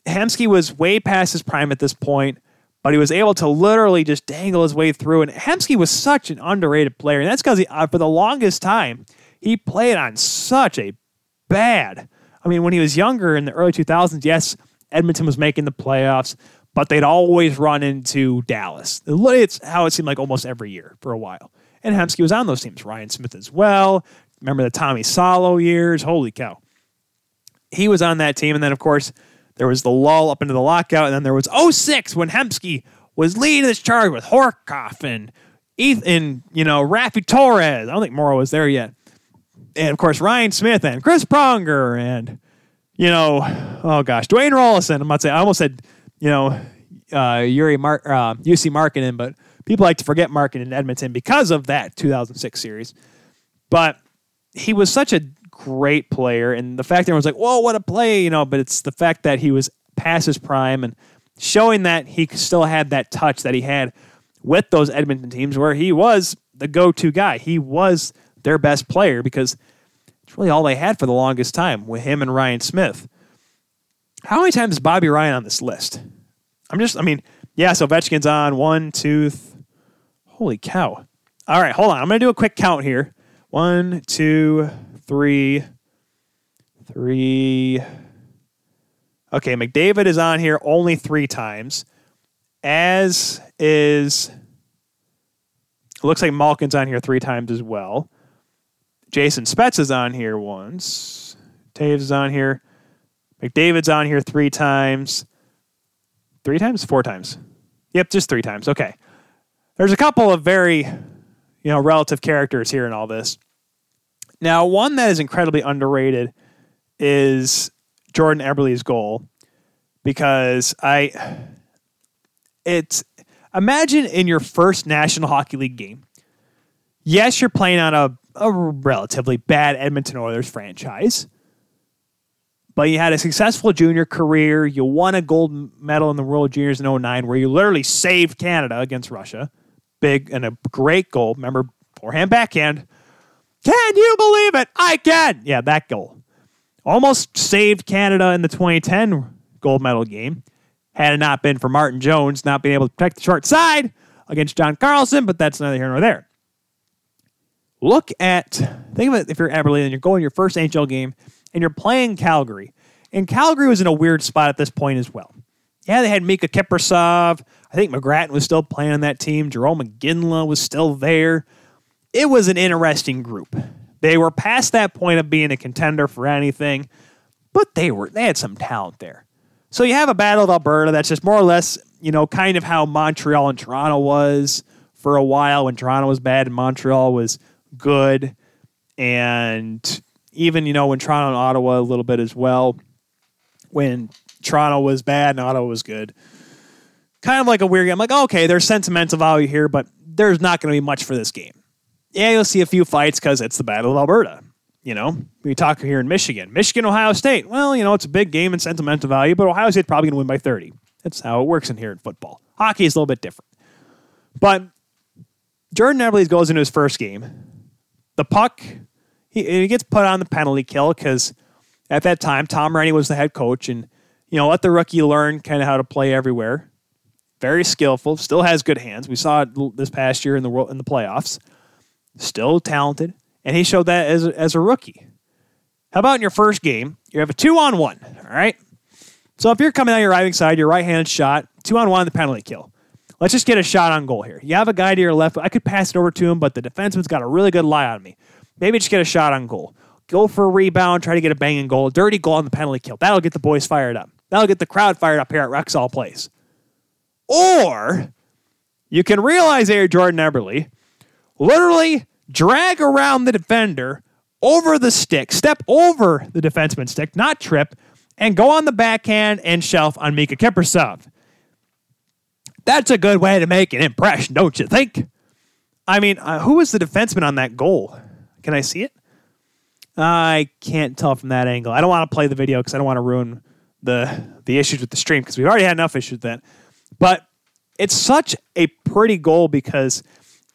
Hemsky was way past his prime at this point, but he was able to literally just dangle his way through. And Hemsky was such an underrated player, and that's because uh, for the longest time he played on such a bad. I mean, when he was younger in the early 2000s, yes, Edmonton was making the playoffs, but they'd always run into Dallas. It's how it seemed like almost every year for a while. And Hemsky was on those teams. Ryan Smyth as well. Remember the Tommy Salo years? Holy cow. He was on that team. And then, of course, there was the lull up into the lockout. And then there was 06 when Hemsky was leading this charge with Horcoff and Ethan, you know, Raffi Torres. I don't think Morrow was there yet. And of course, Ryan Smyth and Chris Pronger and, you know, oh gosh, Dwayne Roloson. I'm not I almost said, you know, uh, Yuri Mar- uh, Jussi Markkanen, but people like to forget Markkanen in Edmonton because of that 2006 series. But he was such a great player. And the fact that everyone's like, whoa, what a play, you know, but it's the fact that he was past his prime and showing that he still had that touch that he had with those Edmonton teams where he was the go to guy. He was their best player because it's really all they had for the longest time with him and Ryan Smyth. How many times is Bobby Ryan on this list? I'm just, I mean, yeah, so Ovechkin's on one, two, th- holy cow. All right, hold on. I'm going to do a quick count here. One, two, three, three. Okay, McDavid is on here only three times, as is. It looks like Malkin's on here three times as well. Jason Spezza is on here once. Toews is on here. McDavid's on here three times. Three times? Four times. Yep, just three times. Okay. There's a couple of very, you know, relative characters here in all this. Now, one that is incredibly underrated is Jordan Eberle's goal because I it's imagine in your first National Hockey League game. Yes, you're playing on a, a relatively bad Edmonton Oilers franchise, but you had a successful junior career. You won a gold medal in the World Juniors in 09, where you literally saved Canada against Russia. Big and a great goal. Remember, forehand, backhand. Can you believe it? I can. Yeah, that goal. Almost saved Canada in the 2010 gold medal game. Had it not been for Martin Jones not being able to protect the short side against John Carlson, but that's neither here nor there. Look at, think of it if you're Eberle and you're going your first NHL game and you're playing Calgary. And Calgary was in a weird spot at this point as well. Yeah, they had Mika Kiprusoff. I think McGrattan was still playing on that team. Jarome Iginla was still there. It was an interesting group. They were past that point of being a contender for anything, but they were they had some talent there. So you have a battle of Alberta that's just more or less, you know, kind of how Montreal and Toronto was for a while when Toronto was bad and Montreal was good. And even, you know, when Toronto and Ottawa a little bit as well, when Toronto was bad and Ottawa was good. Kind of like a weird game. I'm like, okay, there's sentimental value here, but there's not going to be much for this game. Yeah, you'll see a few fights because it's the Battle of Alberta. You know, we talk here in Michigan. Michigan, Ohio State. Well, you know, it's a big game in sentimental value, but Ohio State's probably going to win by 30. That's how it works in here in football. Hockey is a little bit different. But Jordan Eberle goes into his first game. The puck he, he gets put on the penalty kill because at that time Tom Renney was the head coach, and you know let the rookie learn kind of how to play everywhere. Very skillful, still has good hands. We saw it this past year in the world in the playoffs. Still talented, and he showed that as a, as a rookie. How about in your first game? You have a two on one. All right. So if you're coming out your right side, your right handed shot, two on one, the penalty kill. Let's just get a shot on goal here. You have a guy to your left. I could pass it over to him, but the defenseman's got a really good lie on me. Maybe just get a shot on goal. Go for a rebound, try to get a banging goal, dirty goal on the penalty kill. That'll get the boys fired up. That'll get the crowd fired up here at Rexall Place. Or you can realize Air Jordan Eberle, literally drag around the defender over the stick, step over the defenseman's stick, not trip, and go on the backhand and shelf on Mika Kiprusoff. That's a good way to make an impression, don't you think? I mean, uh, who was the defenseman on that goal? Can I see it? I can't tell from that angle. I don't want to play the video because I don't want to ruin the the issues with the stream because we've already had enough issues then. But it's such a pretty goal because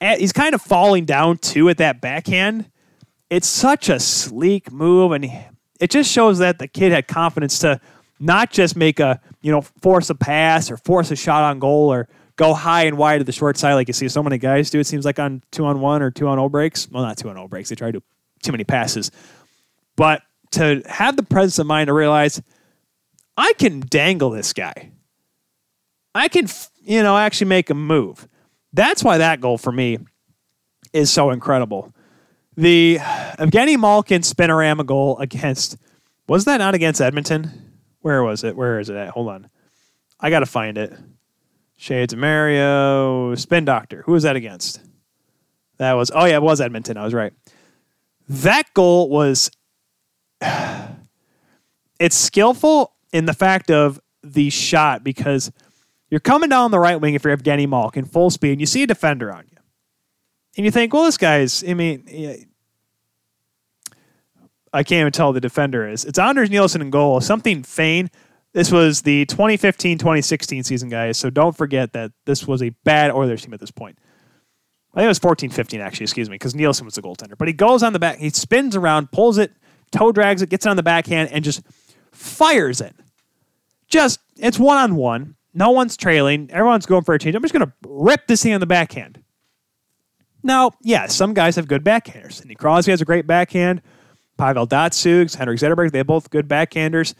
he's kind of falling down too at that backhand. It's such a sleek move, and it just shows that the kid had confidence to not just make a you know force a pass or force a shot on goal or go high and wide to the short side like you see so many guys do. It seems like on two on one or two on O breaks. Well, not two on O breaks. They try to do too many passes, but to have the presence of mind to realize I can dangle this guy. I can you know actually make a move. That's why that goal for me is so incredible. The Evgeny Malkin spinorama goal against was that not against Edmonton? Where was it? Where is it at? Hold on. I got to find it. Shades of Mario, Spin Doctor. Who was that against? That was, oh yeah, it was Edmonton. I was right. That goal was, <sighs> it's skillful in the fact of the shot because you're coming down the right wing if you're Evgeny Malkin, full speed, and you see a defender on you. And you think, well, this guy's, I mean, I can't even tell who the defender is. It's Anders Nilsson in goal. Something faint. This was the 2015 2016 season, guys. So don't forget that this was a bad Oilers team at this point. I think it was 14 15, actually, excuse me, because Nilsson was the goaltender. But he goes on the back, he spins around, pulls it, toe drags it, gets it on the backhand, and just fires it. Just, it's one on one. No one's trailing. Everyone's going for a change. I'm just going to rip this thing on the backhand. Now, yeah, some guys have good backhanders. Sidney Crosby has a great backhand. Pavel Datsyuk, Henrik Zetterberg, they have both good backhanders.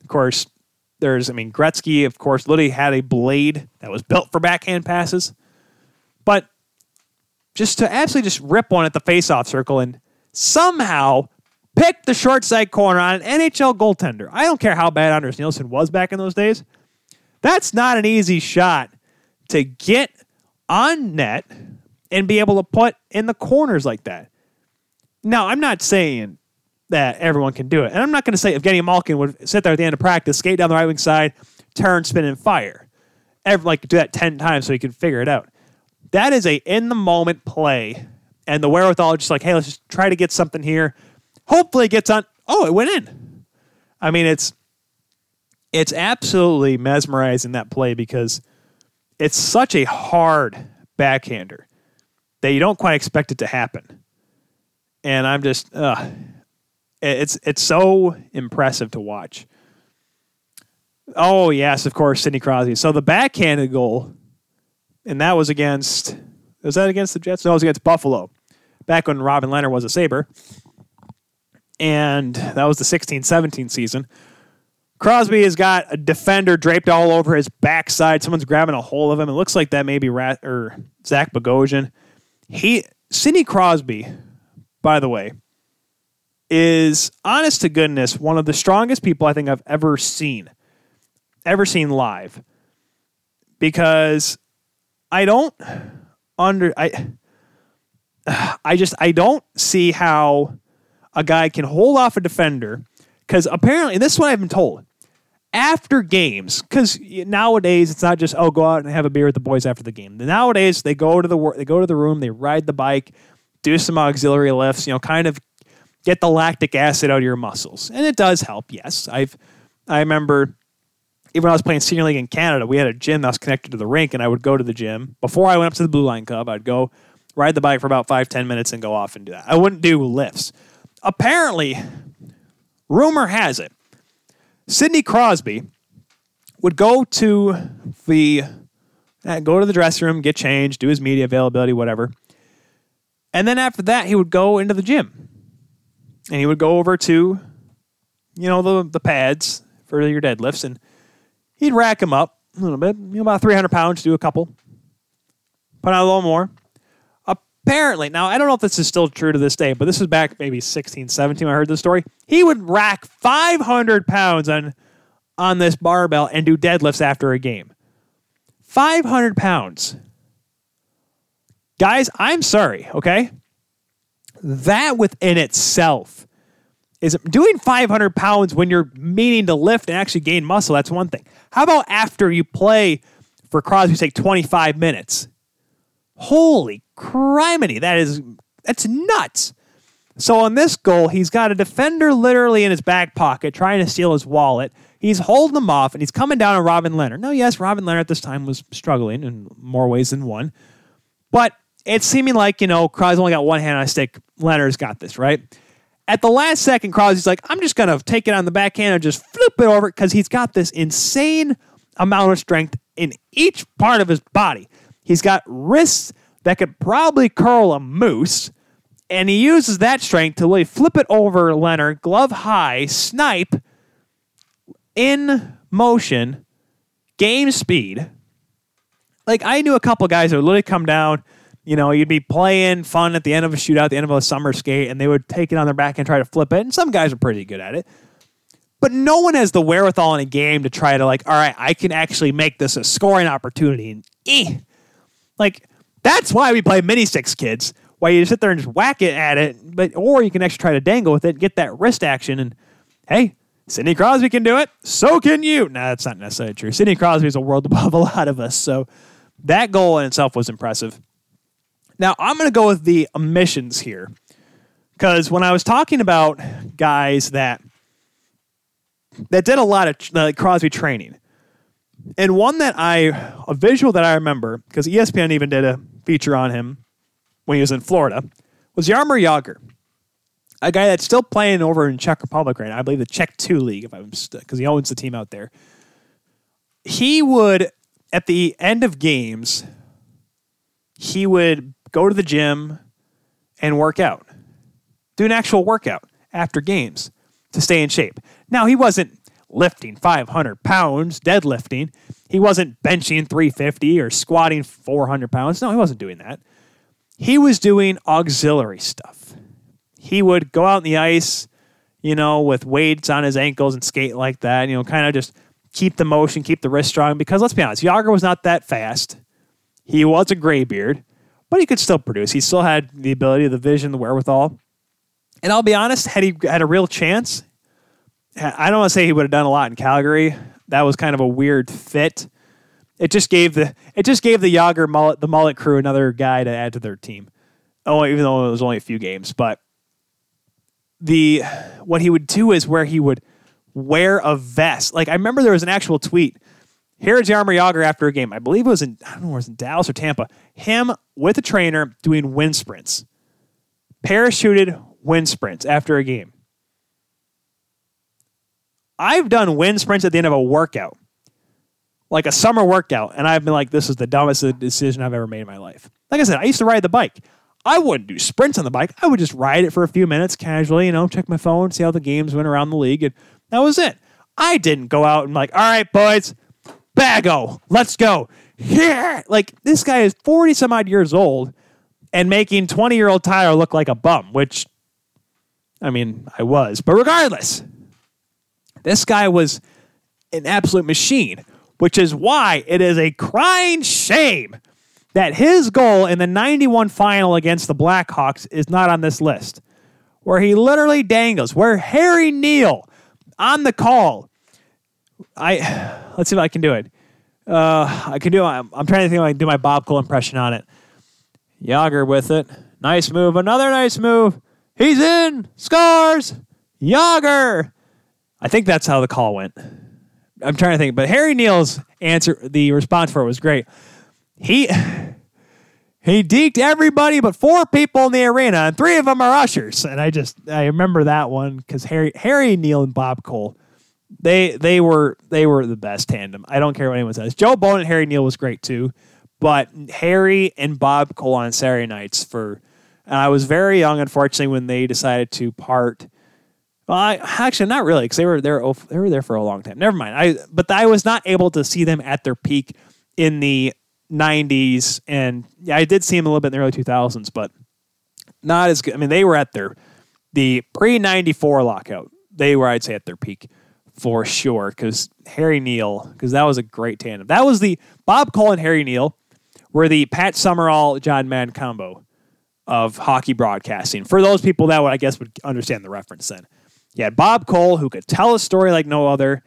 Of course, there's, I mean, Gretzky, of course, literally had a blade that was built for backhand passes. But just to absolutely just rip one at the faceoff circle and somehow pick the short side corner on an NHL goaltender. I don't care how bad Anders Nilsson was back in those days. That's not an easy shot to get on net and be able to put in the corners like that. Now, I'm not saying that everyone can do it. And I'm not going to say Evgeny Malkin would sit there at the end of practice, skate down the right wing side, turn, spin, and fire. Every, like do that 10 times so he can figure it out. That is a in the moment play and the wherewithal just like, hey, let's just try to get something here. Hopefully it gets on. Oh, it went in. I mean, it's it's absolutely mesmerizing that play because it's such a hard backhander that you don't quite expect it to happen. And I'm just, it's it's so impressive to watch. Oh yes, of course, Sidney Crosby. So the backhanded goal, and that was against was that against the Jets? No, it was against Buffalo, back when Robin Lehner was a Saber, and that was the 16-17 season. Crosby has got a defender draped all over his backside. Someone's grabbing a hold of him. It looks like that may be Rat or Zach Bogosian. He Sidney Crosby, by the way, is honest to goodness one of the strongest people I think I've ever seen, ever seen live. Because I don't under I <sighs> I just I don't see how a guy can hold off a defender because apparently this is what I've been told after games because nowadays it's not just oh go out and have a beer with the boys after the game. Nowadays they go to the they go to the room, they ride the bike, do some auxiliary lifts, you know, kind of get the lactic acid out of your muscles. And it does help, yes. I've I remember even when I was playing senior league in Canada, we had a gym that was connected to the rink, and I would go to the gym. Before I went up to the Blue Line Club, I'd go ride the bike for about five, ten minutes and go off and do that. I wouldn't do lifts. Apparently, rumor has it, Sidney Crosby would go to the uh, go to the dressing room, get changed, do his media availability, whatever. And then after that, he would go into the gym and he would go over to, you know, the the pads for your deadlifts, and he'd rack them up a little bit, you know, about 300 pounds, do a couple, put out a little more. Apparently, now I don't know if this is still true to this day, but this is back maybe 16, 17 when I heard this story. He would rack 500 pounds on on this barbell and do deadlifts after a game. 500 pounds. Guys, I'm sorry, okay? That within itself is doing 500 pounds when you're meaning to lift and actually gain muscle. That's one thing. How about after you play for Crosby, say 25 minutes? Holy criminy, that is that's nuts. So on this goal, he's got a defender literally in his back pocket trying to steal his wallet. He's holding him off and he's coming down on Robin Lehner. Now, yes, Robin Lehner at this time was struggling in more ways than one, but it's seeming like, you know, Crosby's only got one hand on a stick. Lehner's got this, right? At the last second, Crosby's like, I'm just going to take it on the backhand and just flip it over because he's got this insane amount of strength in each part of his body. He's got wrists that could probably curl a moose, and he uses that strength to really flip it over Leonard, glove high, snipe in motion, game speed. Like I knew a couple guys that would literally come down. You know, you'd be playing fun at the end of a shootout, the end of a summer skate, and they would take it on their back and try to flip it. And some guys are pretty good at it. But no one has the wherewithal in a game to try to like, all right, I can actually make this a scoring opportunity. And eh. like that's why we play mini six kids. Why you sit there and just whack it at it, but or you can actually try to dangle with it, get that wrist action, and hey, Sidney Crosby can do it. So can you. No, that's not necessarily true. Sidney Crosby is a world <laughs> above a lot of us. So that goal in itself was impressive. Now, I'm going to go with the omissions here. Because when I was talking about guys that that did a lot of like Crosby training, and one that I, a visual that I remember, because ESPN even did a feature on him when he was in Florida, was Jaromir Jagr, a guy that's still playing over in Czech Republic right now. I believe the Czech Two League, if I'm because he owns the team out there. He would at the end of games, he would go to the gym and work out, do an actual workout after games to stay in shape. Now he wasn't lifting 500 pounds, deadlifting. He wasn't benching 350 or squatting 400 pounds. No, he wasn't doing that. He was doing auxiliary stuff he would go out in the ice, you know, with weights on his ankles and skate like that, you know, kind of just keep the motion, keep the wrist strong. Because let's be honest, Jagr was not that fast. He was a graybeard, but he could still produce. He still had the ability, the vision, the wherewithal. And I'll be honest, had he had a real chance, I don't want to say he would have done a lot in Calgary. That was kind of a weird fit. It just gave the it just gave the Jagr mullet the mullet crew another guy to add to their team. Oh, even though it was only a few games, but the what he would do is where he would wear a vest. Like I remember there was an actual tweet. Here's Jaromir Jagr after a game. I believe it was in I don't know, it was in Dallas or Tampa. Him with a trainer doing wind sprints, parachuted wind sprints after a game. I've done wind sprints at the end of a workout, like a summer workout, and I've been like, this is the dumbest decision I've ever made in my life. Like I said, I used to ride the bike. I wouldn't do sprints on the bike. I would just ride it for a few minutes casually, you know, check my phone, see how the games went around the league, and that was it. I didn't go out and like, all right, boys, bago, let's go. Yeah. Like this guy is 40 some odd years old and making 20 year old Tyler look like a bum, which I mean, I was. But regardless, this guy was an absolute machine, which is why it is a crying shame that his goal in the 91 final against the Blackhawks is not on this list, where he literally dangles, where Harry Neale on the call. I let's see if I can do it. Uh, I can do. I'm, I'm trying to think I can do my Bob Cole impression on it. Jagr with it. Nice move. Another nice move. He's in. Scores. Jagr. I think that's how the call went. I'm trying to think, but Harry Neale's answer, the response for it was great he he deked everybody but four people in the arena, and three of them are ushers. And I just I remember that one because Harry Harry Neale and Bob Cole, they they were they were the best tandem. I don't care what anyone says. Joe Bowen and Harry Neale was great too, but Harry and Bob Cole on Saturday nights for. And I was very young, unfortunately, when they decided to part. Well, I, actually, not really, because they were there. Oh, they were there for a long time. Never mind. I but I was not able to see them at their peak in the 90s, and yeah, I did see them a little bit in the early 2000s, but not as good. I mean, they were at their the pre 94 lockout. They were, I'd say, at their peak for sure because Harry Neale, because that was a great tandem. That was the Bob Cole and Harry Neale were the Pat Summerall John Madden combo of hockey broadcasting. For those people that would, I guess, would understand the reference then. You had Bob Cole, who could tell a story like no other,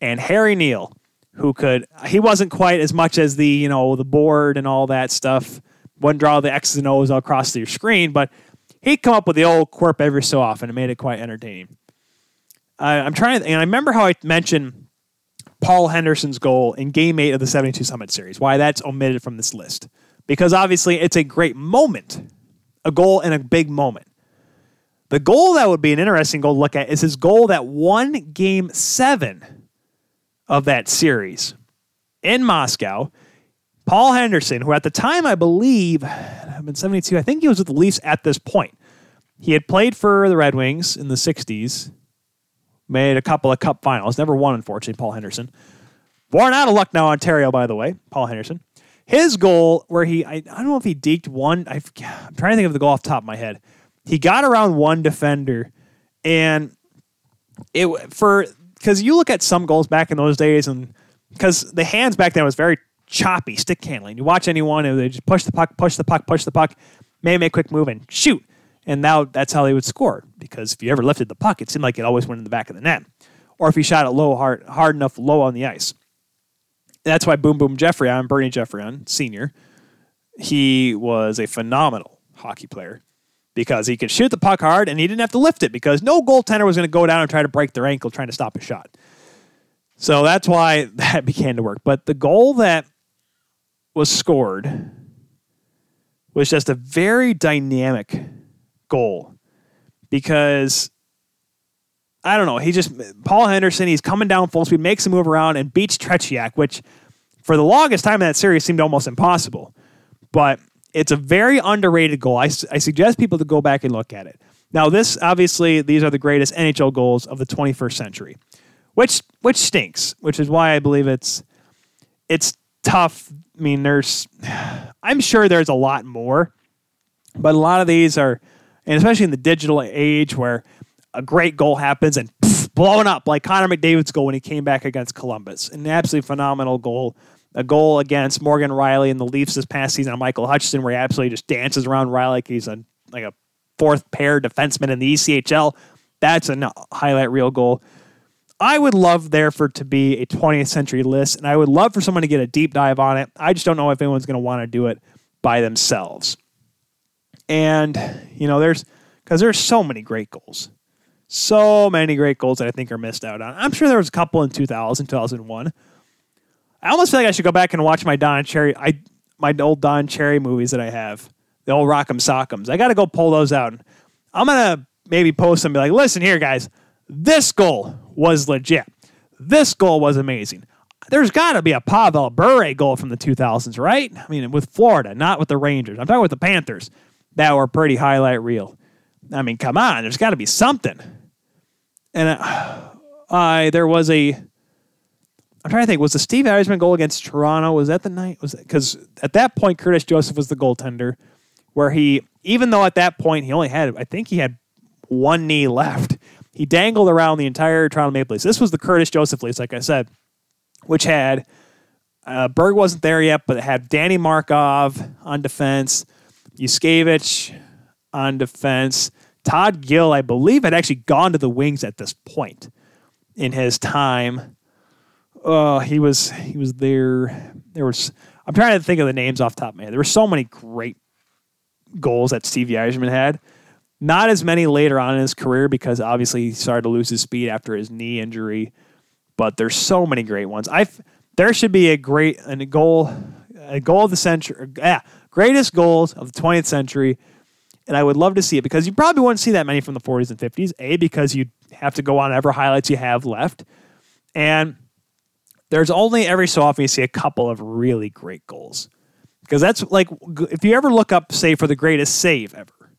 and Harry Neale, who could, he wasn't quite as much as the, you know, the board and all that stuff, wouldn't draw the X's and O's across your screen, but he'd come up with the old quirk every so often and made it quite entertaining. Uh, I'm trying to, and I remember how I mentioned Paul Henderson's goal in Game 8 of the 72 Summit Series, why that's omitted from this list. Because obviously it's a great moment, a goal in a big moment. The goal that would be an interesting goal to look at is his goal that won Game 7 of that series in Moscow. Paul Henderson, who at the time I believe, <sighs> in 72, I think he was with the Leafs at this point. He had played for the Red Wings in the 60s made a couple of cup finals, never won, unfortunately, Paul Henderson. Born out of Lucknow, Ontario, by the way, Paul Henderson. His goal, where he, I, I don't know if he deked one, I, I'm trying to think of the goal off the top of my head. He got around one defender, and it, for, because you look at some goals back in those days, and because the hands back then was very choppy, stick handling. You watch anyone, and they just push the puck, push the puck, push the puck, maybe make a quick move and shoot. And now that's how they would score because if you ever lifted the puck, it seemed like it always went in the back of the net. Or if you shot it low, hard, hard enough low on the ice. That's why Boom Boom Geoffrion, Bernie Geoffrion, senior, he was a phenomenal hockey player because he could shoot the puck hard and he didn't have to lift it because no goaltender was going to go down and try to break their ankle trying to stop a shot. So that's why <laughs> that began to work. But the goal that was scored was just a very dynamic goal because I don't know. He just Paul Henderson. He's coming down full speed, makes a move around, and beats Tretiak, which for the longest time in that series seemed almost impossible. But it's a very underrated goal. I, I suggest people to go back and look at it. Now, this obviously these are the greatest NHL goals of the 21st century, which which stinks. Which is why I believe it's it's tough. I mean, there's <sighs> I'm sure there's a lot more, but a lot of these are and especially in the digital age where a great goal happens and pff, blowing up like Connor McDavid's goal when he came back against Columbus. An absolutely phenomenal goal. A goal against Morgan Rielly and the Leafs this past season on Michael Hutchinson, where he absolutely just dances around Riley like he's a like a fourth pair defenseman in the ECHL. That's a highlight reel goal. I would love there for to be a 20th century list, and I would love for someone to get a deep dive on it. I just don't know if anyone's going to want to do it by themselves. And, you know, there's because there's so many great goals. So many great goals that I think are missed out on. I'm sure there was a couple in 2000, 2001. I almost feel like I should go back and watch my Don Cherry, I my old Don Cherry movies that I have, the old Rock'em Sock'ems. I got to go pull those out. I'm gonna maybe post and be like, listen here, guys, this goal was legit. This goal was amazing. There's got to be a Pavel Bure goal from the 2000s, right? I mean, with Florida, not with the Rangers. I'm talking with the Panthers that were pretty highlight reel. I mean, come on, there's got to be something. And uh, I there was a. I'm trying to think. Was the Steve Yzerman goal against Toronto? Was that the night? Was because at that point Curtis Joseph was the goaltender, where he even though at that point he only had I think he had one knee left. He dangled around the entire Toronto Maple Leafs. This was the Curtis Joseph Leafs, like I said, which had uh, Berg wasn't there yet, but it had Danny Markov on defense. Yushkevich on defense. Todd Gill, I believe, had actually gone to the wings at this point in his time. Oh, he was he was there. There was I'm trying to think of the names off the top head. There were so many great goals that Steve Yzerman had. Not as many later on in his career because obviously he started to lose his speed after his knee injury. But there's so many great ones. I there should be a great a goal a goal of the century. Yeah, greatest goals of the 20th century. And I would love to see it because you probably wouldn't see that many from the 40s and 50s. A, because you'd have to go on ever highlights you have left. And there's only every so often you see a couple of really great goals. Because that's like, if you ever look up, say, for the greatest save ever,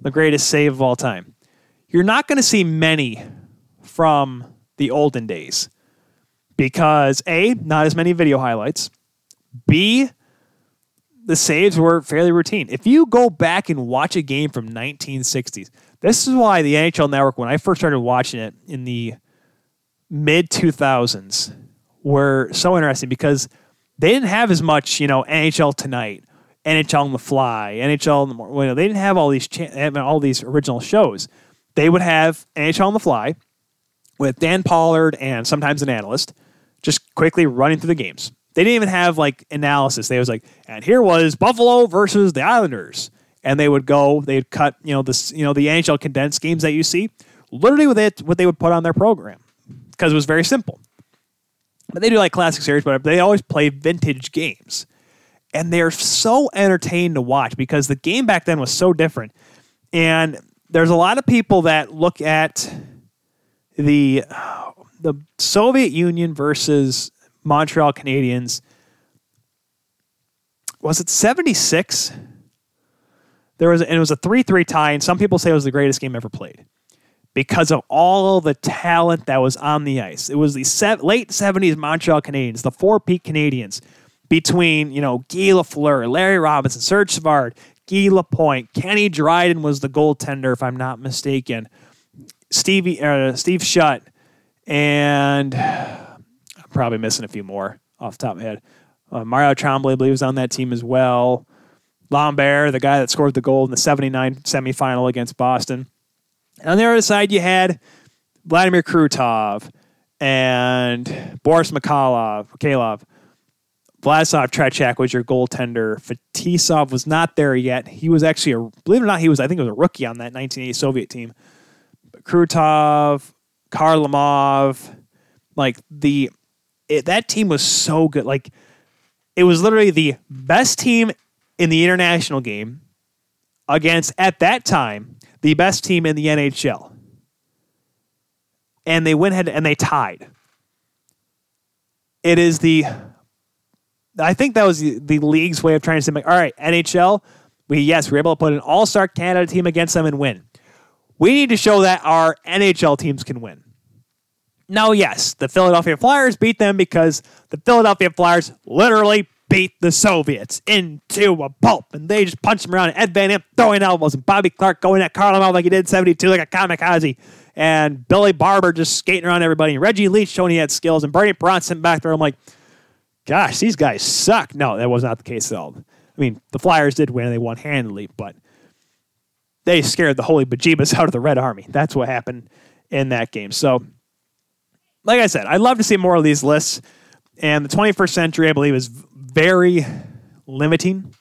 the greatest save of all time, you're not going to see many from the olden days. Because A, not as many video highlights. B, the saves were fairly routine. If you go back and watch a game from 1960s, this is why the NHL Network, when I first started watching it in the mid 2000s were so interesting because they didn't have as much, you know, NHL Tonight, NHL on the Fly, NHL in the morning. Well, they didn't have all these cha- all these original shows. They would have NHL on the Fly with Dan Pollard and sometimes an analyst just quickly running through the games. They didn't even have like analysis. They was like, and here was Buffalo versus the Islanders, and they would go, they'd cut, you know, this, you know, the NHL condensed games that you see, literally with it, what they would put on their program because it was very simple. But they do like classic series, but they always play vintage games, and they're so entertaining to watch because the game back then was so different. And there's a lot of people that look at the the Soviet Union versus Montreal Canadiens. Was it 76? There was and it was a 3-3 tie and some people say it was the greatest game ever played because of all the talent that was on the ice. It was the se- late 70s Montreal Canadiens, the four peak Canadiens between, you know, Guy Lafleur, Larry Robinson, Serge Savard, Guy Lapointe, Kenny Dryden was the goaltender if I'm not mistaken. Stevie uh, Steve Shutt and I'm probably missing a few more off the top of my head. Uh, Mario Tremblay, I believe, was on that team as well. Lambert, the guy that scored the goal in the 79 semifinal against Boston. And on the other side, you had Vladimir Krutov and Boris Mikhailov, Mikhailov. Vladislav Tretiak was your goaltender. Fetisov was not there yet. He was actually a, believe it or not, he was, I think, it was a rookie on that 1980 Soviet team. But Krutov, Kharlamov, like the it, that team was so good. Like it was literally the best team in the international game against at that time the best team in the NHL. And they went ahead and they tied. It is the I think that was the, the league's way of trying to say, like, all right, NHL, we yes, we are able to put an all-star Canada team against them and win. We need to show that our NHL teams can win. Now, yes, the Philadelphia Flyers beat them because the Philadelphia Flyers literally beat the Soviets into a pulp, and they just punched them around. Ed Van Impe throwing elbows, and Bobby Clarke going at Carl Kharlamov like he did 72 like a kamikaze, and Billy Barber just skating around everybody, and Reggie Leach showing he had skills, and Bernie Bronson back there. I'm like, gosh, these guys suck. No, that was not the case at all. I mean, the Flyers did win, they won handily, but they scared the holy bejeebus <laughs> out of the Red Army. That's what happened in that game. So, like I said, I'd love to see more of these lists. And the 21st century, I believe, is very limiting.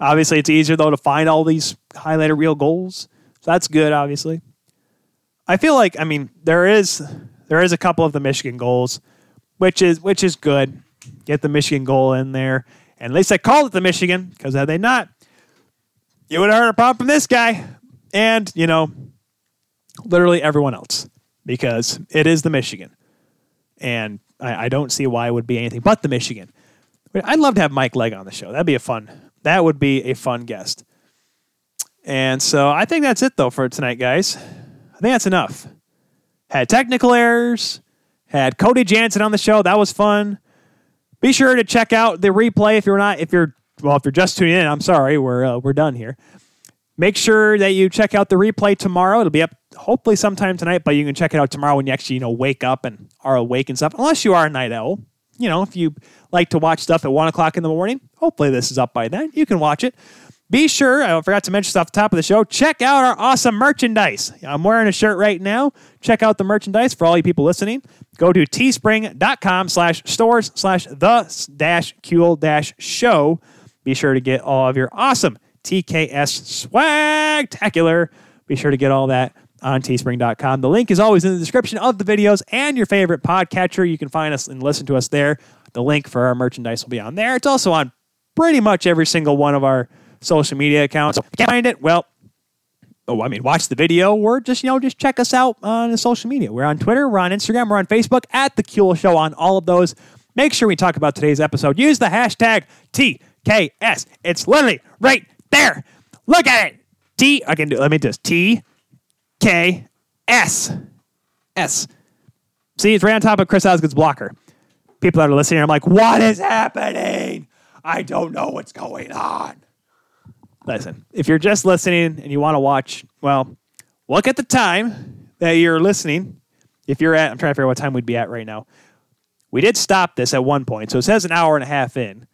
Obviously, it's easier though to find all these highlighted real goals. So that's good, obviously. I feel like I mean there is there is a couple of the Michigan goals, which is which is good. Get the Michigan goal in there. And at least I called it the Michigan, because had they not, you would have heard a pop from this guy. And, you know, literally everyone else. Because it is the Michigan and I, I, don't see why it would be anything but the Michigan. I'd love to have Mike Legg on the show. That'd be a fun. That would be a fun guest. And so I think that's it though for tonight, guys. I think that's enough. Had technical errors. Had Cody Janzen on the show. That was fun. Be sure to check out the replay if you're not if you're well if you're just tuning in. I'm sorry, we're uh, we're done here. Make sure that you check out the replay tomorrow. It'll be up hopefully sometime tonight, but you can check it out tomorrow when you actually, you know, wake up and are awake and stuff. Unless you are a night owl. You know, if you like to watch stuff at one o'clock in the morning, hopefully this is up by then. You can watch it. Be sure, I forgot to mention stuff at the top of the show, check out our awesome merchandise. I'm wearing a shirt right now. Check out the merchandise for all you people listening. Go to teespring.com slash stores slash the dash Kuehl dash show. Be sure to get all of your awesome TKS swagtacular. Be sure to get all that on teespring.com. The link is always in the description of the videos and your favorite podcatcher. You can find us and listen to us there. The link for our merchandise will be on there. It's also on pretty much every single one of our social media accounts. If you can't find it, well, oh, I mean, watch the video or just, you know, just check us out on the social media. We're on Twitter, we're on Instagram, we're on Facebook at The Kuehl Show on all of those. Make sure we talk about today's episode. Use the hashtag TKS. It's literally right there. Look at it. T, I can do, let me just, T K S S. See, it's right on top of Chris Osgood's blocker. People that are listening, I'm like, what is happening? I don't know what's going on. Listen, if you're just listening and you want to watch, well, look at the time that you're listening if you're at, I'm trying to figure out what time we'd be at right now. We did stop this at one point, so it says an hour and a half in.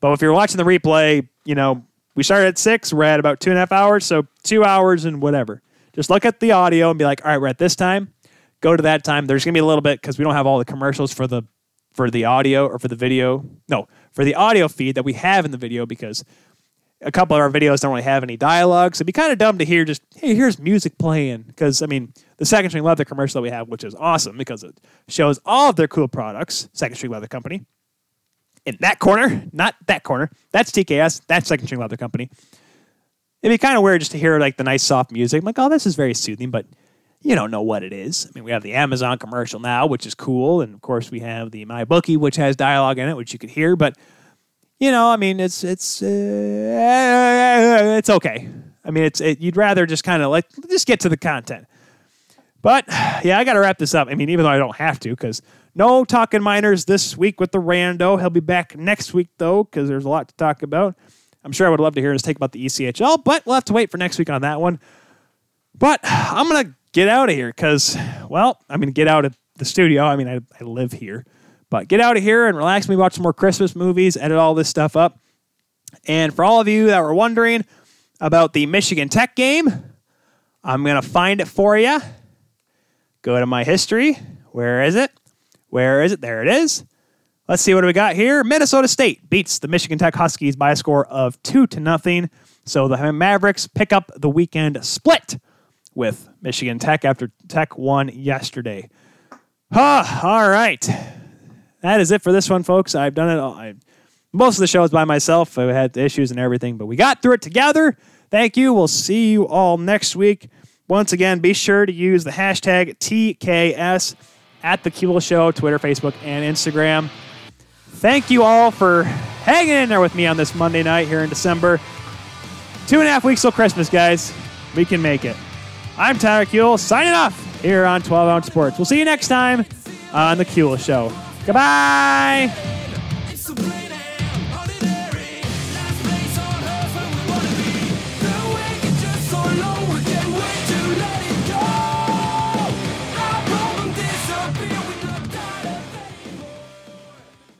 But if you're watching the replay, you know, we started at six, we're at about two and a half hours, so two hours and whatever. Just look at the audio and be like, all right, we're at this time. Go to that time. There's gonna be a little bit because we don't have all the commercials for the for the audio or for the video. No, for the audio feed that we have in the video because a couple of our videos don't really have any dialogue. So it'd be kind of dumb to hear just, hey, here's music playing. Because, I mean, the Second String Leather commercial that we have, which is awesome because it shows all of their cool products, Second String Leather Company. In that corner, not that corner, that's TKS, that's Second String Leather Company. It'd be kind of weird just to hear like the nice soft music. I'm like, oh, this is very soothing, but you don't know what it is. I mean, we have the Amazon commercial now, which is cool. And of course, we have the MyBookie, which has dialogue in it, which you could hear. But you know, I mean, it's it's uh, it's okay. I mean, it's it, you'd rather just kind of like just get to the content. But yeah, I got to wrap this up. I mean, even though I don't have to, because no talking minors this week with the rando. He'll be back next week though, because there's a lot to talk about. I'm sure I would love to hear his take about the ECHL, but we'll have to wait for next week on that one. But I'm gonna get out of here because, well, I mean, get out of the studio. I mean, I, I live here. But get out of here and relax me, watch some more Christmas movies, edit all this stuff up. And for all of you that were wondering about the Michigan Tech game, I'm going to find it for you. Go to my history. Where is it? Where is it? There it is. Let's see what we got here. Minnesota State beats the Michigan Tech Huskies by a score of 2 to nothing. So the Mavericks pick up the weekend split with Michigan Tech after Tech won yesterday. Ah, all right that is it for this one, folks. I've done it. All, I, most of the show is by myself. I had issues and everything, but we got through it together. Thank you. We'll see you all next week. Once again, be sure to use the hashtag TKS at the Kuehl Show, Twitter, Facebook, and Instagram. Thank you all for hanging in there with me on this Monday night here in December. Two and a half weeks till Christmas, guys. We can make it. I'm Tyler Kuehl, signing off here on 12 Ounce Sports. We'll see you next time on the Kuehl Show. Goodbye.